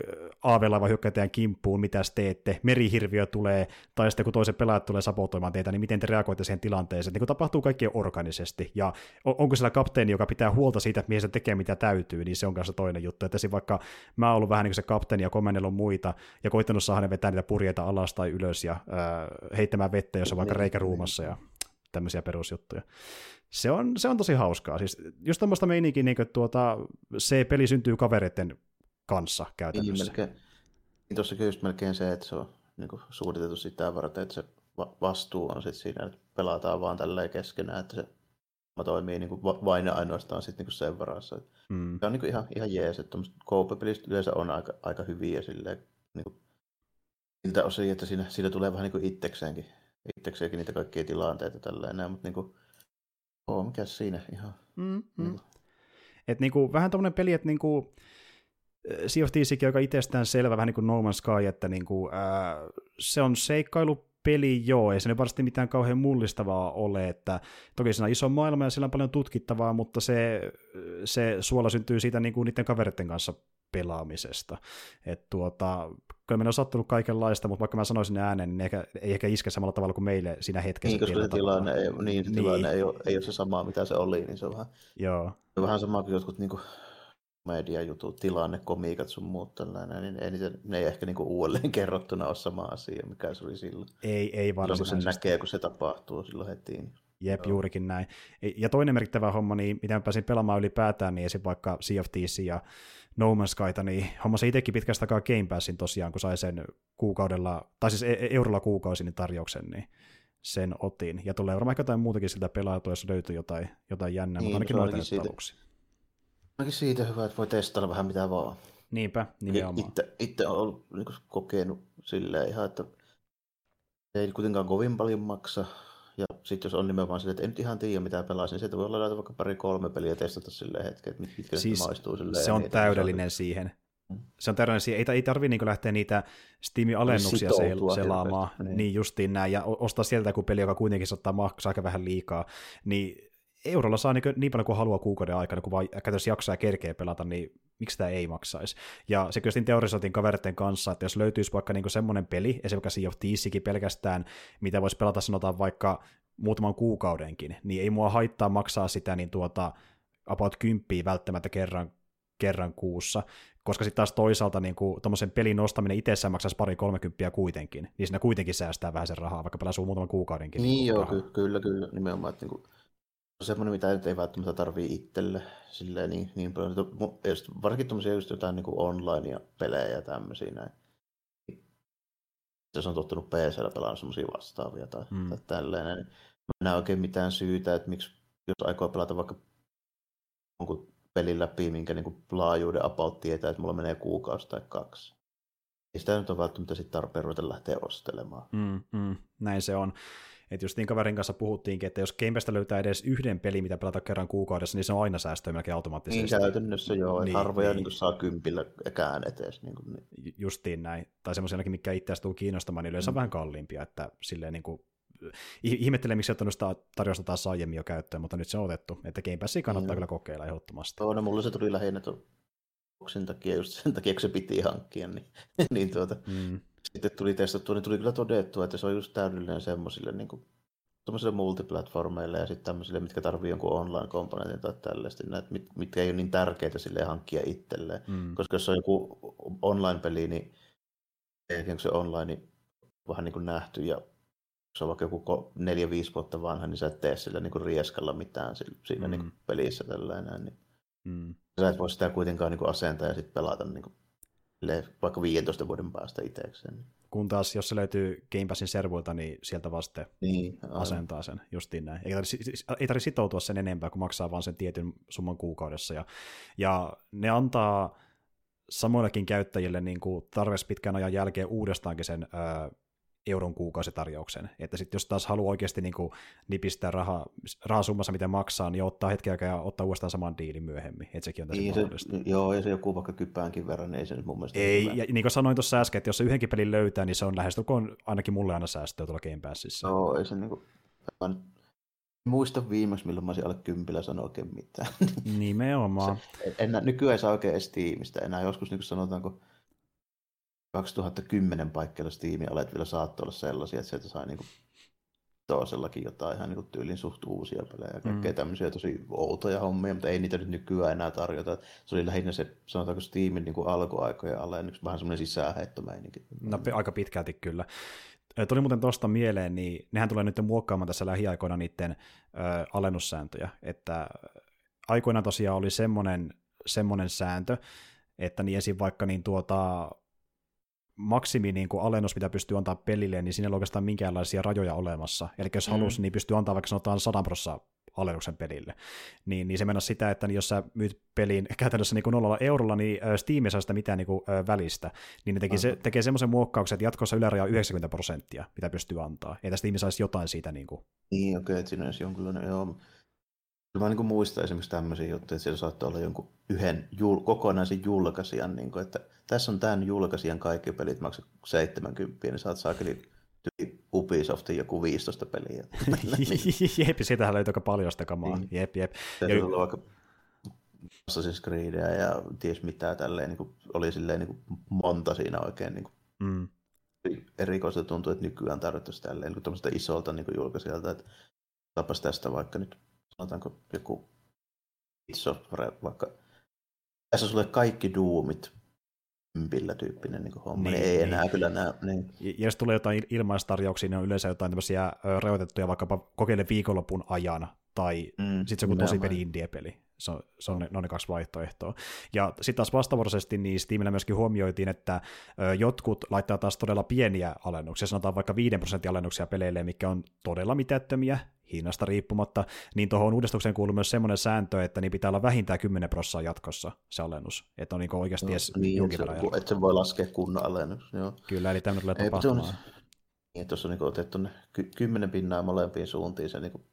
aavelaiva hyökkää teidän kimppuun, mitä teette, merihirviö tulee, tai sitten kun toisen pelaajat tulee sapotoimaan teitä, niin miten te reagoitte siihen tilanteeseen. Niin kun tapahtuu kaikkea organisesti, ja onko siellä kapteeni, joka pitää huolta siitä, että mihin se tekee, mitä täytyy, niin se on kanssa toinen juttu. Että vaikka mä oon ollut vähän niin kuin se kapteeni ja komennellut muita, ja koittanut saada ne vetää niitä purjeita alas tai ylös, ja äh, heittämään vettä, jos on vaikka reikä ruumassa, ja tämmöisiä perusjuttuja se on, se on tosi hauskaa. Siis just tämmöistä meininkiä, niin tuota, se peli syntyy kavereiden kanssa käytännössä. Niin, melkein, niin tuossa just melkein se, että se on niin kuin, suunniteltu sitä varten, että se vastuu on sitten siinä, että pelataan vaan tälleen keskenään, että se toimii niin kuin vain ja ainoastaan sit niin kuin sen varassa. Mm. Se on niin kuin ihan, ihan jees, että tuommoiset yleensä on aika, aika hyviä silleen, niin kuin, siltä osin, että siinä, siinä tulee vähän niin kuin itsekseenkin, itsekseenkin niitä kaikkia tilanteita tälleen, mutta niin kuin, Oo, mikä siinä ihan. Mm, mm. Niin. Et niinku, vähän tämmöinen peli, että niinku, äh, Sea of Thieveskin aika itsestään selvä, vähän niin kuin No Man's Sky, että niinku, ää, äh, se on seikkailu peli, joo, ei se nyt varmasti mitään kauhean mullistavaa ole, että toki siinä on iso maailma ja siellä on paljon tutkittavaa, mutta se, se suola syntyy siitä niin kuin niiden kavereiden kanssa pelaamisesta. Et tuota, kyllä meillä on sattunut kaikenlaista, mutta vaikka mä sanoisin ääneen, niin ehkä, ei ehkä iske samalla tavalla kuin meille siinä hetkessä. Niin, koska se tilanne, ei, niin, se niin. tilanne ei, ole, ei ole se sama, mitä se oli, niin se on vähän, Joo. Se on vähän sama kuin jotkut niin kuin, mediajutut, tilanne, komiikat sun muut tällainen, niin ei niitä, ne ei ehkä niinku uudelleen kerrottuna ole sama asia, mikä se oli silloin. Ei, ei varsinaisesti. Silloin kun se näkee, kun se tapahtuu silloin heti. Niin. Jep, Joo. juurikin näin. Ja toinen merkittävä homma, niin mitä mä pääsin pelaamaan ylipäätään, niin esim. vaikka Sea of Thieves ja No Man's Skyta, niin se itsekin pitkästä aikaa Game Passin tosiaan, kun sai sen kuukaudella, tai siis e-, e-, eurolla kuukausi niin tarjouksen, niin sen otin. Ja tulee varmaan jotain muutakin siltä pelaatua, jos löytyy jotain, jotain jännää, niin, mutta ainakin noita siitä, aluksi. Ainakin siitä hyvä, että voi testailla vähän mitä vaan. Niinpä, nimenomaan. Itse, itse olen ollut, niin kokenut silleen ihan, että ei kuitenkaan kovin paljon maksa. Ja sitten jos on nimenomaan sille, että en nyt ihan tiedä mitä pelasin, sieltä voi olla vaikka pari kolme peliä ja testata silleen hetken, että mitkä siis maistuu silleen. Se on täydellinen se on... siihen. Mm. Se on täydellinen siihen. Ei, ei tarvitse niin lähteä niitä Steamin alennuksia selaamaan. Niin. niin justiin näin. Ja ostaa sieltä joku peli, joka kuitenkin saattaa maksaa aika vähän liikaa. Niin eurolla saa niin, niin paljon kuin haluaa kuukauden aikana, kun vaan käytännössä jaksaa ja kerkee pelata, niin miksi tämä ei maksaisi. Ja se kyllä teorisoitiin kaveritten kanssa, että jos löytyisi vaikka niin semmoinen peli, esimerkiksi Sea of Thiesikin pelkästään, mitä voisi pelata sanotaan vaikka muutaman kuukaudenkin, niin ei mua haittaa maksaa sitä niin tuota about kymppiä välttämättä kerran, kerran kuussa, koska sitten taas toisaalta niin tuommoisen pelin nostaminen itsessään maksaisi pari kolmekymppiä kuitenkin, niin siinä kuitenkin säästää vähän sen rahaa, vaikka pelaa muutaman kuukaudenkin. Niin, niin joo, ky- kyllä, kyllä, nimenomaan, että niin kuin semmoinen, mitä nyt ei välttämättä tarvii itselle silleen niin, niin paljon. Just, varsinkin tuommoisia just jotain niin online ja pelejä ja tämmöisiä näin. Jos on tottunut PC pelaamaan semmoisia vastaavia tai, mm. tai tälleen, niin mä en näe oikein mitään syytä, että miksi jos aikoo pelata vaikka jonkun pelin läpi, minkä niin kuin laajuuden about tietää, että mulla menee kuukausi tai kaksi. Ei sitä nyt ole välttämättä sitten tarpeen ruveta lähteä ostelemaan. Mm, mm, näin se on. Että just niin kaverin kanssa puhuttiinkin, että jos Game löytää edes yhden peli, mitä pelata kerran kuukaudessa, niin se on aina säästöä melkein automaattisesti. Niin käytännössä joo, niin, harvoja niin, niin saa kympillä ekään etees. Niin kuin, niin. Justiin näin. Tai semmoisiakin, mikä itseäsi tuu kiinnostamaan, niin yleensä mm. on vähän kalliimpia, että silleen niin kuin, ihmettelen, miksi ottanut sitä tarjosta taas aiemmin jo käyttöön, mutta nyt se on otettu. Että Game Passia kannattaa mm. kyllä kokeilla ehdottomasti. Joo, no mulla se tuli lähinnä sen takia, just sen takia, kun se piti hankkia, niin, niin tuota, mm sitten tuli testattua, niin tuli kyllä todettua, että se on just täydellinen semmoisille niin kuin, multiplatformeille ja sitten tämmöisille, mitkä tarvii jonkun online-komponentin tai tällaista, näitä, mitkä ei ole niin tärkeitä sille hankkia itselleen. Mm. Koska jos on joku online-peli, niin ehkä se online niin vähän niin kuin nähty ja se on vaikka joku neljä-viisi vuotta vanha, niin sä et tee sillä niin kuin rieskalla mitään siinä mm. niin kuin pelissä tällainen. Niin mm. Sä et voi sitä kuitenkaan niin kuin asentaa ja sitten pelata niin kuin vaikka 15 vuoden päästä itsekseen. Kun taas, jos se löytyy Game Passin servuilta, niin sieltä vasta niin, asentaa sen, justiin näin. Ei tarvitse, ei tarvitse sitoutua sen enempää, kun maksaa vaan sen tietyn summan kuukaudessa. Ja, ja ne antaa samoillekin käyttäjille niin kuin tarvitsisi pitkän ajan jälkeen uudestaankin sen euron kuukausitarjouksen. Että sitten jos taas haluaa oikeasti niin kuin nipistää rahaa, rahasummassa, mitä maksaa, niin ottaa hetken aikaa ja ottaa uudestaan saman diilin myöhemmin. Että sekin on tässä niin mahdollista. Se, joo, ja se joku vaikka kypäänkin verran, niin ei se nyt mun mielestä Ei, ja niin kuin sanoin tuossa äsken, että jos se yhdenkin pelin löytää, niin se on lähestulkoon ainakin mulle aina säästöä tuolla Game Passissa. Joo, ei se niin kuin, muista viimeksi, milloin mä olisin alle kympillä sanoa oikein mitään. Nimenomaan. Se, en, nykyään ei saa oikein edes tiimistä enää. Joskus niin sanotaanko 2010 paikkeilla Steam-alet vielä saattoi olla sellaisia, että sieltä sai niinku toisellakin jotain ihan niinku tyylin suht uusia pelejä ja kaikkea mm. tämmöisiä tosi outoja hommia, mutta ei niitä nyt nykyään enää tarjota. Se oli lähinnä se, sanotaanko Steamin niinku alkuaikojen alennus, vähän semmoinen sisäänheittomeininki. No aika pitkälti kyllä. Tuli muuten tuosta mieleen, niin nehän tulee nyt muokkaamaan tässä lähiaikoina niiden ö, alennussääntöjä, että aikoina tosiaan oli semmoinen, semmoinen sääntö, että niin esim. vaikka niin tuota, maksimi niin kuin alennus, mitä pystyy antaa pelille, niin siinä ei ole oikeastaan minkäänlaisia rajoja olemassa. Eli jos mm. halusi, niin pystyy antaa vaikka sanotaan 100 prosenttia alennuksen pelille. Niin, niin se mennä sitä, että jos sä myyt pelin käytännössä niin kuin nollalla eurolla, niin Steam ei saa sitä mitään niin kuin, välistä. Niin ne teki se, tekee semmoisen muokkauksen, että jatkossa yläraja on 90 prosenttia, mitä pystyy antaa. Että Steam saisi jotain siitä. Niin, kuin. niin okei, okay, että siinä olisi jonkinlainen, joo. Mä niin muistan esimerkiksi tämmöisiä juttuja, että siellä saattaa olla jonkun yhden jul, kokonaisen julkaisijan, niin kuin, että tässä on tämän julkaisijan kaikki pelit maksaa 70, niin saat saakeli Ubisoftin joku 15 peliä. jep, siitähän löytyy aika paljon sitä kamaa. Niin. Jep, jep. Ja... on vaikka Assassin's Creedia ja ties mitä tälleen, niin kuin, oli silleen niin kuin monta siinä oikein niin kuin, mm. erikoista tuntuu, että nykyään tarvittaisi tälleen niin kuin isolta niin kuin julkaisijalta, että tapas tästä vaikka nyt sanotaanko joku software, vaikka tässä sulle kaikki duumit ympillä tyyppinen niin homma, niin, niin ei niin. enää kyllä näe. Niin. Ja jos tulee jotain ilmaistarjouksia, niin on yleensä jotain tämmöisiä rajoitettuja vaikkapa kokeile viikonlopun ajan, tai mm, sitten se on tosi peli indie-peli. Se on, se on ne, ne, on ne kaksi vaihtoehtoa. Ja sitten taas vastavuoroisesti niin Steamillä myöskin huomioitiin, että jotkut laittaa taas todella pieniä alennuksia, sanotaan vaikka 5 prosentin alennuksia peleille, mikä on todella mitättömiä, hinnasta riippumatta, niin tuohon uudistukseen kuuluu myös semmoinen sääntö, että niin pitää olla vähintään 10 prosenttia jatkossa se alennus, että on niin oikeasti no, edes niin, se, Että se voi laskea kunnan alennus, joo. Kyllä, eli tämmöinen tulee tapahtumaan. Niin, tuossa on niin otettu ne ky- kymmenen pinnaa molempiin suuntiin se niin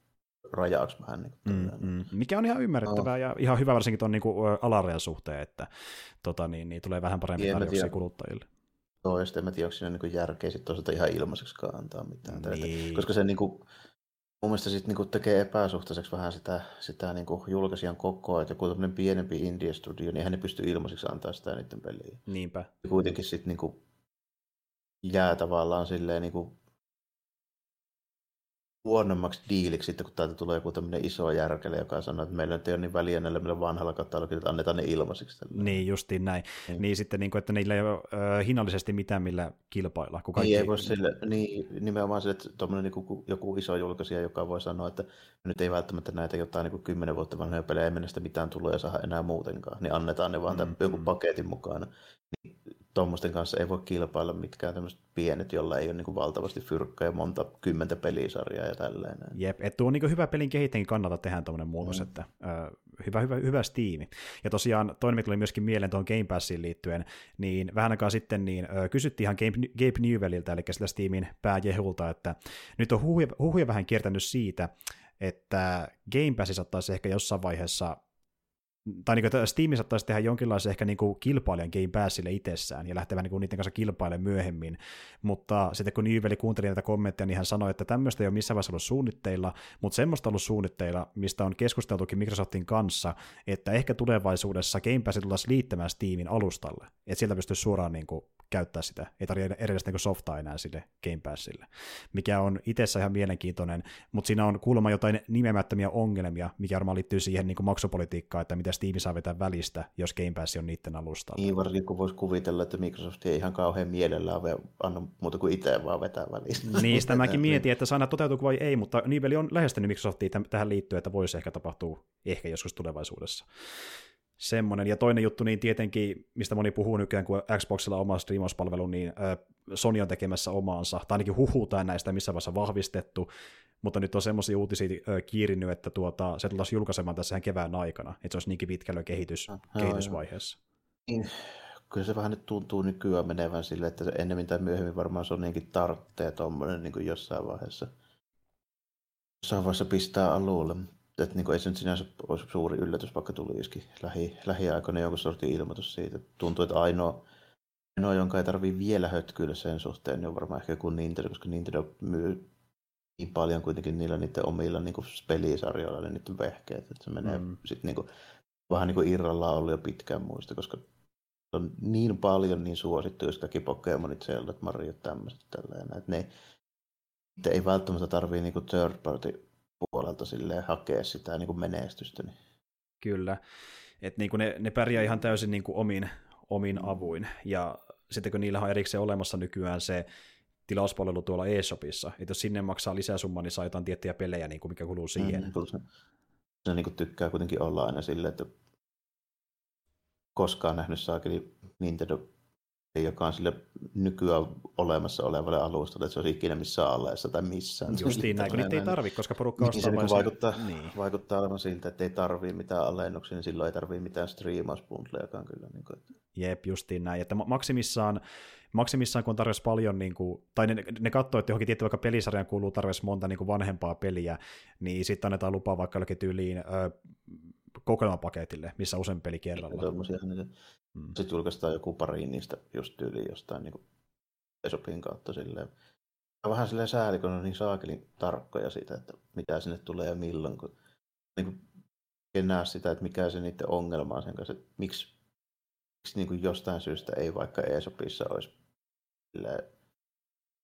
rajaksi vähän. Niin mm, mm. Mikä on ihan ymmärrettävää no. ja ihan hyvä varsinkin tuon niin alarajan suhteen, että tota, niin, niin, tulee vähän parempi niin, tarjouksia kuluttajille. Joo, ja sitten en tiedä, onko siinä niin järkeä sitten toisaalta ihan ilmaiseksi antaa mitään. Niin. Koska se niin kuin, mun mielestä sit niinku tekee epäsuhtaiseksi vähän sitä, sitä niinku julkaisijan kokoa, että joku tämmöinen pienempi indie studio, niin eihän ne pysty ilmaiseksi antaa sitä niiden peliä. Niinpä. Ja kuitenkin sitten niinku jää tavallaan silleen niinku huonommaksi diiliksi sitten, kun täältä tulee joku tämmöinen iso järkele, joka sanoo, että meillä ei ole niin väliä näillä meillä vanhalla katalogilla, että annetaan ne ilmaiseksi. Niin, justiin näin. Niin, niin sitten, niin kuin, että niillä ei ole äh, hinnallisesti mitään, millä kilpailla. Kun kaikki... Niin, ei voi sille, niin, nimenomaan sille, että niin kuin, joku iso julkaisija, joka voi sanoa, että nyt ei välttämättä näitä jotain niin kuin kymmenen vuotta vanhoja pelejä, ei mennä sitä mitään tuloja saada enää muutenkaan, niin annetaan ne vaan mm, tämän joku mm. paketin mukana. Niin tuommoisten kanssa ei voi kilpailla mitkään tämmöiset pienet, jolla ei ole niin kuin valtavasti fyrkkaa ja monta kymmentä pelisarjaa ja tälleen. Jep, että tuo on niin hyvä pelin kehittäjän kannalta tehdä tuommoinen muutos, mm. että äh, hyvä, hyvä, hyvä Steam. Ja tosiaan toinen, mikä tuli myöskin mieleen tuohon Game Passiin liittyen, niin vähän aikaa sitten niin, äh, kysyttiin ihan Gabe, Gabe Newelliltä, eli sillä Steamin pääjehulta, että nyt on huhuja, huhuja vähän kiertänyt siitä, että Game Passi saattaisi ehkä jossain vaiheessa tai niin kuin, Steam saattaisi tehdä jonkinlaisen ehkä niin kuin kilpailijan Game Passille itsessään ja lähteä niin kuin niiden kanssa kilpailemaan myöhemmin, mutta sitten kun Nyyveli kuunteli näitä kommentteja, niin hän sanoi, että tämmöistä ei ole missään vaiheessa ollut suunnitteilla, mutta semmoista ollut suunnitteilla, mistä on keskusteltukin Microsoftin kanssa, että ehkä tulevaisuudessa Game Passi tultaisiin liittämään Steamin alustalle, että sieltä pystyisi suoraan niin kuin käyttää sitä, ei tarvitse erillistä niin softaa enää sille Game Passille, mikä on itsessä ihan mielenkiintoinen, mutta siinä on kuulemma jotain nimemättömiä ongelmia, mikä varmaan liittyy siihen niin maksupolitiikkaan, että mitä Steam saa vetää välistä, jos Game Pass on niiden alustalla. Niin, varsinkin kun voisi kuvitella, että Microsoft ei ihan kauhean mielellään anna muuta kuin itse vaan vetää välistä. Niin, sitä mäkin mietin, että saa toteutuuko vai ei, mutta Niveli on lähestynyt Microsoftia tähän liittyen, että voisi ehkä tapahtua ehkä joskus tulevaisuudessa semmoinen. Ja toinen juttu, niin tietenkin, mistä moni puhuu nykyään, kun Xboxilla on oma striimauspalvelu, niin Sony on tekemässä omaansa, tai ainakin huhutaan näistä missä vaiheessa vahvistettu, mutta nyt on semmoisia uutisia kiirinyt, että tuota, se tultaisiin julkaisemaan tässä kevään aikana, että se olisi niinkin pitkällä kehitys, ah, kehitysvaiheessa. Niin. Kyllä se vähän nyt tuntuu nykyään menevän sille, että se ennemmin tai myöhemmin varmaan Sonyinkin tarvitsee tuommoinen niin jossain vaiheessa. Jossain vaiheessa pistää alulle että niin kuin, ei se nyt sinänsä olisi suuri yllätys, vaikka tulisikin lähi, lähiaikoina jonkun sortin ilmoitus siitä. Tuntuu, että ainoa, ainoa jonka ei tarvitse vielä hötkyillä sen suhteen, niin on varmaan ehkä joku Nintendo, koska Nintendo myy niin paljon kuitenkin niillä niiden omilla niin kuin pelisarjoilla, niin niiden vehkeet, että se menee mm. sitten niin kuin, vähän niin kuin irrallaan ollut jo pitkään muista, koska on niin paljon niin suosittu, jos kaikki Pokemonit, Zelda, Mario, tämmöiset tällainen, että ne, ne ei välttämättä tarvii niin third party puolelta silleen hakea sitä niin kuin menestystä. Niin. Kyllä, että niin kuin ne, ne pärjää ihan täysin niin kuin omin, omin avuin, ja sitten kun niillä on erikseen olemassa nykyään se tilauspalvelu tuolla eShopissa, että jos sinne maksaa lisäsumma, niin saa jotain tiettyjä pelejä, niin kuin mikä kuluu siihen. Mm, se, se niin kuin tykkää kuitenkin olla aina silleen, että koskaan nähnyt saakeli Nintendo joka on sille nykyään olemassa olevalle alustalle, että se olisi ikinä missään alleessa tai missään. Justiin näin, kun niitä ei tarvitse, koska porukka ostaa niin se vaikuttaa, niin. vaikuttaa olevan siltä, että ei tarvitse mitään alennuksia, niin silloin ei tarvitse mitään striimauspuntlejakaan kyllä. Niin kuin, että... Jep, justiin näin, että maksimissaan maksimissaan, kun on tarjossa paljon, niin kuin, tai ne, ne katsoo, että johonkin tietty vaikka pelisarjan kuuluu tarjossa monta niin kuin vanhempaa peliä, niin sitten annetaan lupaa vaikka jollekin tyyliin ö, kokoelmapaketille, missä usein peli kerralla. Niin mm. Sitten julkaistaan joku pari niistä just tyyliin jostain niin Esopin kautta silleen. Vähän silleen sääli, kun on niin saakelin tarkkoja siitä, että mitä sinne tulee ja milloin. Kun, niin kuin, en näe sitä, että mikä se niiden ongelma on sen kanssa, että miksi, miksi niin kuin jostain syystä ei vaikka Esopissa olisi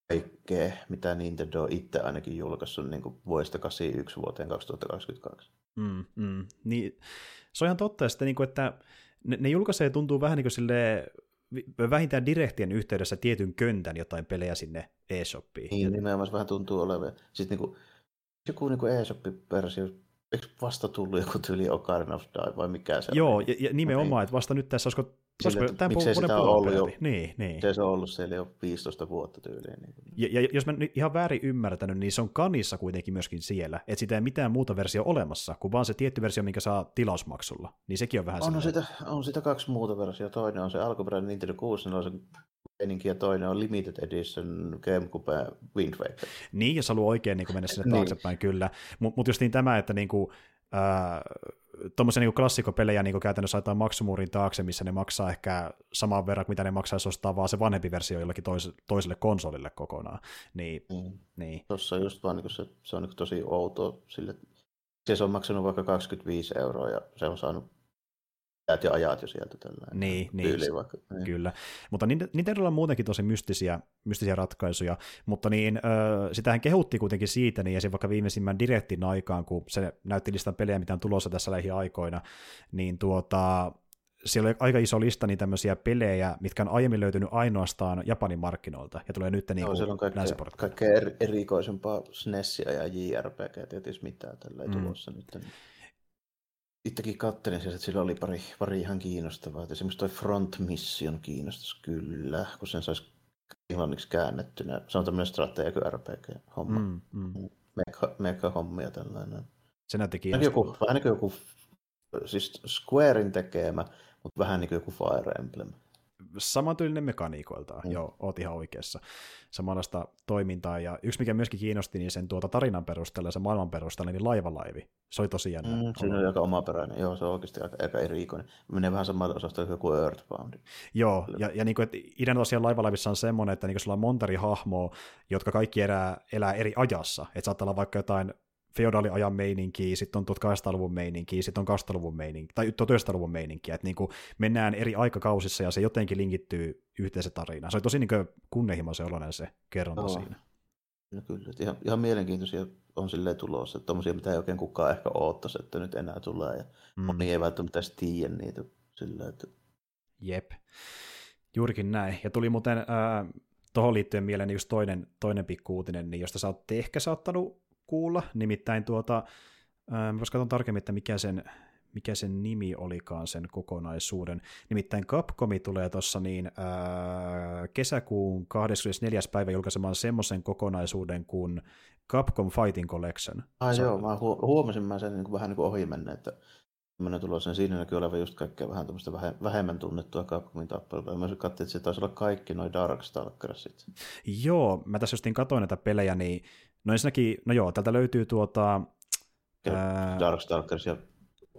kaikkea, mitä Nintendo itse ainakin julkaissut niin kuin vuodesta 81 vuoteen 2022. Mm, mm. Niin, se on ihan totta, että, niin kuin, että ne, ne julkaisee tuntuu vähän niin kuin sille vähintään direktien yhteydessä tietyn köntän jotain pelejä sinne eShopiin. Niin, nimenomaan vähän tuntuu olevan. Sitten niin kuin, joku niin eShop-versio eikö vasta tullut joku tyyli Ocarina of Die vai mikä se Joo, ja, ja nimenomaan, että vasta nyt tässä olisiko Sille, että tämän miksei sitä on ollut jo, niin, niin. se on ollut siellä jo 15 vuotta tyyliin. Niin. Ja, ja, jos mä nyt ihan väärin ymmärtänyt, niin se on kanissa kuitenkin myöskin siellä, että sitä ei mitään muuta versio olemassa, kuin vaan se tietty versio, minkä saa tilausmaksulla. Niin sekin on vähän on, sitä, on sitä kaksi muuta versiota. Toinen on se alkuperäinen Nintendo 64 meininki ja toinen on Limited Edition GameCube Wind Waker. Niin, jos haluaa oikein niin mennä sinne niin. taaksepäin, kyllä. Mutta mut just niin tämä, että niin kuin, tuommoisia niin klassikopelejä niin käytännössä laitetaan maksumuurin taakse, missä ne maksaa ehkä saman verran, mitä ne maksaisi ostaa vaan se vanhempi versio jollakin tois, toiselle konsolille kokonaan. Niin, mm. niin. Tuossa just vaan niin se, se on niin tosi outo sille, se on maksanut vaikka 25 euroa ja se on saanut jäät ja ajat jo sieltä tällä niin, niin, vaikka. Niin. Kyllä, mutta Nintendolla on muutenkin tosi mystisiä, mystisiä ratkaisuja, mutta niin, äh, sitähän kehutti kuitenkin siitä, niin esim. vaikka viimeisimmän direktin aikaan, kun se näytti listan pelejä, mitä on tulossa tässä lähiaikoina, niin tuota, siellä oli aika iso lista niin tämmöisiä pelejä, mitkä on aiemmin löytynyt ainoastaan Japanin markkinoilta, ja tulee nyt niin no, on kaikkea, kaikkea er, erikoisempaa SNESia ja JRPG, tietysti mitään tällä mm. tulossa nyt. Niin itsekin kattelin sieltä, että sillä oli pari, pari ihan kiinnostavaa. Että esimerkiksi toi Front Mission kiinnostus kyllä, kun sen saisi englanniksi käännettynä. Se on tämmöinen strategia RPG-homma. Mm, mm. Mega, mega hommia tällainen. Se näytti kiinnostavaa. Joku, vähän niin kuin joku, siis Squarein tekemä, mutta vähän niin kuin joku Fire Emblem samantyylinen mekaniikoiltaan, mm. joo, oot ihan oikeassa. Samanlaista toimintaa, ja yksi mikä myöskin kiinnosti, niin sen tuota tarinan perusteella, se maailman perusteella, niin laivalaivi. Se oli tosi jännä. Mm, siinä on aika omaperäinen, joo, se on oikeasti aika, aika erikoinen. Menee vähän samalla osasta kuin Earthbound. Joo, ja, ja niin kuin, että ideana tosiaan laivalaivissa on semmoinen, että niin kuin sulla on monta eri hahmoa, jotka kaikki elää, elää eri ajassa. Että saattaa olla vaikka jotain feodaaliajan meininkiä, sitten on 1800-luvun meininkiä, sitten on 200-luvun meininkiä, tai 1900-luvun meininkiä, että niin kuin mennään eri aikakausissa ja se jotenkin linkittyy yhteiseen tarinaan. Se oli tosi niin kunnianhimoisen oloinen se kerronta no. siinä. No kyllä, ihan, ihan mielenkiintoisia on silleen tulossa, että tommosia, mitä ei oikein kukaan ehkä oottaisi, että nyt enää tulee, ja mm. moni ei välttämättä edes tiedä niitä silleen, että... Jep, juurikin näin. Ja tuli muuten äh, tuohon liittyen mieleen just toinen, toinen pikku uutinen, niin josta sä oot ehkä saattanut kuulla, nimittäin tuota, jos katson tarkemmin, että mikä sen, mikä sen nimi olikaan sen kokonaisuuden. Nimittäin Capcomi tulee tuossa niin ää, kesäkuun 24. päivä julkaisemaan semmoisen kokonaisuuden kuin Capcom Fighting Collection. Ai joo, mä huomasin mä sen niin kuin vähän niin kuin ohi menne, että tämmöinen tulos, niin siinä näkyy olevan just kaikkea vähän tämmöistä vähemmän tunnettua Capcomin tappelua. Mä katsoin, että se taisi olla kaikki noin Darkstalkerit Joo, mä tässä justiin katsoin näitä pelejä, niin No ensinnäkin, no joo, täältä löytyy tuota... Ää... Darkstalkers ja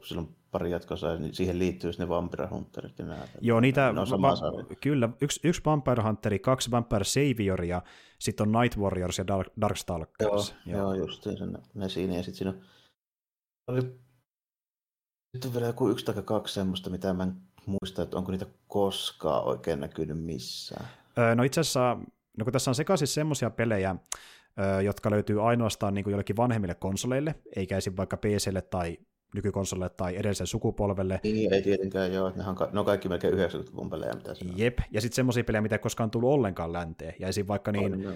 silloin pari jatkossa, niin siihen liittyy ne Vampire Hunterit ja nämä. Joo, niitä, ne on va- kyllä, yksi, yksi Vampire Hunteri, kaksi Vampire Savioria, sitten on Night Warriors ja Dark, Darkstalkers. Joo, joo. joo just ne, ne siinä, ja sitten siinä oli sitten on vielä joku yksi tai kaksi semmoista, mitä mä en muista, että onko niitä koskaan oikein näkynyt missään. Öö, no itse asiassa, no kun tässä on sekaisin semmoisia pelejä, jotka löytyy ainoastaan niin kuin jollekin vanhemmille konsoleille, eikä esim. vaikka PClle tai nykykonsolille tai edelliselle sukupolvelle. Niin, ei tietenkään joo, ne on, ne on kaikki melkein 90-luvun pelejä, mitä se Jep, ja sitten semmoisia pelejä, mitä ei koskaan tullut ollenkaan länteen. Ja esim. vaikka niin on,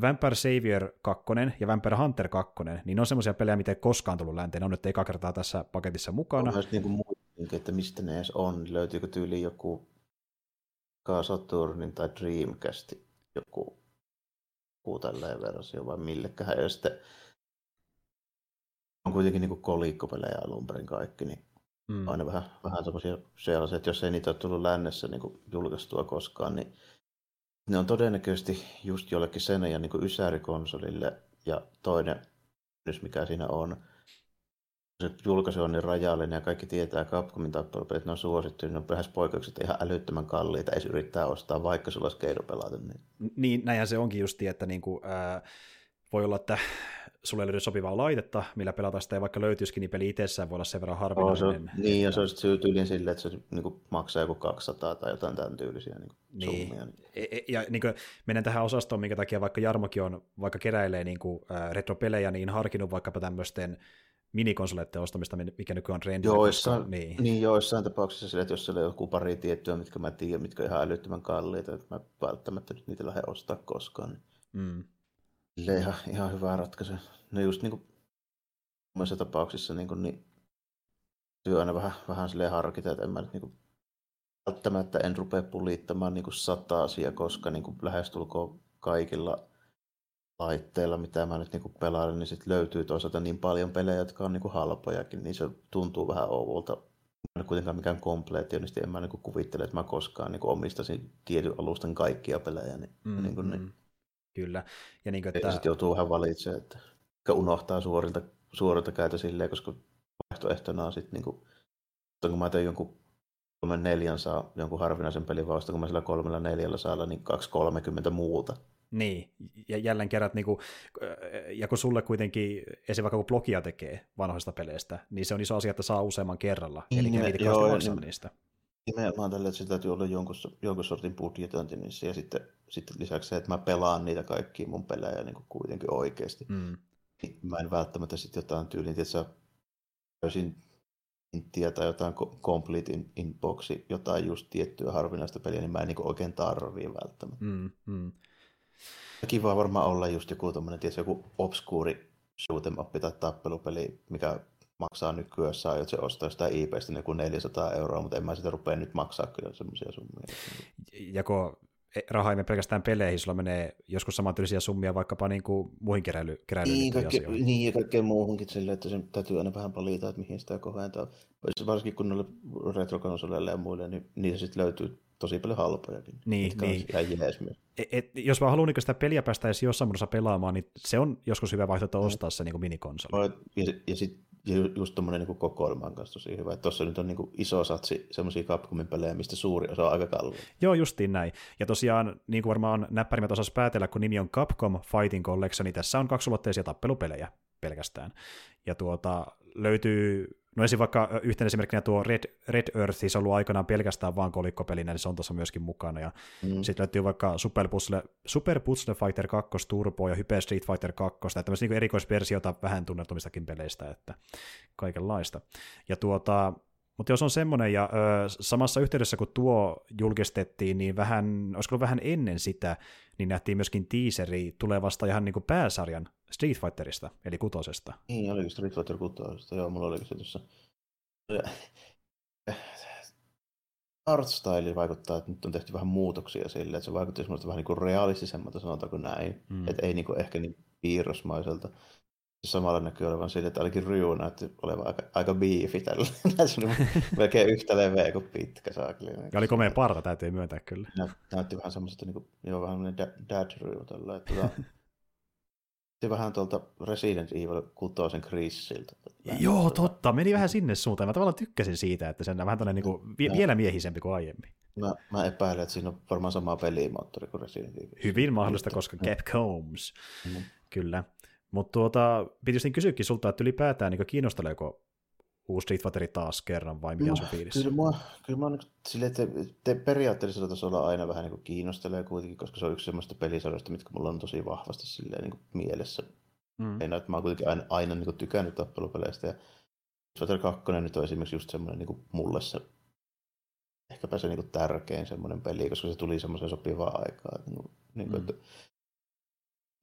Vampire Savior 2 ja Vampire Hunter 2, niin ne on semmoisia pelejä, mitä ei koskaan tullut länteen. Ne on nyt eka kertaa tässä paketissa mukana. On myös niin kuin että mistä ne edes on. Löytyykö tyyli joku Saturnin tai Dreamcast joku joku tälleen versio vai millekähän. Ja sitten on kuitenkin niin kolikkopelejä alun perin kaikki, niin mm. aina vähän, vähän semmoisia sellaisia, että jos ei niitä ole tullut lännessä niin julkaistua koskaan, niin ne on todennäköisesti just jollekin sen ja niin ysärikonsolille ja toinen, mikä siinä on, se julkaisu on niin rajallinen ja kaikki tietää Capcomin tappelupelit, ne on suosittu, niin ne on lähes poikkeukset ihan älyttömän kalliita, ei yrittää ostaa, vaikka sulla olisi keino pelata. Niin. niin, näinhän se onkin just, että niinku, ää, voi olla, että sulle ei löydy sopivaa laitetta, millä pelata sitä, ja vaikka löytyisikin, niin peli itsessään voi olla sen verran harvinainen. Oh, se niin, ja se olisi tyyliin silleen, että se niin kuin, maksaa joku 200 tai jotain tämän tyylisiä niin niin. summia. Niin. E, e, ja niin kuin, menen tähän osastoon, minkä takia vaikka Jarmokin on, vaikka keräilee niin kuin, äh, retropelejä, niin harkinnut vaikkapa tämmöisten minikonsoleiden ostamista, mikä nykyään on trendi. Joissain, niin. niin. joissain tapauksissa sille, että jos siellä on joku pari tiettyä, mitkä mä tiedän, mitkä on ihan älyttömän kalliita, että mä välttämättä nyt niitä lähde ostaa koskaan. Niin. Mm. Ihan, ihan hyvä ratkaisu. No just niin kuin muissa tapauksissa niin, kuin, niin työ aina vähän, vähän silleen harkita, että en mä nyt niin kuin, välttämättä en rupea pulittamaan niin kuin sata asiaa, koska niin kuin lähestulkoon kaikilla laitteilla, mitä mä nyt niinku pelaan, niin sit löytyy toisaalta niin paljon pelejä, jotka on niinku halpojakin, niin se tuntuu vähän ouvulta en ole kuitenkaan mikään kompleetionisti, en mä niin kuvittele, että mä koskaan niin omistaisin tietyn alustan kaikkia pelejä. Niin, mm, niin kuin, niin. Mm. Kyllä. Ja, niin että... ja sitten joutuu vähän valitsemaan, että unohtaa suorilta, suorilta käytä silleen, koska vaihtoehtona on sitten niin kuin, kun mä teen jonkun kolmen neljän saa jonkun harvinaisen pelin vasta, kun mä sillä kolmella neljällä saa niin 230 muuta. Niin, ja jälleen kerran, niin kuin, ja kun sulle kuitenkin, esim. vaikka kun blogia tekee vanhoista peleistä, niin se on iso asia, että saa useamman kerralla, niin, eli niin, joo, maksaa niin, niistä. Nimenomaan tällä, että sitä täytyy olla jonkun, jonkun sortin budjetointi niissä, ja sitten, sitten lisäksi se, että mä pelaan niitä kaikkia mun pelejä niin kuin kuitenkin oikeasti. Mm. Niin mä en välttämättä sitten jotain tyyliin, että sä täysin inttiä tai jotain complete in, inboxi, jotain just tiettyä harvinaista peliä, niin mä en niin oikein tarvii välttämättä. Mm, mm. Kiva varmaan olla just joku tommonen, tietysti joku obskuuri shoot'em up tai tappelupeli, mikä maksaa nykyään, saa, että se ostaa sitä IPstä niin kuin 400 euroa, mutta en mä sitä rupea nyt maksaa kyllä semmoisia summia. Joko raha ei mene pelkästään peleihin, sulla menee joskus samantyylisiä summia vaikkapa niin kuin muihin keräily, keräilyyn niin, kaikke, asioihin. Niin, ja kaikkeen muuhunkin sille, että sen täytyy aina vähän palita, että mihin sitä kohentaa. Varsinkin kun noille retrokonsoleille ja muille, niin niissä sitten löytyy tosi paljon halpojakin. Niin, niin. Et, et, jos mä haluan niin sitä peliä päästä edes jossain muodossa pelaamaan, niin se on joskus hyvä vaihtoehto mm. ostaa se niin minikonsoli. Ja, ja sitten ja just tuommoinen niin kokoelman kanssa tosi hyvä. Tuossa nyt on niin iso satsi semmoisia Capcomin pelejä, mistä suuri osa on aika kalliita. Joo, justiin näin. Ja tosiaan, niin kuin varmaan näppärimmät osas päätellä, kun nimi on Capcom Fighting Collection, niin tässä on kaksulotteisia tappelupelejä pelkästään. Ja tuota, löytyy No esim. vaikka yhtenä esimerkkinä tuo Red, Red Earth, se on ollut aikanaan pelkästään vaan kolikkopelinä, niin se on tuossa myöskin mukana. Ja mm. sitten löytyy vaikka Super Puzzle, Super Puzzle Fighter 2 Turbo ja Hyper Street Fighter 2, ja tämmöisiä niin erikoisversiota vähän tunnetumistakin peleistä, että kaikenlaista. Ja tuota, mutta jos on semmoinen, ja ö, samassa yhteydessä kun tuo julkistettiin, niin vähän, olisiko vähän ennen sitä, niin nähtiin myöskin teaseri tulevasta ihan niin kuin pääsarjan Street Fighterista, eli kutosesta. Niin, oli Street Fighter kutosesta, joo, mulla oli se tuossa. Artstyle vaikuttaa, että nyt on tehty vähän muutoksia sille, että se vaikutti semmoista vähän niin kuin realistisemmalta, sanotaanko näin. Mm. Että ei niin kuin ehkä niin piirrosmaiselta samalla näkyy olevan siitä, että ainakin Ryu näytti olevan aika, aika biifi tällä. Näytti melkein yhtä leveä kuin pitkä saakeli. Ja oli komea parta, täytyy myöntää kyllä. Näytti vähän semmoista, niin kuin, joo, vähän dad Ryu tällä. Että, tuota, vähän tuolta Resident Evil 6 Chrisiltä. Joo, totta. Meni vähän sinne suuntaan. Mä tavallaan tykkäsin siitä, että se on vähän niin kuin, vielä miehisempi kuin aiemmin. Mä, mä epäilen, että siinä on varmaan sama pelimoottori kuin Resident Evil. Hyvin mahdollista, koska Capcoms. Mm. Kyllä. Mutta tuota, piti kysyäkin sulta, että ylipäätään niin kiinnosteleeko uusi Street Fighter taas kerran vai mikä no, on fiilis? Kyllä mua, kyllä mua niin sille, että te periaatteellisella tasolla aina vähän niin kiinnostelee kuitenkin, koska se on yksi semmoista pelisarjoista, mitkä mulla on tosi vahvasti silleen niin mielessä. Mm. Ei että mä oon kuitenkin aina, aina niin tykännyt tappelupeleistä ja Street Fighter 2 nyt on esimerkiksi just semmoinen niin mulle se ehkäpä se niin tärkein semmoinen peli, koska se tuli semmoiseen sopivaan aikaan. Niin, niin kuin, mm. että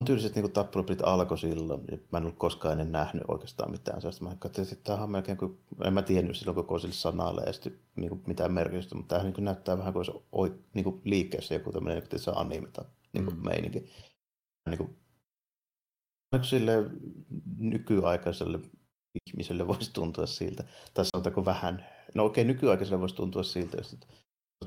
tyyliset niin tappelupelit alkoi silloin. Mä en ollut koskaan ennen nähnyt oikeastaan mitään sellaista. Mä katsoin, että tämä on melkein kuin, en mä tiennyt silloin koko sille sanalle ja sitten niin kuin mitään merkitystä, mutta tämä niin näyttää vähän kuin olisi niin kuin liikkeessä joku tämmöinen niin kuin anime tai niin kuin mm. meininki. Niin kuin, niin sille nykyaikaiselle ihmiselle voisi tuntua siltä, tai sanotaanko vähän, no okei, nykyaikaiselle voisi tuntua siltä, jos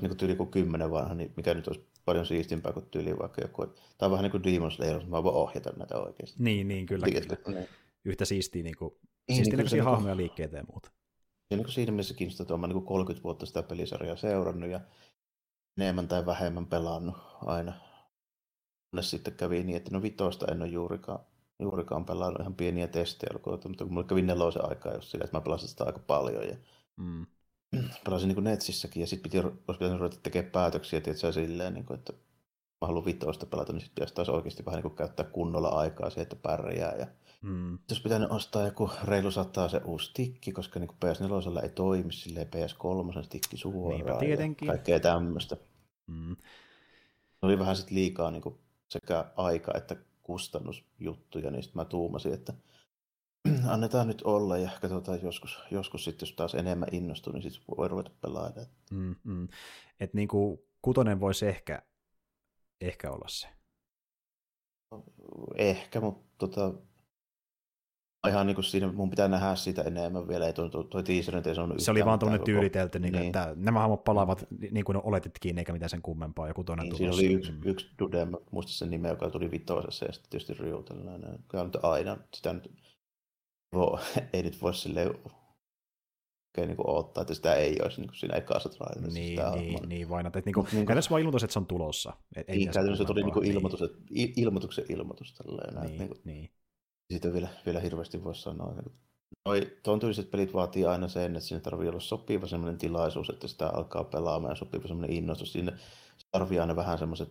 niin kuin tyyli kuin kymmenen vanha, niin mikä nyt olisi paljon siistimpää kuin tyyli vaikka joku. Tämä on vähän niin kuin Demon Slayer, mä voin ohjata näitä oikeasti. Niin, niin kyllä. Liikettä. kyllä. Yhtä siistiä, niin kuin, niin, siistiä niin, niin hahmoja liikkeitä ja muuta. Ja niin kuin siinä mielessä kiinnostaa, että olen niin 30 vuotta sitä pelisarjaa seurannut ja enemmän tai vähemmän pelannut aina. Kunnes sitten kävi niin, että no vitosta en ole juurikaan, juurikaan pelannut ihan pieniä testejä, mutta kun mulle kävi nelosen aikaa jos sillä, että mä pelasin sitä aika paljon. Ja mm pelasin niin Netsissäkin ja sitten piti, olisi pitänyt ruveta tekemään päätöksiä, tietysti silleen, niin kuin, että mä haluan vitoista pelata, niin sitten pitäisi taas oikeasti vähän niin kuin käyttää kunnolla aikaa siihen, että pärjää. Ja mm. Jos pitänyt ostaa joku reilu sataa se uusi tikki, koska niin PS4 ei toimi silleen PS3 tikki suoraan. Niinpä tietenkin. Ja kaikkea tämmöistä. Mm. Oli vähän sitten liikaa niin kuin sekä aika että kustannusjuttuja, niin sitten mä tuumasin, että annetaan nyt olla ja katsotaan joskus, joskus sitten, jos taas enemmän innostuu, niin sitten voi ruveta pelaamaan. Mm, mm. Et niin kuin kutonen voisi ehkä, ehkä olla se. Ehkä, mutta tota, ihan niin kuin siinä, mun pitää nähdä sitä enemmän vielä, ei toi, toi, teaser ei sanonut Se oli vaan tuollainen tyylitelty, niin, niin. että nämä hahmot palaavat niin kuin oletitkin, eikä mitään sen kummempaa, joku toinen niin, Siinä oli yksi, mm. yksi dude, muista sen nimeä, joka tuli vitosessa, ja sitten tietysti Ryu tällainen, joka on nyt aina, sitä nyt, vo, ei nyt voi silleen oikein niin odottaa, että sitä ei olisi niin kuin siinä ekassa trailerissa. Niin, niin, niin vain, että niin kuin, niin, tässä vaan ilmoitus, että se on tulossa. Et, ei niin, käytännössä se tuli niin kuin ilmoitus, että, ilmoituksen ilmoitus. Tälleen, niin, niin, kuin, niin. Siitä vielä, vielä hirveästi voisi sanoa. Noi, tuon tyyliset pelit vaatii aina sen, että siinä tarvii olla sopiva sellainen tilaisuus, että sitä alkaa pelaamaan ja sopiva sellainen innostus. Siinä tarvii aina vähän semmoiset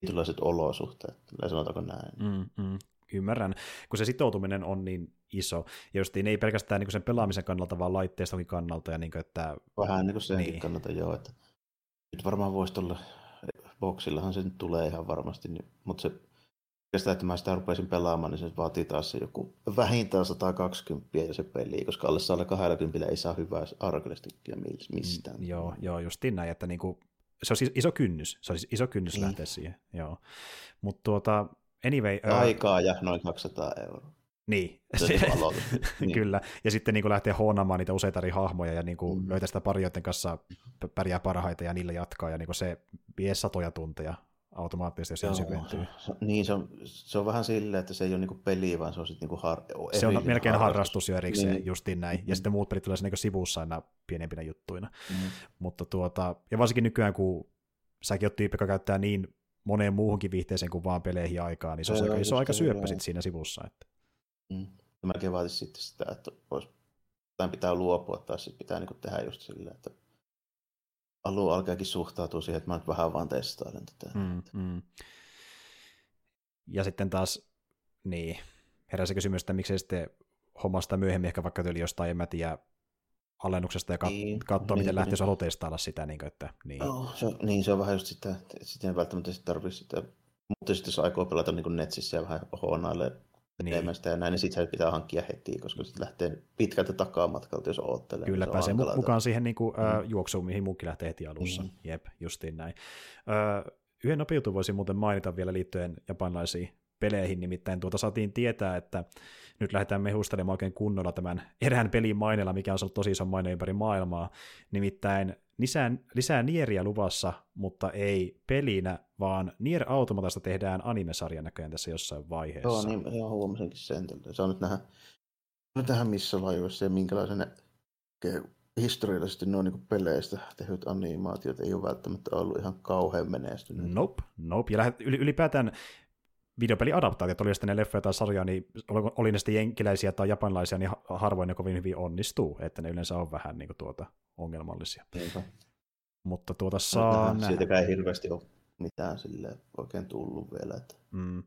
tietynlaiset olosuhteet, sanotaanko näin. Mm, mm, ymmärrän, kun se sitoutuminen on niin iso, ja just ei pelkästään niin sen pelaamisen kannalta, vaan laitteistokin kannalta. Ja niin kuin, että... Vähän niin kuin senkin niin. kannalta, joo. Että nyt varmaan voisi tuolla, boksillahan se nyt tulee ihan varmasti, niin, mutta se sitä, että mä sitä rupesin pelaamaan, niin se vaatii taas se joku vähintään 120 ja se peli, koska alle 120 ei saa hyvää arkelistikkiä mistään. Mm, joo, joo, justiin näin, että niinku, se on iso kynnys, se olisi iso kynnys niin. lähteä siihen, joo. Mutta tuota, anyway... Aikaa ja noin 200 euroa. Niin, se, niin. kyllä. Ja sitten niin kuin lähtee huonaamaan niitä useita eri hahmoja ja niin kuin mm. löytää sitä pari, joiden kanssa pärjää parhaita ja niillä jatkaa. Ja niin kuin se vie satoja tunteja automaattisesti, jos se syventyy. Niin, se on, se on vähän silleen, että se ei ole niinku peli, vaan se on sitten niinku har, Se on melkein harrastus, harrastus jo erikseen, niin. justiin näin. Mm-hmm. Ja sitten muut pelit tulee niinku sivussa aina pienempinä juttuina. Mm-hmm. Mutta tuota, ja varsinkin nykyään, kun säkin oot tyyppi, joka käyttää niin moneen muuhunkin viihteeseen kuin vaan peleihin aikaa, niin se, on aika aika syöppä sit siinä sivussa. Että. Mm. Melkein vaatisi sitten sitä, että olisi, pitää luopua tai sitten pitää niinku tehdä just silleen, että alue alkaakin suhtautua siihen, että mä nyt vähän vaan testailen tätä. Mm, mm. Ja sitten taas, niin, herää se kysymys, että miksei sitten homma sitä myöhemmin ehkä vaikka tyyli jostain, en mä tiedä, alennuksesta ja kat- niin, katsoa, niin, miten lähtee, niin. jos haluaa testailla sitä. Niin, kuin, että, niin. No, se, niin, se on vähän just sitä, että sitten ei välttämättä sit tarvitse sitä, mutta sitten jos aikoo pelata niin netsissä ja vähän hoonailee niin. sitä ja näin, niin sitten pitää hankkia heti, koska sitten lähtee pitkältä takamatkalta, jos oottelee. Kyllä, niin pääsee mu- mukaan siihen niin kuin, mm. juoksuun, mihin muukin lähtee heti alussa. Mm. Jep, justiin näin. Uh, yhden nopeutun voisin muuten mainita vielä liittyen japanilaisiin peleihin, nimittäin tuota saatiin tietää, että nyt lähdetään mehustelemaan oikein kunnolla tämän erään pelin mainella, mikä on ollut tosi iso maine ympäri maailmaa, nimittäin lisää, lisää Nieriä luvassa, mutta ei pelinä, vaan Nier Automatasta tehdään animesarjan näköjään tässä jossain vaiheessa. Joo, niin ihan huomasinkin sen. Se on nyt nähdä, nyt nähdä missä vaiheessa ja minkälaisen historiallisesti nuo niin peleistä tehdyt animaatiot ei ole välttämättä ollut ihan kauhean menestynyt. Nope, nope. Ja ylipäätään videopeliadaptaatiot, oli sitten ne leffoja tai sarjoja, niin oli ne sitten jenkiläisiä tai japanilaisia, niin harvoin ne kovin hyvin onnistuu, että ne yleensä on vähän niin kuin tuota, ongelmallisia. Niinpä. Mutta tuota saa nähdä. Siitäkään ei hirveästi ole mitään sille oikein tullut vielä. Että... Mm.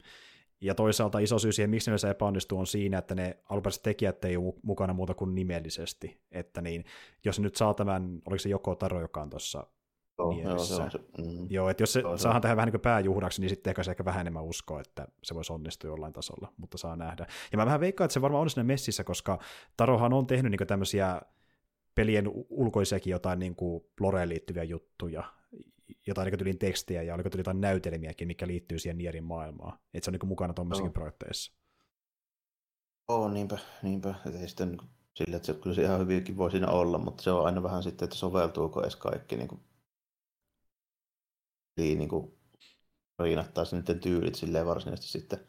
Ja toisaalta iso syy siihen, miksi ne epäonnistuu, on siinä, että ne alkuperäiset tekijät ei ole mukana muuta kuin nimellisesti. Että niin, jos nyt saa tämän, oliko se joko Taro, joka on tuossa Joo, joo, se on se. Mm. Joo, että jos se, se saadaan tähän vähän niin pääjuhdaksi, niin sitten ehkä se ehkä vähän enemmän uskoa, että se voisi onnistua jollain tasolla, mutta saa nähdä. Ja mä vähän veikkaan, että se varmaan on siinä messissä, koska Tarohan on tehnyt niin tämmöisiä pelien ulkoisiakin jotain niin kuin Loreen liittyviä juttuja, jotain niin tekstiä tekstejä ja oliko tuli jotain näytelmiäkin, mikä liittyy siihen Nierin maailmaan. Että se on niin mukana tuommoisessakin projekteissa. Oo, niinpä, niinpä. Että ei sitten niin sille, että se, kyllä se ihan hyvinkin voi siinä olla, mutta se on aina vähän sitten, että soveltuuko edes kaikki niin kuin niin kuin riinattaisi niiden tyylit silleen varsinaisesti sitten,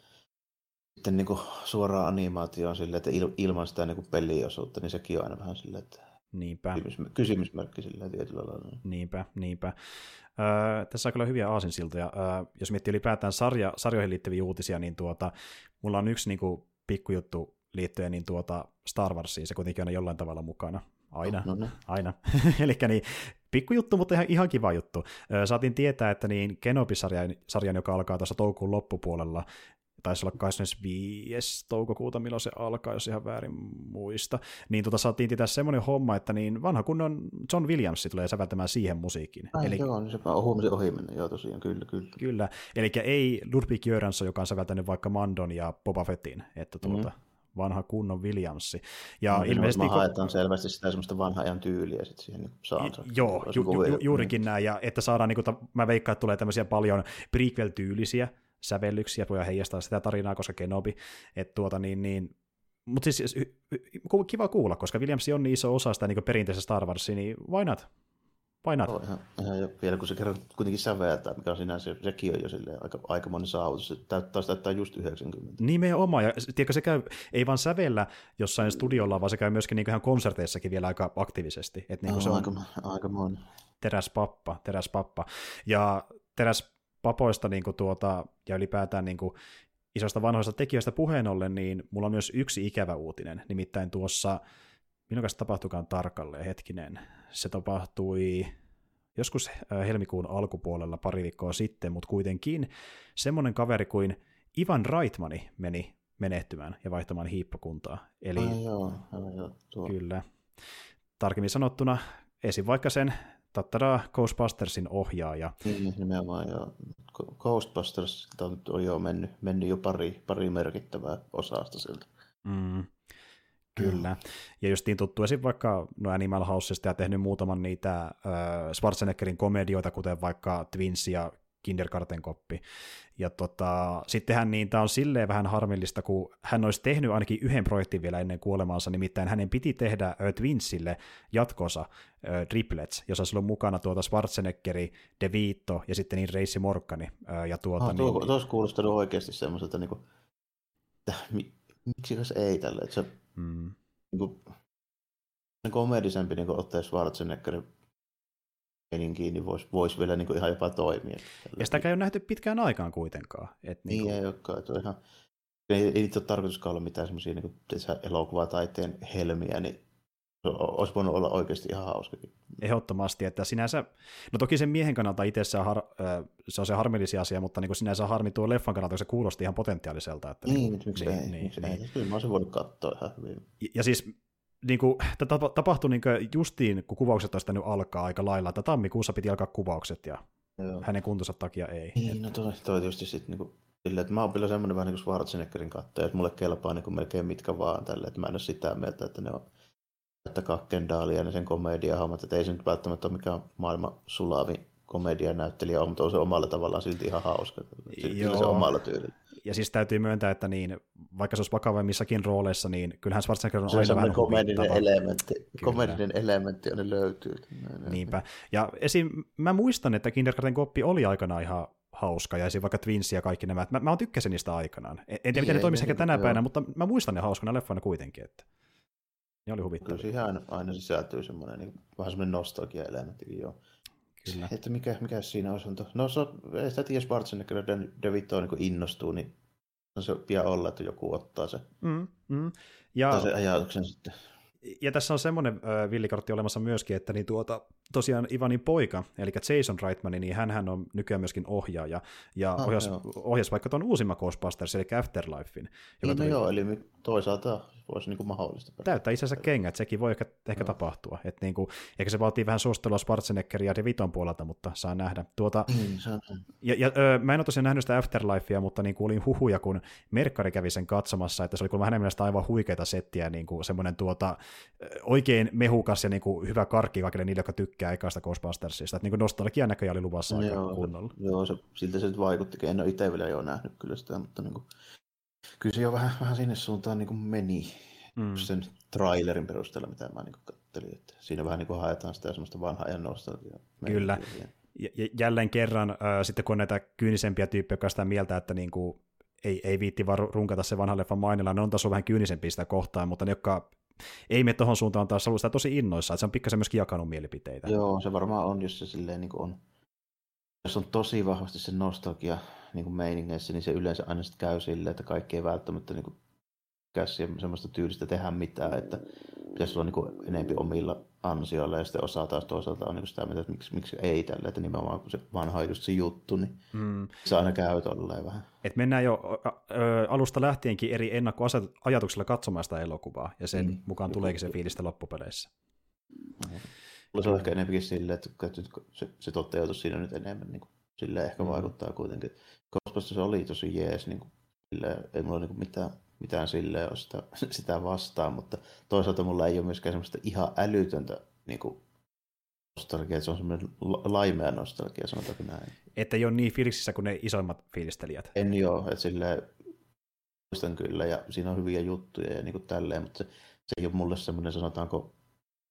sitten niin kuin suoraan animaatioon silleen, että il, ilman sitä niin kuin peliosuutta, niin sekin on aina vähän silleen, että Niinpä. Kysymys, kysymysmerkki sillä tietyllä lailla. Niinpä, niinpä. Öö, tässä on kyllä hyviä aasinsiltoja. Öö, jos miettii ylipäätään sarja, sarjoihin liittyviä uutisia, niin tuota, mulla on yksi niin kuin, pikkujuttu liittyen niin tuota Star Warsiin, se kuitenkin on jollain tavalla mukana. Aina, no, no, no. aina. Eli niin, pikkujuttu, mutta ihan, ihan kiva juttu. Saatiin tietää, että niin Kenobi-sarjan, sarjan, joka alkaa tuossa toukokuun loppupuolella, taisi olla 25. toukokuuta, milloin se alkaa, jos ihan väärin muista, niin tota saatiin tietää semmoinen homma, että niin vanha kunnon John Williams tulee säveltämään siihen musiikin. Ai Eli, joo, niin sepä on huomasin ohi mennä, joo tosiaan, kyllä, kyllä. Kyllä, eli ei Ludwig Göransson, joka on säveltänyt vaikka Mandon ja Boba Fettin, että tuota, mm-hmm vanha kunnon Williamsi. Ja no, ilmeisesti... Mä haetaan selvästi sitä semmoista vanha ajan tyyliä sitten siihen niin soundtrackiin. Joo, ju, ju, ju, juurikin näin, ja että saadaan, niin kuin, mä veikkaan, että tulee tämmöisiä paljon prequel-tyylisiä sävellyksiä, voi heijastaa sitä tarinaa, koska Kenobi, että tuota niin, niin mutta siis kiva kuulla, koska Williams on niin iso osa sitä niin perinteistä Star Warsia, niin why not? Not? No, ihan, ihan jo, vielä kun se kerran kuitenkin säveltää, mikä on sinänsä, sekin on jo silleen aika, aika moni saavutus, se täyttää, täyttää just 90. Nimenomaan, ja tiedätkö, se käy, ei vaan sävellä jossain studiolla, vaan se käy myöskin niin ihan konserteissakin vielä aika aktiivisesti. Et niin no, se on aika, aika moni. Teräs pappa, teräs pappa. Ja teräs papoista niin kuin tuota, ja ylipäätään niin kuin isoista vanhoista tekijöistä puheen ollen, niin mulla on myös yksi ikävä uutinen, nimittäin tuossa, minun kanssa tapahtukaan tarkalleen, hetkinen, se tapahtui joskus äh, helmikuun alkupuolella pari viikkoa sitten, mutta kuitenkin semmoinen kaveri kuin Ivan Reitmani meni menehtymään ja vaihtamaan hiippakuntaa. Eli, ai joo, joo, tuo. Kyllä. Tarkemmin sanottuna, esim. vaikka sen tattara Ghostbustersin ohjaaja. Niin, nimenomaan joo. Ghostbusters on jo mennyt, mennyt jo pari, pari merkittävää osasta siltä. Mm. Kyllä. Ja justiin tuttu esim. vaikka no Animal Housesta ja tehnyt muutaman niitä äh, Schwarzeneggerin komedioita, kuten vaikka Twins ja Kindergarten koppi. Ja tota, sittenhän niin tämä on silleen vähän harmillista, kun hän olisi tehnyt ainakin yhden projektin vielä ennen kuolemaansa, nimittäin hänen piti tehdä Twinsille jatkossa Triplets, jossa sillä on mukana tuota Schwarzeneggeri, De Vito ja sitten niin Reissi Morkkani. Ja tuota, ah, tuo, niin... Tuossa kuulostanut oikeasti semmoiselta, niin kuin, että miksi jos ei tälle, että se mm. niin kuin, komedisempi niin ottaa Schwarzeneggerin meininkiin, niin voisi vois vielä niin kuin ihan jopa toimia. Ja sitä ei ole nähty pitkään aikaan kuitenkaan. Et niin, niin kuin... ei olekaan. Ihan... Ei, ei niitä ole tarkoituskaan olla mitään semmoisia niin elokuvataiteen helmiä, niin olisi voinut olla oikeasti ihan hauskakin. Ehdottomasti, että sinänsä, no toki sen miehen kannalta itse se on, har, se on se harmillisia asia, mutta niin kuin sinänsä harmi tuo leffan kannalta, se kuulosti ihan potentiaaliselta. Että niin, niin, miksi niin, ei, niin, miksi niin. ei. Kyllä mä olisin voinut katsoa ihan hyvin. Ja, ja siis niin kuin, tämä tapahtui niin kuin justiin, kun kuvaukset olisi nyt alkaa aika lailla, että tammikuussa piti alkaa kuvaukset ja Joo. hänen kuntonsa takia ei. Niin, no toi, toi tietysti sitten niin silleen, että mä oon kyllä semmoinen vähän niin kuin Schwarzeneggerin kattoja, että mulle kelpaa niin kuin melkein mitkä vaan tälle, että mä en ole sitä mieltä, että ne on että Kakkendaalia ja sen komediahommat, että ei se nyt välttämättä ole mikään maailman sulavi komedianäyttelijä on, mutta on se omalla tavallaan silti ihan hauska. Joo. se omalla tyylillä ja siis täytyy myöntää, että niin, vaikka se olisi vakavemmissakin rooleissa, niin kyllähän Schwarzenegger on se aina vähän komedinen elementti. Komedinen elementti ne löytyy. Niinpä. Ja esim, mä muistan, että Kindergarten Koppi oli aikana ihan hauska, ja esim. vaikka Twins ja kaikki nämä. Mä, mä tykkäsin niistä aikanaan. En, en tiedä, miten ne toimisi ehkä tänä joo. päivänä, mutta mä muistan ne hauskana leffoina kuitenkin. Että ne oli huvittavia. Kyllä siihen aina, aina sisältyy semmoinen, niin, vähän semmoinen nostalgia-elementti, joo. Kyllä. Että mikä, mikä siinä olisi? No, se on, ei sitä tiedä Schwarzenegger ja De Vito niin innostuu, niin on se pian olla, että joku ottaa se, mm, mm. Ja, se ajatuksen sitten ja tässä on semmoinen äh, villikortti olemassa myöskin, että niin tuota, tosiaan Ivanin poika, eli Jason Reitman, niin hän on nykyään myöskin ohjaaja, ja ah, ohjas, ohjas vaikka tuon uusimman Ghostbusters, eli Afterlifein. Joka niin, no joo, eli toisaalta voisi niin kuin mahdollista. Täyttää asiassa kengät, sekin voi ehkä, ehkä no. tapahtua. Et niin kuin, ehkä se vaatii vähän suostelua Schwarzeneggeria ja Viton puolelta, mutta saa nähdä. Tuota, mm, ja, ja, ö, mä en ole tosiaan nähnyt sitä Afterlifea, mutta niin kuulin huhuja, kun Merkkari kävi sen katsomassa, että se oli kuulemma hänen mielestä aivan huikeita settiä, niin kuin semmoinen tuota, oikein mehukas ja niin kuin hyvä karkki kaikille niille, jotka tykkää ekaista Ghostbustersista. Että niin kuin nostalgia näköjään oli luvassa aika joo, kunnolla. Joo, se, siltä se nyt vaikutti. En ole itse vielä jo nähnyt kyllä sitä, mutta niin kuin, kyllä se jo vähän, vähän sinne suuntaan niin kuin meni mm. sen trailerin perusteella, mitä mä niin katselin. Että siinä vähän niin kuin haetaan sitä semmoista vanhaa ajan nostalgiaa. Kyllä. Ja, jälleen kerran, äh, sitten kun on näitä kyynisempiä tyyppejä, jotka sitä mieltä, että niin kuin ei, ei viitti vaan runkata se vanha leffan mainilla, ne on taas vähän kyynisempiä sitä kohtaan, mutta ne, jotka ei mene tuohon suuntaan taas ollut sitä tosi innoissa, että se on pikkasen myöskin jakanut mielipiteitä. Joo, se varmaan on, jos se silleen niin kuin on, jos on tosi vahvasti se nostalgia niin kuin meiningeissä, niin se yleensä aina sitten käy silleen, että kaikki ei välttämättä niin kuin käsiä semmoista tyylistä tehdä mitään, että pitäisi olla niin enempi omilla ansioilla ja sitten osa taas toisaalta on niin sitä mieltä, että miksi, miksi ei tällä, että nimenomaan kun se vanha just se juttu, niin mm. se aina käy tolleen vähän. Et mennään jo ö, alusta lähtienkin eri ennakkoajatuksilla katsomaan sitä elokuvaa ja sen mm. mukaan tuleekin se fiilistä loppupeleissä. Mulla se on ehkä enemmänkin silleen, että se, se toteutus siinä nyt enemmän niin kuin, silleen ehkä mm. vaikuttaa kuitenkin. Koska se oli tosi jees, niin kuin, silleen, ei mulla niin kuin mitään mitään silleen ole sitä, sitä vastaan, mutta toisaalta mulla ei ole myöskään semmoista ihan älytöntä niin kuin, nostalgia, se on semmoinen laimea nostalgia, sanotaanko näin. Että ei ole niin fiiliksissä kuin ne isoimmat fiilistelijät. En joo, että silleen, muistan kyllä, ja siinä on hyviä juttuja ja niin kuin tälleen, mutta se, se ei ole mulle semmoinen, sanotaanko,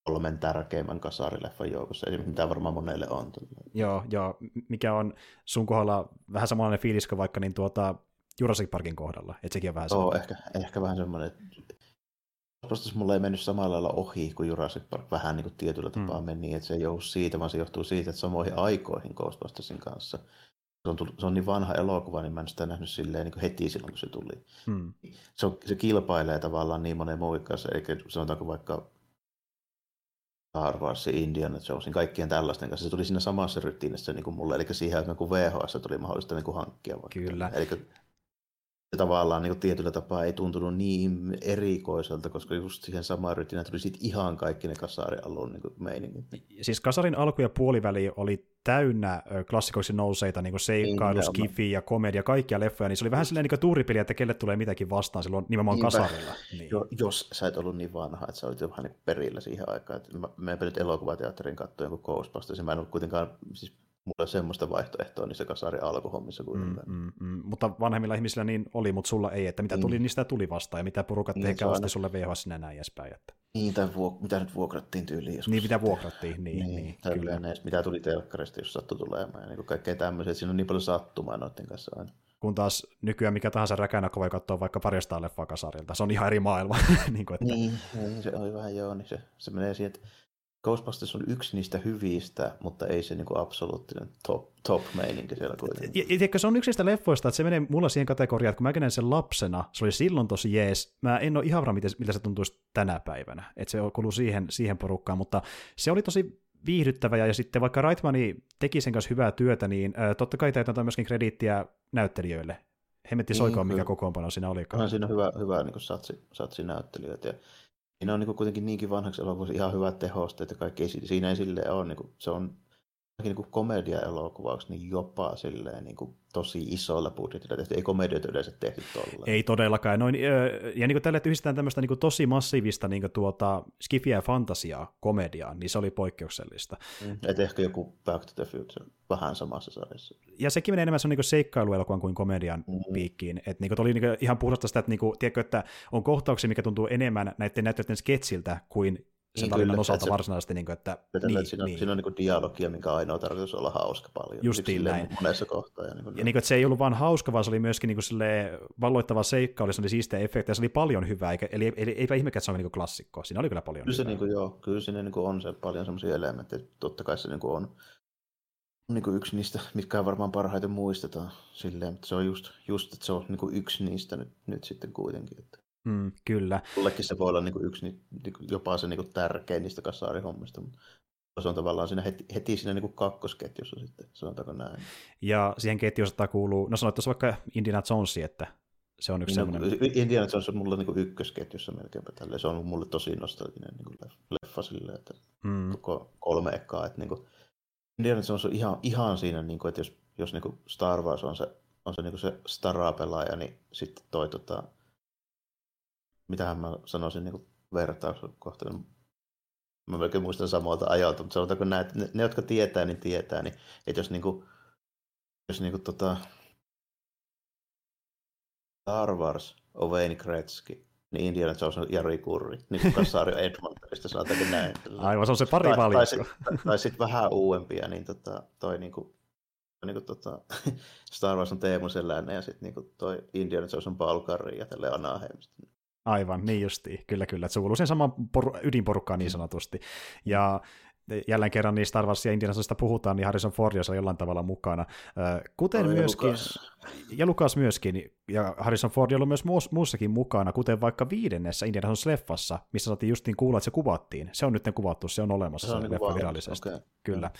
kolmen tärkeimmän kasarileffan joukossa, ei mitä varmaan monelle on. Joo, joo, mikä on sun kohdalla vähän samanlainen fiilis kuin vaikka niin tuota Jurassic Parkin kohdalla, että sekin on vähän Joo, ehkä, ehkä vähän semmoinen, että Ghostbusters mulla ei mennyt samalla lailla ohi kuin Jurassic Park vähän niin kuin tietyllä tapaa hmm. meni, että se ei johdu siitä, vaan se johtuu siitä, että samoihin aikoihin Ghostbustersin kanssa. Se on, tullut, se on niin vanha elokuva, niin mä en sitä nähnyt silleen niin kuin heti silloin, kun se tuli. Hmm. Se, on, se kilpailee tavallaan niin monen muun kanssa, eikä sanotaanko vaikka Star Wars, Indiana Jonesin, kaikkien tällaisten kanssa. Se tuli siinä samassa ryttiinissä niin kuin mulle, eli siihen aikaan kun VHS tuli mahdollista niin kuin hankkia. Vaikka. Kyllä. Eli se tavallaan niin kuin tietyllä tapaa ei tuntunut niin erikoiselta, koska just siihen samaan rytinään tuli sitten ihan kaikki ne kasarin alun niin meiningit. Siis kasarin alku ja puoliväli oli täynnä klassikoiksi nouseita, niin kuin seikkailu, skifi ja komedia, kaikkia leffoja, niin se oli vähän silleen niin tuuripeli, että kelle tulee mitäkin vastaan silloin nimenomaan Niinpä. kasarilla. Niin. Jo, jos sä et ollut niin vanha, että sä olit jo vähän niin perillä siihen aikaan, että mä, mä nyt elokuvateatterin katsoa jonkun Ghostbusters, mä en ollut kuitenkaan siis mulla semmoista vaihtoehtoa niissä kasari alkuhommissa kuin mm, mm, mm, Mutta vanhemmilla ihmisillä niin oli, mutta sulla ei, että mitä tuli, mm. niin sitä tuli vastaan, ja mitä porukat niin, ehkä osti sulle VHS ja näin edespäin. Että... Niin, tai vuok- mitä nyt vuokrattiin tyyliin joskus. Niin, mitä vuokrattiin, niin. niin, niin kyllä. Näistä, mitä tuli telkkarista, jos sattui tulemaan, ja niin kaikkea tämmöisiä, siinä on niin paljon sattumaa noiden kanssa aina. Kun taas nykyään mikä tahansa räkänä voi katsoa vaikka parista leffaa kasarilta, se on ihan eri maailma. niin, kuin, että... niin, niin, se on vähän joo, niin se, se menee siihen, että Ghostbusters on yksi niistä hyvistä, mutta ei se niinku absoluuttinen top, top meininki siellä kuitenkin. Ja, ja, se on yksi niistä leffoista, että se menee mulla siihen kategoriaan, että kun mä näin sen lapsena, se oli silloin tosi jees. Mä en ole ihan varma, miltä se tuntuisi tänä päivänä. Että se kuuluu siihen, siihen porukkaan, mutta se oli tosi viihdyttävä, ja, ja sitten vaikka Reitmani teki sen kanssa hyvää työtä, niin äh, totta kai täytyy myöskin krediittiä näyttelijöille. Hemmetti niin, soikoon, mikä kokoonpano siinä oli. On siinä hyvä, hyvä niin satsi, satsi näyttelijöitä. Ja Siinä on niin kuitenkin niinkin vanhaksi elokuvaksi ihan hyvät tehosteet ja kaikki. Siinä ei silleen ole, niin kuin, se on niin kuin komedia-elokuvaksi niin jopa silleen niin kuin tosi isolla budjetilla tehty. Ei komedioita yleensä tehty tuolla. Ei todellakaan. Noin, ja niin kuin tälle, että yhdistetään tämmöistä niin kuin tosi massiivista niin kuin tuota, skifiä ja fantasiaa komediaan, niin se oli poikkeuksellista. Mm, et ehkä joku Back to the Future vähän samassa sarjassa. Ja sekin menee enemmän niin seikkailuelokuvan kuin komedian mm-hmm. piikkiin. Että niin kuin, oli niin kuin ihan puhdasta sitä, että, niin kuin, tiedätkö, että on kohtauksia, mikä tuntuu enemmän näiden näyttöiden sketsiltä kuin sen niin, tarinan kyllä, osalta se, varsinaisesti. Niin kuin, että, niin, siinä, on, niin. siinä on niin dialogia, minkä ainoa tarkoitus olla hauska paljon. Justiin näin. Monessa kohtaa. Ja, niin kuin, ja niin kuin, että se ei ollut vain hauska, vaan se oli myöskin niin kuin, valloittava seikka, oli, se oli siistejä efektejä, se oli paljon hyvää, eikä, eli, eli eipä ihme, että se on niin kuin klassikko. Siinä oli kyllä paljon kyllä hyvää. Se, niin kuin, joo, kyllä siinä niin kuin on se paljon sellaisia elementtejä, totta kai se niin kuin on niin kuin yksi niistä, mitkä varmaan parhaiten muistetaan silleen, mutta se on just, just että se on niin kuin yksi niistä nyt, nyt sitten kuitenkin. Että. Mm, kyllä. Mullekin se voi olla niin kuin yksi, niin kuin jopa se niin kuin tärkein niistä kasaarihommista, mutta se on tavallaan siinä heti, heti siinä niin kuin kakkosketjussa sitten, sanotaanko näin. Ja siihen ketjuun kuuluu, no sanoit tuossa vaikka Indiana Jones, että se on yksi no, semmoinen... Indiana Jones on mulla niin kuin ykkösketjussa melkeinpä tälle. Se on mulle tosi nostalginen niin kuin leffa silleen, että mm. koko kolme ekkaa, että niin kuin, Indiana Jones on ihan, ihan siinä, niin kuin, että jos, jos niin kuin Star Wars on se, on se, niin kuin se staraa-pelaaja, niin sitten toi tota, mitähän mä sanoisin niin vertauskohtana. Mä melkein muistan samalta ajalta, mutta sanotaanko näin, että ne, ne, jotka tietää, niin tietää, niin että jos, niin kuin, jos niin kuin, tota, Star Wars on Wayne Gretzky, niin Indiana Jones on Jari Kurri, niin kuin Kassaari Edmontonista, sanotaanko näin. Aivan, se on se pari tai, tai sitten sit vähän uudempia, niin tota, toi niin kuin, niin kuin tota, Star Wars on Teemu Selänne ja sitten niin toi Indiana Jones on Paul Curry ja tälleen Anaheimista. Aivan, niin justiin, kyllä kyllä, että se kuuluu sen saman por- ydinporukkaan niin sanotusti. Ja jälleen kerran niin Star Wars ja Indianasista puhutaan, niin Harrison Ford on jollain tavalla mukana. Kuten no, myöskin, Lukas. ja Lukas myöskin, ja Harrison Ford on ollut myös muus, muussakin mukana, kuten vaikka viidennessä Indiana leffassa, missä saatiin justiin kuulla, että se kuvattiin. Se on nyt kuvattu, se on olemassa se, on se niin leffa virallisesti. Okay. Kyllä.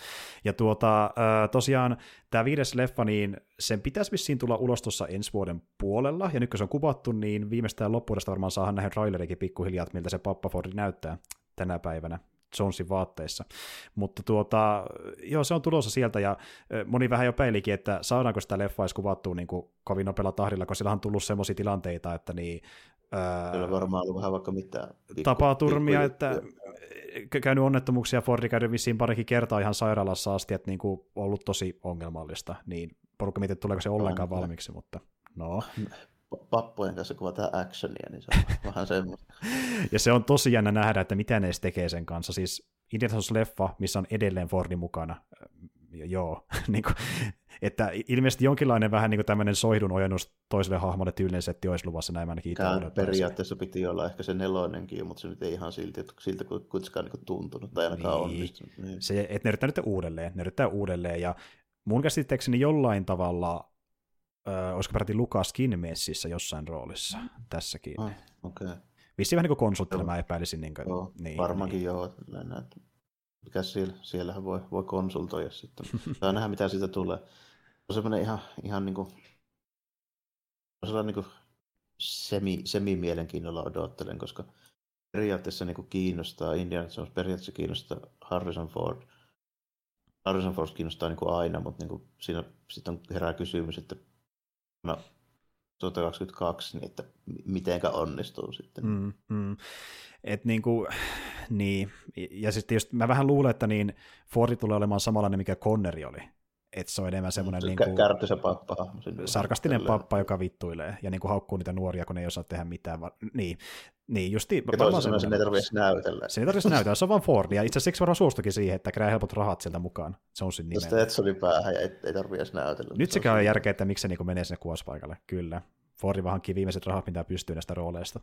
Ja tuota, tosiaan tämä viides leffa, niin sen pitäisi vissiin tulla ulos tuossa ensi vuoden puolella, ja nyt kun se on kuvattu, niin viimeistään loppuudesta varmaan saadaan nähdä trailerikin pikkuhiljaa, että miltä se Pappa Ford näyttää tänä päivänä. Jonesin vaatteissa. Mutta tuota, joo, se on tulossa sieltä, ja moni vähän jo peilikin, että saadaanko sitä leffaa edes kuvattua niin kuin kovin nopealla tahdilla, koska sillä on tullut semmoisia tilanteita, että niin, Ää, Kyllä varmaan ollut vähän vaikka mitään. Tapaturmia, että käynyt onnettomuuksia, Fordi käynyt vissiin parikin kertaa ihan sairaalassa asti, että niin kuin ollut tosi ongelmallista, niin porukka mietit, tuleeko se ollenkaan valmiiksi, mutta no. Pappojen kanssa kuvataan actionia, niin se on vähän semmoista. ja se on tosi jännä nähdä, että mitä ne edes tekee sen kanssa. Siis Indiana leffa, missä on edelleen Fordi mukana. Joo, niin kuin, että ilmeisesti jonkinlainen vähän niin kuin tämmöinen soihdun ojennus toiselle hahmolle tyylinen setti olisi luvassa, näin ainakin itse periaatteessa piti olla ehkä se neloinenkin, mutta se nyt ei ihan silti, siltä kuitenkaan niin tuntunut tai ainakaan niin. onnistunut. Niin. Se, että ne yrittää nyt uudelleen, ne yrittää uudelleen, ja mun käsittääkseni jollain tavalla, äh, olisiko peräti Lukaskin messissä jossain roolissa tässäkin. Ah, okay. Vissiin vähän niin kuin konsulttina mä epäilisin. Niin kuin, joo, niin, varmaankin niin. joo. Mikä siellä, siellähän voi, voi konsultoida sitten. Saa nähdä, mitä siitä tulee. On semmoinen ihan, ihan niin kuin, sellainen niin kuin semi, semi-mielenkiinnolla odottelen, koska periaatteessa niin kuin kiinnostaa, Indiana Jones periaatteessa kiinnostaa Harrison Ford. Harrison Ford kiinnostaa niin kuin aina, mutta niin kuin siinä sitten herää kysymys, että 2022, niin että mitenkä onnistuu sitten. Mm, mm. Et niin, kuin, niin. Ja sitten just mä vähän luulen, että niin Fordi tulee olemaan samanlainen, mikä Conneri oli. Että se on enemmän semmoinen... niin kuin, kärtysä pappa. Sarkastinen pappa, joka vittuilee ja niin kuin haukkuu niitä nuoria, kun ne ei osaa tehdä mitään. Va- niin, niin justi. Ja toisaalta sen ei tarvitse näytellä. Se ei tarvitse näytellä, se on vaan Ford. Ja itse asiassa siksi varmaan suostukin siihen, että kerää helpot rahat sieltä mukaan. Se on sinne nimellä. Stetsonin päähän ja ei, ei tarvitse edes näytellä. Nyt se käy järkeä, että miksi se niin menee sinne kuospaikalle. Kyllä. Fordi vaan hankkii viimeiset rahat, mitä pystyy näistä rooleista.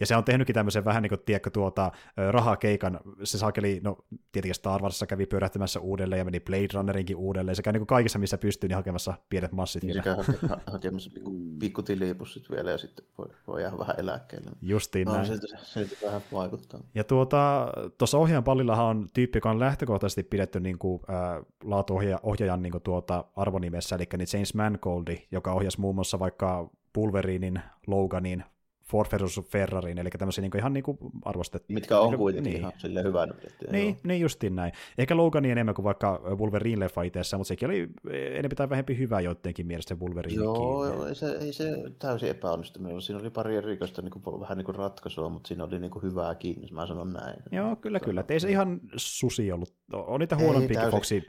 Ja se on tehnytkin tämmöisen vähän niin kuin, tiedätkö, tuota, rahakeikan, se saakeli, no tietenkin Star Warsissa kävi pyörähtämässä uudelleen ja meni Blade Runnerinkin uudelleen, sekä niin kuin kaikissa, missä pystyy, niin hakemassa pienet massit niin. Sekä hakemassa pikku, pikku tilipussit vielä ja sitten voi, voi jäädä vähän eläkkeelle. Justiin no, näin. Siltä, siltä vähän vaikuttaa. Ja tuota, tuossa ohjaajan pallillahan on tyyppi, joka on lähtökohtaisesti pidetty niin kuin, äh, laatuohjaajan niin kuin, tuota, arvonimessä, eli niin James Mangold, joka ohjasi muun muassa vaikka Pulverinin, Loganin, Ford versus Ferrarin, eli tämmöisiä niin ihan niin arvostettuja. Mitkä on kuitenkin niin. ihan silleen hyvänä pidettyjä. Niin, niin justiin näin. Ehkä Logani enemmän kuin vaikka Wolverine leffa itseessä, mutta sekin oli enemmän tai vähempi hyvä joidenkin mielestä Wolverine. Joo, joo ei, se, ei se täysin epäonnistunut. Siinä oli pari erikoista niin kuin, vähän niin kuin ratkaisua, mutta siinä oli niin kuin hyvää kiinni, mä sanon näin. Joo, kyllä, kyllä. ei se ihan susi ollut. On niitä huonompiakin Foxi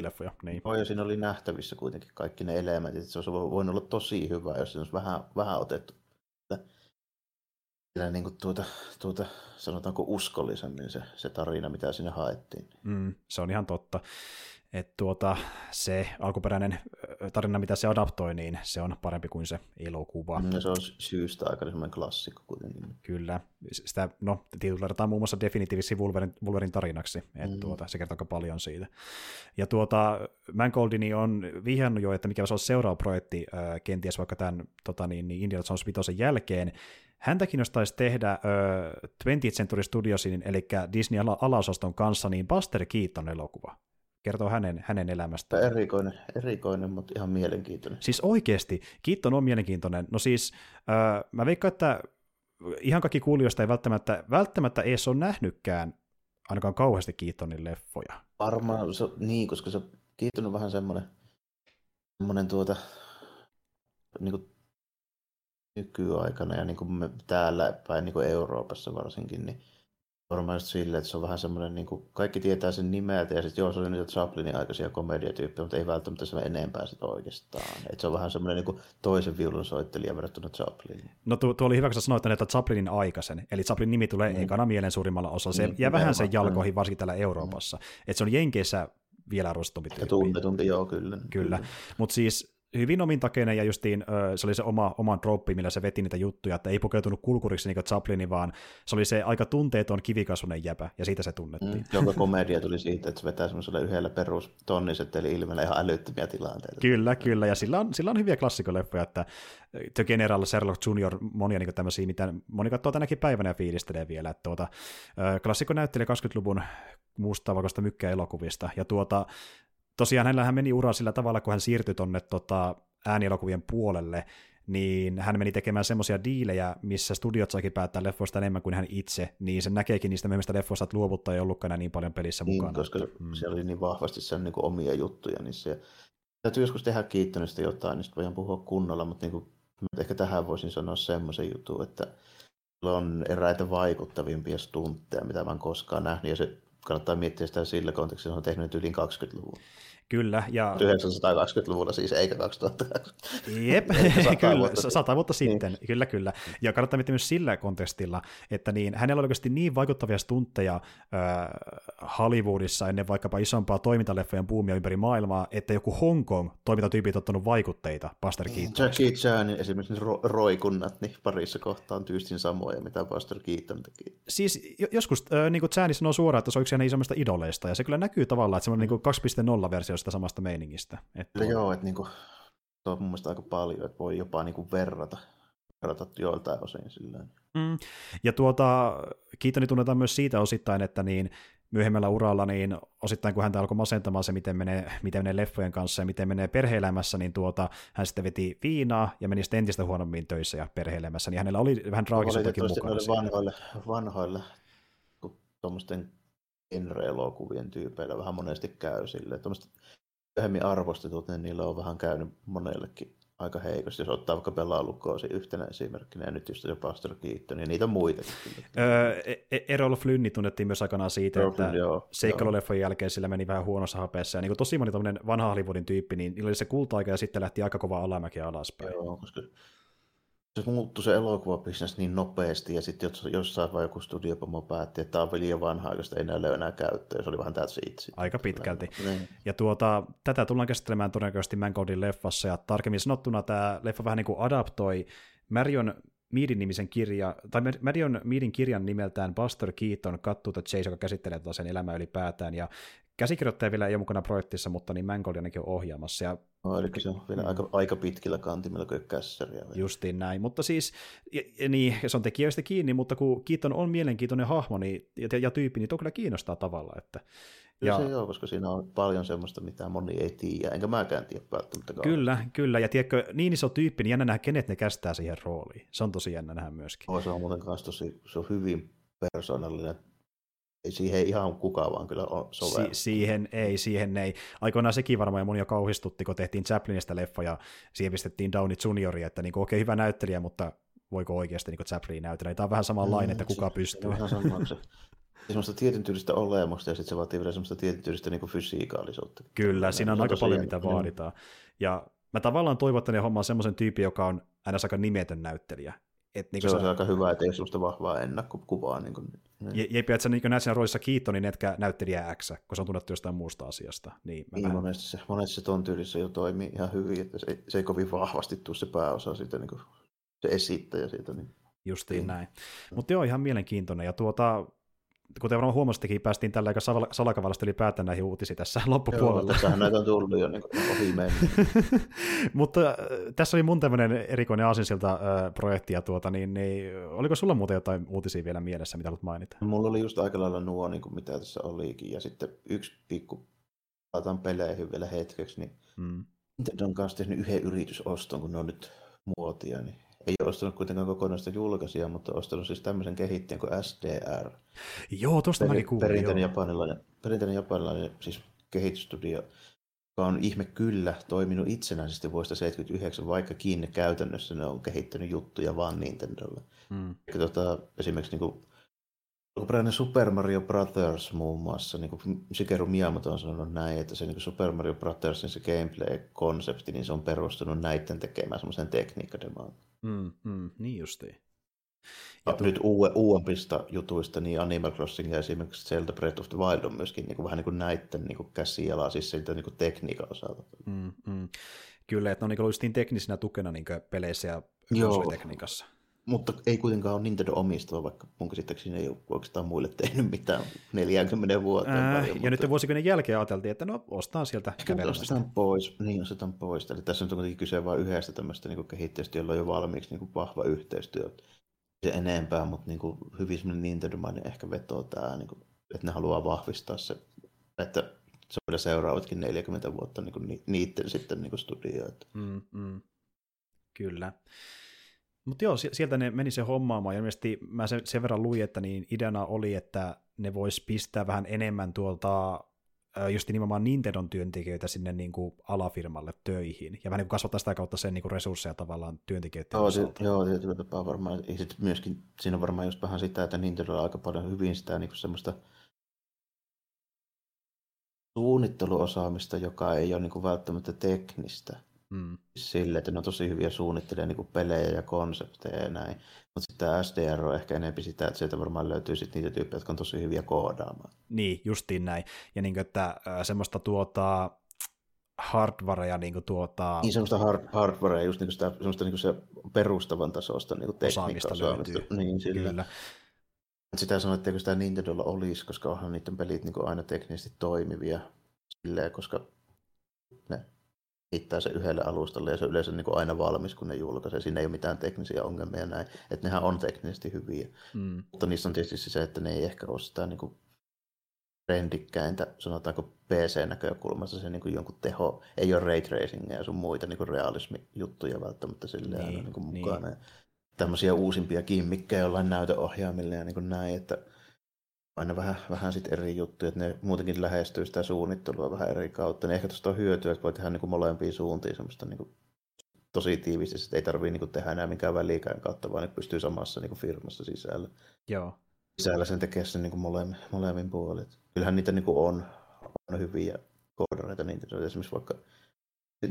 leffoja. Niin. Joo, ja siinä oli nähtävissä kuitenkin kaikki ne elementit. Se olisi voinut olla tosi hyvä, jos se olisi vähän, vähän otettu vielä niin kuin tuota, tuota, sanotaanko uskollisemmin se, se tarina, mitä sinne haettiin. Mm, se on ihan totta. että tuota, se alkuperäinen tarina, mitä se adaptoi, niin se on parempi kuin se elokuva. Mm, se on syystä aika semmoinen klassikko kuitenkin. Kyllä. Sitä, no, tituleerataan muun muassa definitiivisesti Wolverin, Wolverin tarinaksi, että mm. tuota, se kertoo aika paljon siitä. Ja tuota, Mangoldini on vihjannut jo, että mikä se on seuraava projekti, kenties vaikka tämän tota, niin, niin Indiana Jones 5 jälkeen, Häntä kiinnostaisi tehdä ö, 20th Century Studiosin, eli Disney-alaosaston kanssa, niin Buster Keaton elokuva. Kertoo hänen, hänen elämästään. Erikoinen, erikoinen, mutta ihan mielenkiintoinen. Siis oikeasti, Keaton on mielenkiintoinen. No siis, ö, mä veikkaan, että ihan kaikki kuulijoista ei välttämättä, välttämättä edes ole nähnytkään ainakaan kauheasti Keatonin leffoja. Varmaan, se, niin, koska se Keaton on vähän semmoinen, semmoinen tuota, niin kuin nykyaikana ja niin kuin me täällä päin niin kuin Euroopassa varsinkin, niin varmaan just silleen, että se on vähän semmoinen, niin kuin, kaikki tietää sen nimeltä ja sitten joo, se oli niitä Chaplinin aikaisia komediatyyppejä, mutta ei välttämättä se enempää sitä oikeastaan. Että se on vähän semmoinen niin kuin toisen viulun soittelija verrattuna Chapliniin. No tuo, tuo oli hyvä, kun sä sanoit, että Chaplinin aikaisen, eli Chaplin nimi tulee mm. ekana mielen suurimmalla osalla. Se mm, jää vähän sen jalkoihin, varsinkin täällä Euroopassa. Mm. Että se on Jenkeissä vielä arvostumpi tyyppi. Ja tunnetumpi, joo, kyllä. Kyllä, kyllä. mutta siis hyvin omintakeinen ja justiin se oli se oma, oma droppi, millä se veti niitä juttuja, että ei pukeutunut kulkuriksi niin kuin Chaplini, vaan se oli se aika tunteeton kivikasvunen jäpä, ja siitä se tunnettiin. Mm, jonka komedia tuli siitä, että se vetää semmoiselle yhdellä eli ilmeellä ihan älyttömiä tilanteita. Kyllä, kyllä, ja sillä on, sillä on hyviä klassikoleffoja, että The General, Sherlock Junior, monia niin tämmöisiä, mitä moni katsoo tänäkin päivänä ja fiilistelee vielä. Että tuota, klassikko näytteli 20-luvun mustavalkoista mykkäelokuvista, ja tuota, tosiaan hänellähän meni ura sillä tavalla, kun hän siirtyi tuonne tota, äänielokuvien puolelle, niin hän meni tekemään semmoisia diilejä, missä studiot saikin päättää leffoista enemmän kuin hän itse, niin se näkeekin niistä myöhemmistä leffoista, että luovuttaa ei ollutkaan niin paljon pelissä niin, mukana. koska mm. siellä oli niin vahvasti sen niin kuin omia juttuja, niin se täytyy joskus tehdä kiittonystä jotain, niin sitten voidaan puhua kunnolla, mutta niin kuin, ehkä tähän voisin sanoa semmoisen jutun, että on eräitä vaikuttavimpia stuntteja, mitä mä oon koskaan nähnyt, ja se kannattaa miettiä sitä sillä kontekstissa, on tehnyt yli 20-luvun. Kyllä. Ja... 920-luvulla siis, eikä 2000. Jep, kyllä, vuotta sata vuotta niin. sitten, niin. kyllä, kyllä. Ja kannattaa miettiä myös sillä kontekstilla, että niin, hänellä oli oikeasti niin vaikuttavia stuntteja äh, Hollywoodissa ennen vaikkapa isompaa toimintaleffojen buumia ympäri maailmaa, että joku Hong Kong toimintatyypit ottanut vaikutteita Buster Keaton. Jackie Chanin esimerkiksi ro- roikunnat, niin parissa kohtaa on tyystin samoja, mitä Buster Keaton teki. Siis joskus äh, niin kuin Chani sanoo suoraan, että se on yksi hänen isommista idoleista, ja se kyllä näkyy tavallaan, että se on niin 2.0-versio sitä samasta meiningistä. Että Kyllä joo, että niin kuin, se on mun mielestä aika paljon, että voi jopa niin kuin verrata, verrata joiltain osin silleen. Mm. Ja tuota, Kiitoni tunnetaan myös siitä osittain, että niin myöhemmällä uralla, niin osittain kun häntä alkoi masentamaan se, miten menee, miten menee leffojen kanssa ja miten menee perheelämässä, niin tuota, hän sitten veti viinaa ja meni sitten entistä huonommin töissä ja perheelämässä, niin hänellä oli vähän traagisuuttakin mukana. vanhoille, vanhoille tuommoisten genre-elokuvien tyypeillä vähän monesti käy silleen. Tuommoiset myöhemmin arvostetut, niin niillä on vähän käynyt monellekin aika heikosti, jos ottaa vaikka pelaalukoosi yhtenä esimerkkinä, ja nyt just jo Pastor Keaton, ja niitä muita. Öö, e-, e-, Errol Flynni tunnettiin myös aikanaan siitä, Errol että seikkailuleffon jälkeen sillä meni vähän huonossa hapeessa, ja niin kuin tosi moni vanha Hollywoodin tyyppi, niin niillä oli se kulta-aika, ja sitten lähti aika kova alamäki alaspäin. Joo, koska se muuttui se elokuvabisnes niin nopeasti, ja sitten jossain vai joku studiopomo päätti, että tämä on liian vanhaa, josta ei näy enää käyttöä, se oli vähän that's it. Aika pitkälti. Niin. Ja tuota, tätä tullaan käsittelemään todennäköisesti Mangoldin leffassa, ja tarkemmin sanottuna tämä leffa vähän niin kuin adaptoi Marion Meadin nimisen kirja, tai Marion Meadin kirjan nimeltään Buster Keaton the Chase, joka käsittelee tuota sen elämää ylipäätään, ja käsikirjoittaja vielä ei ole mukana projektissa, mutta niin Mangold ainakin on ohjaamassa. Ja... No, eli se on vielä mm. aika, aika pitkillä kantimilla kuin kässäriä. Justiin näin, mutta siis, ja, ja niin, se on tekijöistä kiinni, mutta kun Keaton on mielenkiintoinen hahmo niin, ja, ja tyyppi, niin tuo kyllä kiinnostaa tavalla. Että, ja... Se joo, koska siinä on paljon semmoista, mitä moni ei tiedä, enkä mäkään tiedä välttämättä. Kyllä, kyllä, ja tiedätkö, niin iso tyyppi, niin jännä nähdä, kenet ne kästää siihen rooliin. Se on tosi jännä nähdä myöskin. Oh, se on muuten kanssa tosi, se on hyvin persoonallinen siihen ei ihan kukaan vaan kyllä ole Si- siihen ei, siihen ei. Aikoinaan sekin varmaan moni jo kauhistutti, kun tehtiin Chaplinista leffa ja siihen pistettiin Downey Junioria, että niin okei, okay, hyvä näyttelijä, mutta voiko oikeasti niin Chaplin näytellä. Tämä on vähän samanlainen, mm, että kuka se, pystyy. Vähän se, semmoista tietyn tyylistä olemusta ja sitten se vaatii vielä semmoista tietyn tyylistä niin fysiikaalisuutta. Kyllä, siinä on, on aika paljon mitä mm. vaaditaan. Ja mä tavallaan toivon, että ne hommaa semmoisen tyypin, joka on aina aika nimetön näyttelijä. Et niin se on se... aika hyvä, että ei sellaista vahvaa ennakkokuvaa. Niin kuin, niin. Jep, että sä niin siinä roolissa Keatonin, etkä näyttelijä X, kun se on tunnettu jostain muusta asiasta. Niin, mä niin vähän... monesti, se, monesti se ton tyylissä jo toimii ihan hyvin, että se, se ei kovin vahvasti tule se pääosa siitä, niin kuin, se esittäjä siitä. Niin. Justiin niin. näin. Mutta joo, ihan mielenkiintoinen. Ja tuota, kuten varmaan huomasittekin, päästiin tällä aika salakavallista ylipäätään näihin uutisiin tässä loppupuolella. Joo, tässähän näitä on tullut jo niin ohi Mutta äh, tässä oli mun tämmöinen erikoinen aasinsilta äh, projekti, ja tuota, niin, niin, oliko sulla muuten jotain uutisia vielä mielessä, mitä haluat mainita? Mulla oli just aika lailla nuo, niin kuin mitä tässä olikin, ja sitten yksi pikku, palataan peleihin vielä hetkeksi, niin mm. Nintendo on kanssa tehnyt yhden yritysoston, kun ne on nyt muotia, niin ei ole ostanut kuitenkaan kokonaista julkaisia, mutta ostanut siis tämmöisen kehittäjän kuin SDR. Joo, tuosta mäkin kuulin. Perinteinen japanilainen, perinteinen japanilainen siis kehitysstudio, joka on ihme kyllä toiminut itsenäisesti vuodesta 79, vaikkakin käytännössä ne on kehittänyt juttuja vaan Nintendolle. Mm. Ja tota, esimerkiksi niin kuin, alkuperäinen Super Mario Brothers muun muassa, niin kuin Shigeru Miyamoto on sanonut näin, että se niin kuin Super Mario Brothersin se gameplay-konsepti, niin se on perustunut näiden tekemään semmoisen tekniikkademaan. Mm, mm, niin justiin. Ja tu- nyt uudempista jutuista, niin Animal Crossing ja esimerkiksi Zelda Breath of the Wild on myöskin niin kuin, vähän niin kuin näiden niin käsialaa, siis siltä niin kuin tekniikan osalta. Mm, mm. Kyllä, että ne on niin kuin teknisenä tukena niin peleissä ja tekniikassa. Mutta ei kuitenkaan ole Nintendo omistava, vaikka mun käsittääkseni ei ole oikeastaan muille tehnyt mitään 40 vuotta. Ää, paljon, ja mutta... nyt vuosikymmenen jälkeen ajateltiin, että no ostaa sieltä Ehkä ostetaan pois, niin ostetaan pois. Eli tässä on kuitenkin kyse vain yhdestä tämmöistä niin kehittäjästä, jolla on jo valmiiksi niin kuin vahva yhteistyö. Se enempää, mutta niin kuin hyvin semmoinen Nintendo-mainen ehkä vetoo tämä, niin kuin, että ne haluaa vahvistaa se, että se on seuraavatkin 40 vuotta niin kuin niiden sitten niin studioita. Mm, mm. Kyllä. Mutta joo, sieltä ne meni se hommaamaan, ja ilmeisesti mä sen, sen verran luin, että niin ideana oli, että ne vois pistää vähän enemmän tuolta just nimenomaan Nintendon työntekijöitä sinne niin kuin alafirmalle töihin, ja vähän niin kuin kasvattaa sitä kautta sen niin kuin resursseja tavallaan työntekijöiden joo, osalta. Joo, tietyllä tapaa varmaan, ja sitten myöskin siinä on varmaan just vähän sitä, että Nintendo on aika paljon hyvin sitä niin kuin semmoista suunnitteluosaamista, joka ei ole niin kuin välttämättä teknistä. Mm. Sille, että ne on tosi hyviä suunnittelemaan niin pelejä ja konsepteja ja näin. Mutta sitten tämä SDR on ehkä enemmän sitä, että sieltä varmaan löytyy sitten niitä tyyppejä, jotka on tosi hyviä koodaamaan. Niin, justiin näin. Ja niin kuin, että semmoista tuota, hardwarea niin kuin tuota... Niin semmoista hard, hardwarea, just niin kuin sitä, semmoista niin kuin se perustavan tasosta niin kuin osaamista löytyy. Niin, sillä. Kyllä. Sitä sanoin, että sitä Nintendolla olisi, koska onhan niiden pelit niin kuin aina teknisesti toimivia, silleen, koska ne hittää se yhdelle alustalle ja se on yleensä niin kuin aina valmis, kun ne julkaisee. Siinä ei ole mitään teknisiä ongelmia ja näin. Että nehän on teknisesti hyviä. Mm. Mutta niissä on tietysti se, että ne ei ehkä ole sitä niin kuin trendikkäintä, sanotaanko PC-näkökulmassa se niin kuin jonkun teho, ei ole ray tracingia ja sun muita niin kuin realismijuttuja välttämättä silleen niin, aina niin kuin mukana. Niin. Tämmöisiä uusimpia kimmikkejä jollain näytöohjaamilla ja niin kuin näin, että aina vähän, vähän sit eri juttuja, että ne muutenkin lähestyy sitä suunnittelua vähän eri kautta, niin ehkä tuosta on hyötyä, että voi tehdä niin kuin molempiin suuntiin semmoista niin kuin tosi tiivisti, että ei tarvitse niin tehdä enää mikään välikään kautta, vaan ne pystyy samassa niin kuin firmassa sisällä. Joo. Sisällä sen tekee sen niin kuin molemmin, molemmin puolet. Kyllähän niitä niin kuin on, on hyviä koodareita, niin esimerkiksi vaikka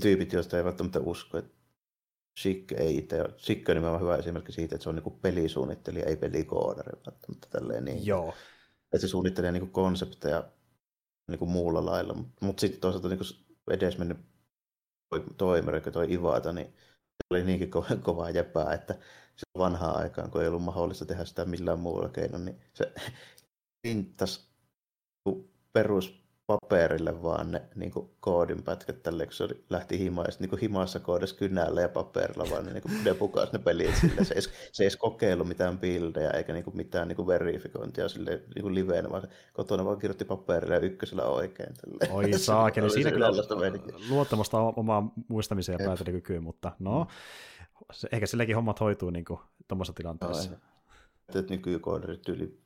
tyypit, joista ei välttämättä usko, että Sikke ei itse ole. Sikke on nimenomaan hyvä esimerkki siitä, että se on niin pelisuunnittelija, ei pelikoodari välttämättä tälleen niin. Joo että se suunnittelee niin konsepteja niin muulla lailla, mutta mut sitten toisaalta niin edesmennyt toimeri, toi Ivata, niin se oli niinkin ko- kovaa jäpää, että se vanhaa aikaan, kun ei ollut mahdollista tehdä sitä millään muulla keinoin, niin se pinttasi perus paperille vaan ne niin kuin koodin pätkät tälle, kun se lähti himaan, ja niin himassa koodassa kynällä ja paperilla vaan ne, niin depukas ne pelit sille. Se ei, se ei edes kokeillut mitään bildejä eikä niin kuin mitään niin kuin verifikointia sille niin kuin liveenä, vaan kotona vaan kirjoitti paperille ja ykkösellä oikein. Tälle. Oi saakeli, siinä kyllä luottamusta omaa muistamiseen ja päätelykykyyn, mutta no, se, ehkä silläkin hommat hoituu niin tuommoisessa tilanteessa. No, että nykykoodarit yli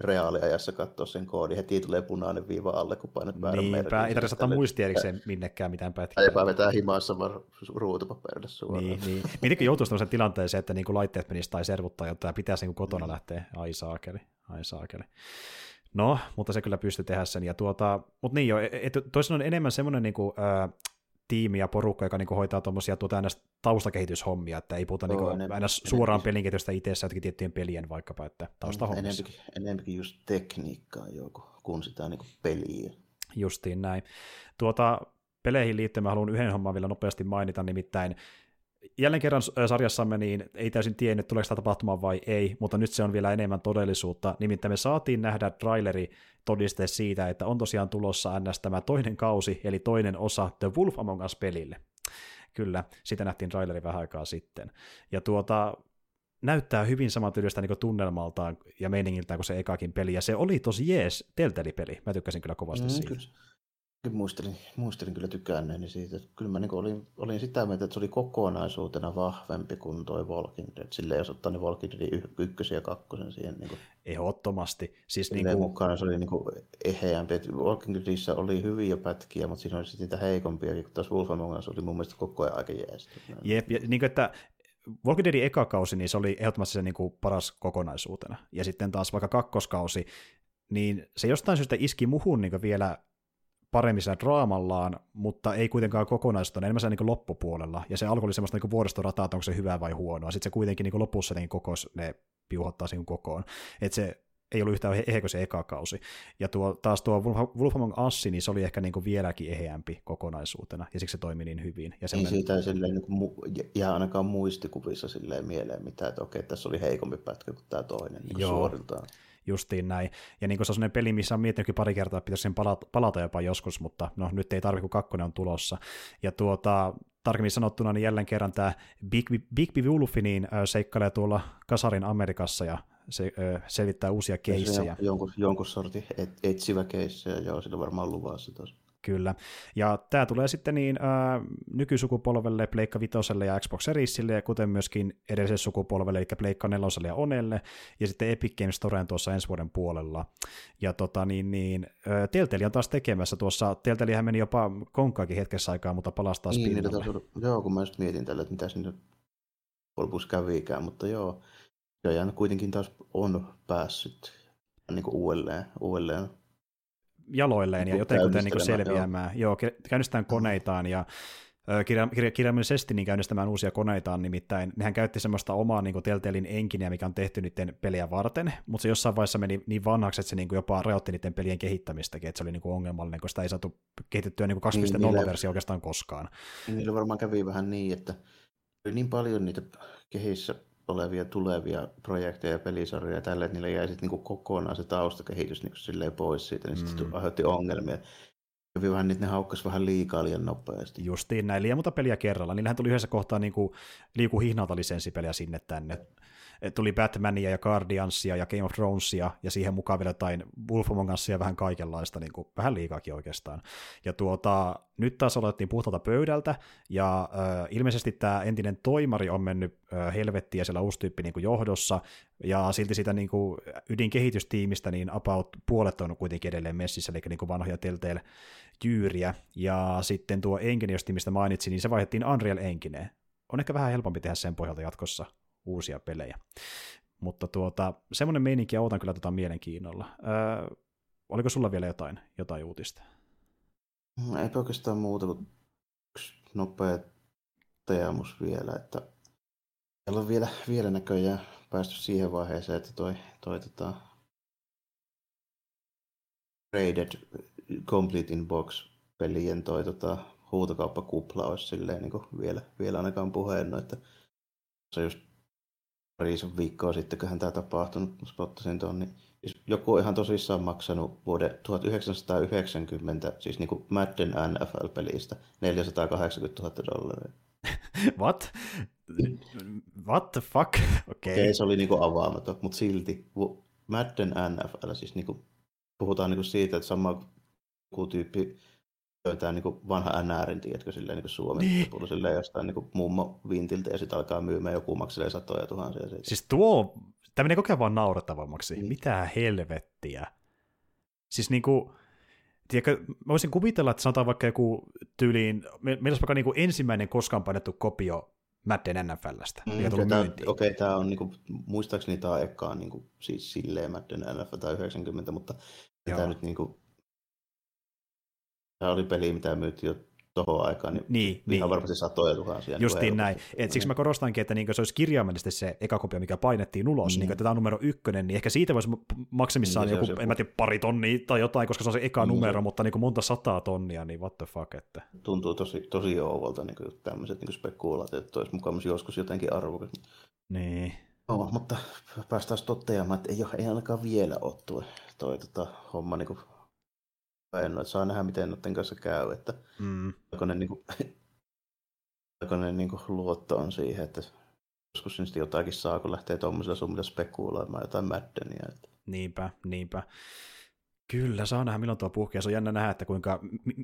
reaaliajassa katsoa sen koodin. Heti tulee punainen viiva alle, kun painat väärän Niinpä, ei tarvitse ottaa muistierikseen minnekään mitään pätkää. Eipä vetää himassa vaan ruutupaperille suoraan. Niin, niin. Mietin, joutuisi sellaiseen tilanteeseen, että niinku laitteet menisivät tai servuttaa, jotta pitäisi niinku kotona mm. lähteä. Ai saakeli, ai saakeli. No, mutta se kyllä pystyy tehdä sen. Ja tuota, mutta niin jo, toisin on enemmän semmoinen niinku, äh, tiimi ja porukka, joka niin hoitaa tuommoisia tuota aina taustakehityshomia, että ei puhuta niin aina enemmän, suoraan pelinkehitystä itse, jotenkin tiettyjen pelien vaikkapa, että taustahommissa. Enempikin, enempikin just tekniikkaa joku, kun sitä niin peliä. Justiin näin. Tuota, peleihin liittyen mä haluan yhden homman vielä nopeasti mainita, nimittäin jälleen kerran sarjassamme niin ei täysin tiennyt, tuleeko tämä tapahtumaan vai ei, mutta nyt se on vielä enemmän todellisuutta. Nimittäin me saatiin nähdä traileri todiste siitä, että on tosiaan tulossa ns. tämä toinen kausi, eli toinen osa The Wolf Among Us-pelille. Kyllä, sitä nähtiin traileri vähän aikaa sitten. Ja tuota, näyttää hyvin samantyylistä niin tunnelmaltaan ja meiningiltään kuin se ekakin peli, ja se oli tosi jees Telteli-peli. Mä tykkäsin kyllä kovasti mm, siitä. Kyllä muistelin, muistelin kyllä tykänneeni siitä. Että kyllä mä niin olin, olin sitä mieltä, että se oli kokonaisuutena vahvempi kuin toi Walking Dead. Sille jos ottaa ne Walking Deadin ykkösen ja kakkosen siihen. Niin kuin, Ehdottomasti. Siis niin kuin... mukaan se oli niin kuin eheämpi. Että Walking Deadissä oli hyviä pätkiä, mutta siinä oli sitten niitä heikompia. Kun taas Wolf Among Us oli mun mielestä koko ajan aika jees. Jep, ja niin kuin, että Walking Deadin eka kausi, niin se oli ehdottomasti se niin kuin paras kokonaisuutena. Ja sitten taas vaikka kakkoskausi, niin se jostain syystä iski muhun niin vielä paremmin sillä draamallaan, mutta ei kuitenkaan kokonaisuutta, enemmän siellä niin loppupuolella. Ja se alkoi oli semmoista niin vuoristorataa, että onko se hyvä vai huonoa. Sitten se kuitenkin niin lopussa niin kokos ne piuhottaa siihen kokoon. Että se ei ollut yhtään kuin se eka kausi. Ja tuo, taas tuo Wolf Among Us, niin se oli ehkä niin vieläkin eheämpi kokonaisuutena, ja siksi se toimi niin hyvin. Ja semmoinen... Ei siitä silleen, niin kuin, jää ainakaan muistikuvissa silleen mieleen mitään, että okei, tässä oli heikompi pätkä kuin tämä toinen niin Joo. suoriltaan justiin näin. Ja niin kuin se on sellainen peli, missä on miettinytkin pari kertaa, että pitäisi sen palata, palata jopa joskus, mutta no nyt ei tarvitse, kun kakkonen on tulossa. Ja tuota, tarkemmin sanottuna, niin jälleen kerran tämä Big, Big Big Wolf niin seikkailee tuolla Kasarin Amerikassa ja se, ö, selvittää uusia keissejä. Jonkun, jonkun sortin et, etsivä keissejä, joo, sillä varmaan luvassa tuossa. Kyllä. Ja tämä tulee sitten niin ää, nykysukupolvelle, Pleikka Vitoselle ja Xbox Seriesille, ja kuten myöskin edelliselle sukupolvelle, eli Pleikka Neloselle ja Onelle, ja sitten Epic Games Storeen tuossa ensi vuoden puolella. Ja tota niin, niin Telteli on taas tekemässä tuossa, Teltelihän meni jopa konkkaakin hetkessä aikaa, mutta palasi taas niin, pinnalle. Niin, joo, kun mä just mietin tällä, että mitä sinne lopussa kävikään, mutta joo, ja kuitenkin taas on päässyt niin kuin uudelleen, uudelleen jaloilleen ja jotenkin niin selviämään. Joo, joo käynnistään koneitaan ja ö, kirja, kirja, kirjaimellisesti niin käynnistämään uusia koneitaan, nimittäin nehän käytti semmoista omaa niin Teltelin enkineä, mikä on tehty niiden peliä varten, mutta se jossain vaiheessa meni niin vanhaksi, että se niin jopa rajoitti niiden pelien kehittämistäkin, että se oli niin ongelmallinen, koska sitä ei saatu kehitettyä niin 2.0-versio oikeastaan koskaan. Niillä varmaan kävi vähän niin, että niin paljon niitä kehissä olevia tulevia projekteja ja pelisarjoja ja tällä, että niillä jäi sitten niinku kokonaan se taustakehitys niinku silleen pois siitä, niin mm. sitten aiheutti ongelmia. Kävi vähän että ne haukkas vähän liikaa liian nopeasti. Justiin näin, liian monta peliä kerralla. Niillähän tuli yhdessä kohtaa niin kuin liiku hihnalta lisenssipeliä sinne tänne. Tuli Batmania ja Guardiansia ja Game of Thronesia ja siihen mukaan vielä jotain Wolf Among Usia vähän kaikenlaista, niin kuin, vähän liikaakin oikeastaan. Ja tuota, nyt taas aloitettiin puhtaalta pöydältä, ja äh, ilmeisesti tämä entinen toimari on mennyt äh, helvettiin ja siellä uusi tyyppi niin kuin johdossa, ja silti siitä niin kuin ydinkehitystiimistä niin about puolet on kuitenkin edelleen messissä, eli niin kuin vanhoja Telltale jyyriä, ja sitten tuo Engine, mistä mainitsin, niin se vaihdettiin Unreal Engineen. On ehkä vähän helpompi tehdä sen pohjalta jatkossa uusia pelejä. Mutta tuota, semmoinen meininki ja odotan kyllä tota mielenkiinnolla. Öö, oliko sulla vielä jotain, jotain uutista? Ei oikeastaan muuta kuin yksi nopea teemus vielä, että meillä on vielä, vielä näköjään päästy siihen vaiheeseen, että toi, toi tota, Raided Complete in Box pelien toi tota, huutokauppakupla olisi silleen niin vielä, vielä ainakaan puheen, että se just parisen viikkoa sitten, kun tämä tapahtunut, spottasin tuon, niin siis joku on ihan tosissaan maksanut vuoden 1990, siis niin kuin Madden NFL-pelistä, 480 000 dollaria. What? What the fuck? Okei. Okay. Okay, se oli niin kuin avaamaton, mutta silti Madden NFL, siis niin kuin, puhutaan niin kuin siitä, että sama tyyppi löytää niin vanha NRin, tiedätkö, silleen niin Suomen niin. tullut silleen jostain niin mummo vintiltä ja sitten alkaa myymään joku makselee satoja tuhansia. Siitä. Siis tuo, tämä menee koko ajan vaan naurettavammaksi. Niin. Mitä helvettiä. Siis niinku, tiedätkö, mä voisin kuvitella, että sanotaan vaikka joku tyyliin, meillä olisi vaikka niinku ensimmäinen koskaan painettu kopio Madden NFLstä, mm. Okei, okay, tämä on niinku, muistaakseni tämä on ekaan niinku, siis silleen Madden NFL tai 90, mutta tämä nyt niinku, Tämä oli peli, mitä myytiin jo tuohon aikaan, niin, niin ihan niin. varmasti satoja tuhansia. Niin Justiin näin. Et siksi mä korostankin, että niin se olisi kirjaimellisesti se eka kopio, mikä painettiin ulos, mm. niin että tämä on numero ykkönen, niin ehkä siitä voisi maksimissaan niin, joku, en mä tiedä, pari tonnia tai jotain, koska se on se eka mm. numero, mutta niin monta sataa tonnia, niin what the fuck. Että... Tuntuu tosi, tosi ouvolta niin tämmöiset niin spekulaatiot, että olisi mukaan joskus jotenkin arvokas. Niin. No, mutta päästään toteamaan, että ei, ole, ei ainakaan vielä ole tuo toi, tota, homma niin kuin en ole, että saa nähdä, miten noiden kanssa käy, että mm. ne, niin kuin, ne niin kuin luotto on siihen, että joskus niistä jotakin saa, kun lähtee tuommoisilla summilla spekuloimaan jotain Maddenia. Että. Niinpä, niinpä. Kyllä, saa nähdä milloin tuo puhkee. Se on jännä nähdä, että kuinka,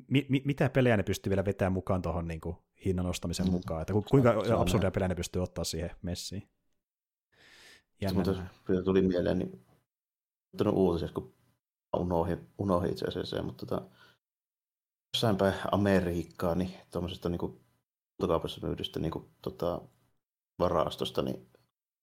mi, mi, mitä pelejä ne pystyy vielä vetämään mukaan tuohon niin kuin, hinnan nostamisen mm. mukaan. Että kuinka absurdia pelejä ne pystyy ottaa siihen messiin. Jännä se tuli mieleen, niin uutisessa, kun unohdin, unohdin itse asiassa mutta tota, jossain päin Amerikkaa, niin tuommoisesta niin huutokaupassa myydystä niin kuin, tota, varastosta, niin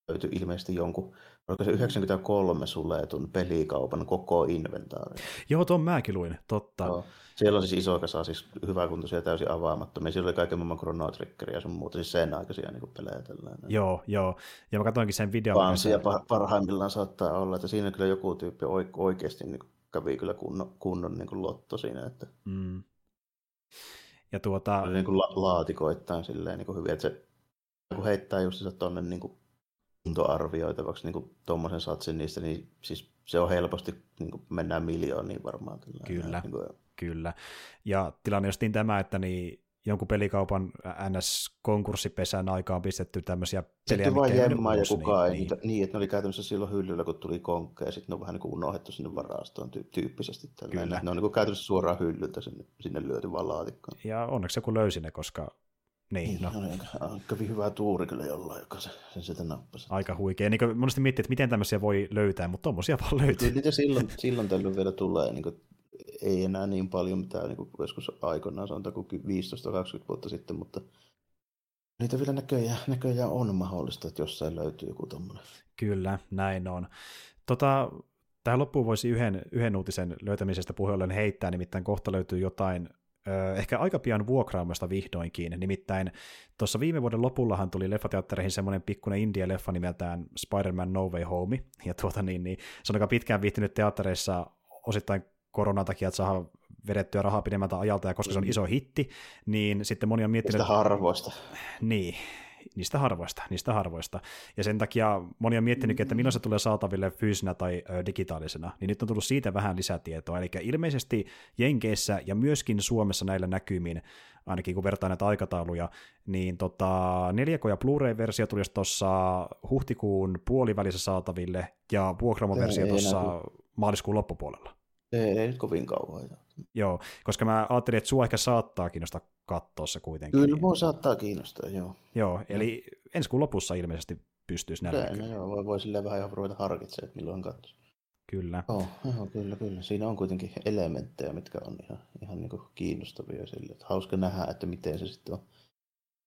löytyi ilmeisesti jonkun, oliko se 93 suletun pelikaupan koko inventaari. Joo, tuon mäkin luin, totta. Joo. Siellä on siis iso kasa, siis hyväkuntoisia täysin avaamattomia. Siellä oli kaiken maailman Chrono Triggeria ja sun muuta, siis sen aikaisia niin pelejä. Tällainen. Joo, joo. Ja mä katsoinkin sen videon. Se... parhaimmillaan saattaa olla, että siinä kyllä joku tyyppi oikeasti niin kävi kyllä kunnon, kunnon niin kuin lotto siinä. Että... Mm. Ja tuota... Niin kuin la- laatikoittain silleen niin kuin hyvin, että se kun heittää just se tuonne niin kuin kuntoarvioitavaksi niin tuommoisen satsin niistä, niin siis se on helposti, niin kuin mennään miljooniin varmaan. Kyllä, niin kuin... kyllä. Ja tilanne justiin tämä, että niin jonkun pelikaupan NS-konkurssipesän aikaan pistetty tämmöisiä pelejä, Sitten vain jemmaa ja kukaan niin, ei, niin. niin, että ne oli käytännössä silloin hyllyllä, kun tuli konkka, ja sitten ne on vähän niin kuin unohdettu sinne varastoon tyy- tyyppisesti. Kyllä. Ne on niin kuin käytännössä suoraan hyllyltä sinne, sinne lyöty vaan laatikkoon. Ja onneksi joku löysi ne, koska niin, niin, no. no niin, kävi hyvä tuuri kyllä jollain, joka se, sen sieltä nappasi. Aika huikea. Niin monesti miettii, että miten tämmöisiä voi löytää, mutta tuommoisia vaan löytyy. Niitä silloin, silloin tällöin vielä tulee. Niin kuin, ei enää niin paljon, mitä niin kuin joskus aikoinaan, sanotaan kuin 15-20 vuotta sitten, mutta niitä vielä näköjään, näköjään on mahdollista, että jossain löytyy joku tommoinen. Kyllä, näin on. Tota, Tähän loppuun voisi yhden, yhden uutisen löytämisestä puheollen heittää, nimittäin kohta löytyy jotain ehkä aika pian vuokraamasta vihdoinkin. Nimittäin tuossa viime vuoden lopullahan tuli leffateattereihin semmoinen pikkuinen indie-leffa nimeltään Spider-Man No Way Home, ja tuota niin, niin se on aika pitkään viihtynyt teattereissa osittain koronan takia, että saa vedettyä rahaa pidemmältä ajalta, ja koska se on iso hitti, niin sitten moni on miettinyt... Sitä harvoista. Niin, niistä harvoista, niistä harvoista. Ja sen takia moni on miettinyt, että milloin se tulee saataville fyysinä tai digitaalisena, niin nyt on tullut siitä vähän lisätietoa. Eli ilmeisesti Jenkeissä ja myöskin Suomessa näillä näkymin, ainakin kun vertaa näitä aikatauluja, niin tota, 4K- ja Blu-ray-versio tulisi tuossa huhtikuun puolivälissä saataville, ja vuokramoversio tuossa maaliskuun loppupuolella. Ei, ei nyt kovin kauan. Joo, koska mä ajattelin, että sua ehkä saattaa kiinnostaa katsoa se kuitenkin. Kyllä mua saattaa kiinnostaa, joo. Joo, eli ensi kuun lopussa ilmeisesti pystyisi näillä no, joo, voi, voi silleen vähän ruveta harkitsemaan, että milloin katsoa. Kyllä. Oh, joo, kyllä, kyllä. Siinä on kuitenkin elementtejä, mitkä on ihan, ihan niin kuin kiinnostavia sille. Että hauska nähdä, että miten se sitten on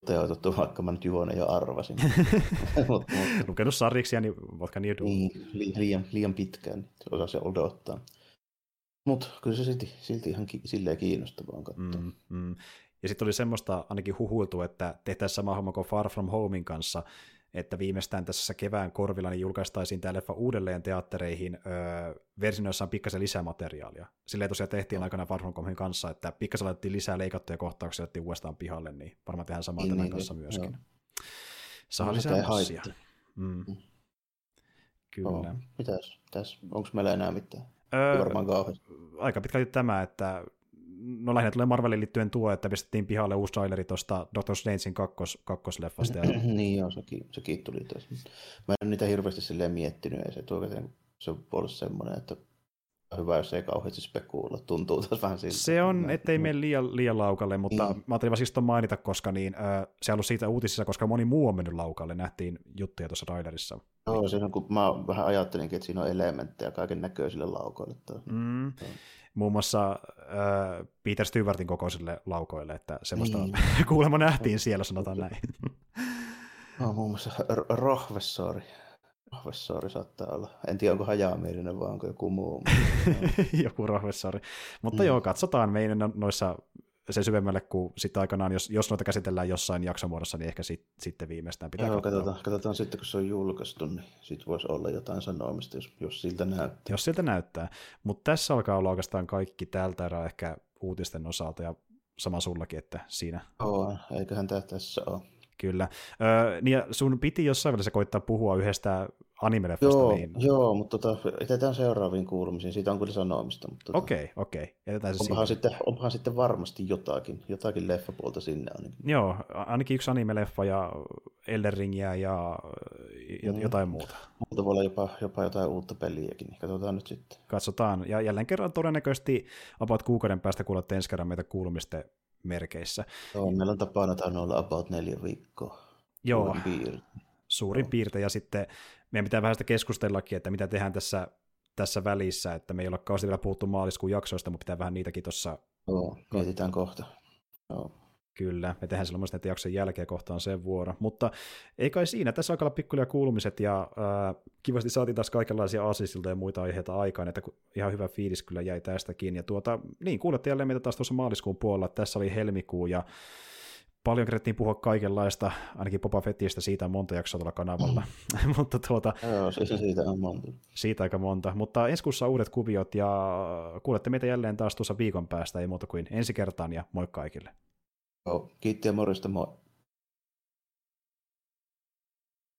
toteutettu, vaikka mä nyt juone jo arvasin. mut, mut. Lukenut sarjiksi, niin voitko niin, li, liian, liian pitkään, niin osaa se odottaa. Mutta kyllä se silti, silti ihan ki, silleen kiinnostavaa katsoa. Mm, mm. Ja sitten oli semmoista ainakin huhuiltu, että tehtäisiin sama homma kuin Far From Homein kanssa, että viimeistään tässä kevään korvilla niin julkaistaisiin tämä leffa uudelleen teattereihin öö, versioon, jossa on pikkasen lisämateriaalia. Silleen tosiaan tehtiin aikana Far From Homein kanssa, että pikkasen laitettiin lisää leikattuja kohtauksia, ja uudestaan pihalle, niin varmaan tehdään samaa niin, tämän niin, kanssa niin, myöskin. Joo. Saa no, lisää massia. Mm. Mm. Kyllä. Oh, mitäs? Mitäs? Onko meillä enää mitään? Öö, varmaan kauheasti. Aika pitkälti tämä, että no lähinnä tulee Marvelin liittyen tuo, että pistettiin pihalle uusi traileri tuosta Doctor Strangein kakkos, kakkosleffasta. Ja... niin joo, sekin, sekin tuli tässä. Mä en niitä hirveästi silleen miettinyt, ja se, tuo, se on ollut semmoinen, että hyvä, jos ei kauheasti spekuulla. Tuntuu taas vähän siltä. Se on, ettei mene liian, liian laukalle, mutta mm. mä ajattelin vaan siis mainita, koska niin, äh, se on ollut siitä uutisissa, koska moni muu on mennyt laukalle. Nähtiin juttuja tuossa trailerissa. Joo, siinä on, kun mä vähän ajattelinkin, että siinä on elementtejä kaiken näköisille laukoille. Mm. Muun muassa äh, Peter Stewartin kokoisille laukoille, että semmoista niin. kuulemma nähtiin siellä, sanotaan näin. No, muun muassa Rohvessori. Rohvessori saattaa olla. En tiedä, onko hajamielinen vai onko joku muu. joku rohvessori. Mutta mm. joo, katsotaan meidän noissa sen syvemmälle, kun sitten aikanaan, jos, jos noita käsitellään jossain jaksomuodossa, niin ehkä sit, sitten viimeistään pitää Joo, katsotaan, katsotaan sitten, kun se on julkaistu, niin sitten voisi olla jotain sanomista, jos, jos siltä näyttää. Jos siltä näyttää. Mutta tässä alkaa olla oikeastaan kaikki tältä erää ehkä uutisten osalta, ja sama sullakin, että siinä... Oo, eiköhän tämä tässä ole. Kyllä. Öö, niin ja sun piti jossain välissä koittaa puhua yhdestä animeleffasta. Joo, niin... joo mutta tota, jätetään seuraaviin kuulumisiin. Siitä on kyllä sanomista. Tota, okei, tota, okei. Okay, Jätetään se onpahan, sitten, onpahan sitten varmasti jotakin, jotakin leffapuolta sinne ainakin. Joo, ainakin yksi animeleffa ja Elden Ringiä ja mm. jotain muuta. Muuta voi olla jopa, jopa jotain uutta peliäkin. Katsotaan nyt sitten. Katsotaan. Ja jälleen kerran todennäköisesti about kuukauden päästä kuulette ensi kerran meitä kuulumisten merkeissä. Joo, meillä on tapana olla about neljä viikkoa. Joo. Suurin piirtein. Ja sitten meidän pitää vähän sitä keskustellakin, että mitä tehdään tässä, tässä välissä, että me ei ole kauheasti vielä puhuttu maaliskuun jaksoista, mutta pitää vähän niitäkin tuossa... Joo, mietitään kohta. Joo. Kyllä, me tehdään silloin myös näiden jakson jälkeen kohtaan sen vuoro. Mutta ei kai siinä, tässä alkaa olla pikkulia kuulumiset ja äh, kivasti saatiin taas kaikenlaisia aasisilta ja muita aiheita aikaan, että ihan hyvä fiilis kyllä jäi tästäkin. Ja tuota, niin, kuulette jälleen meitä taas tuossa maaliskuun puolella, tässä oli helmikuu ja paljon kerettiin puhua kaikenlaista, ainakin Boba Fettistä, siitä on monta jaksoa tuolla kanavalla. Mm. mutta tuota, Joo, se siitä on monta. Siitä aika monta, mutta ensi kuussa uudet kuviot ja kuulette meitä jälleen taas tuossa viikon päästä, ei muuta kuin ensi kertaan ja moi kaikille. Joo, kiitti ja morjesta, moi.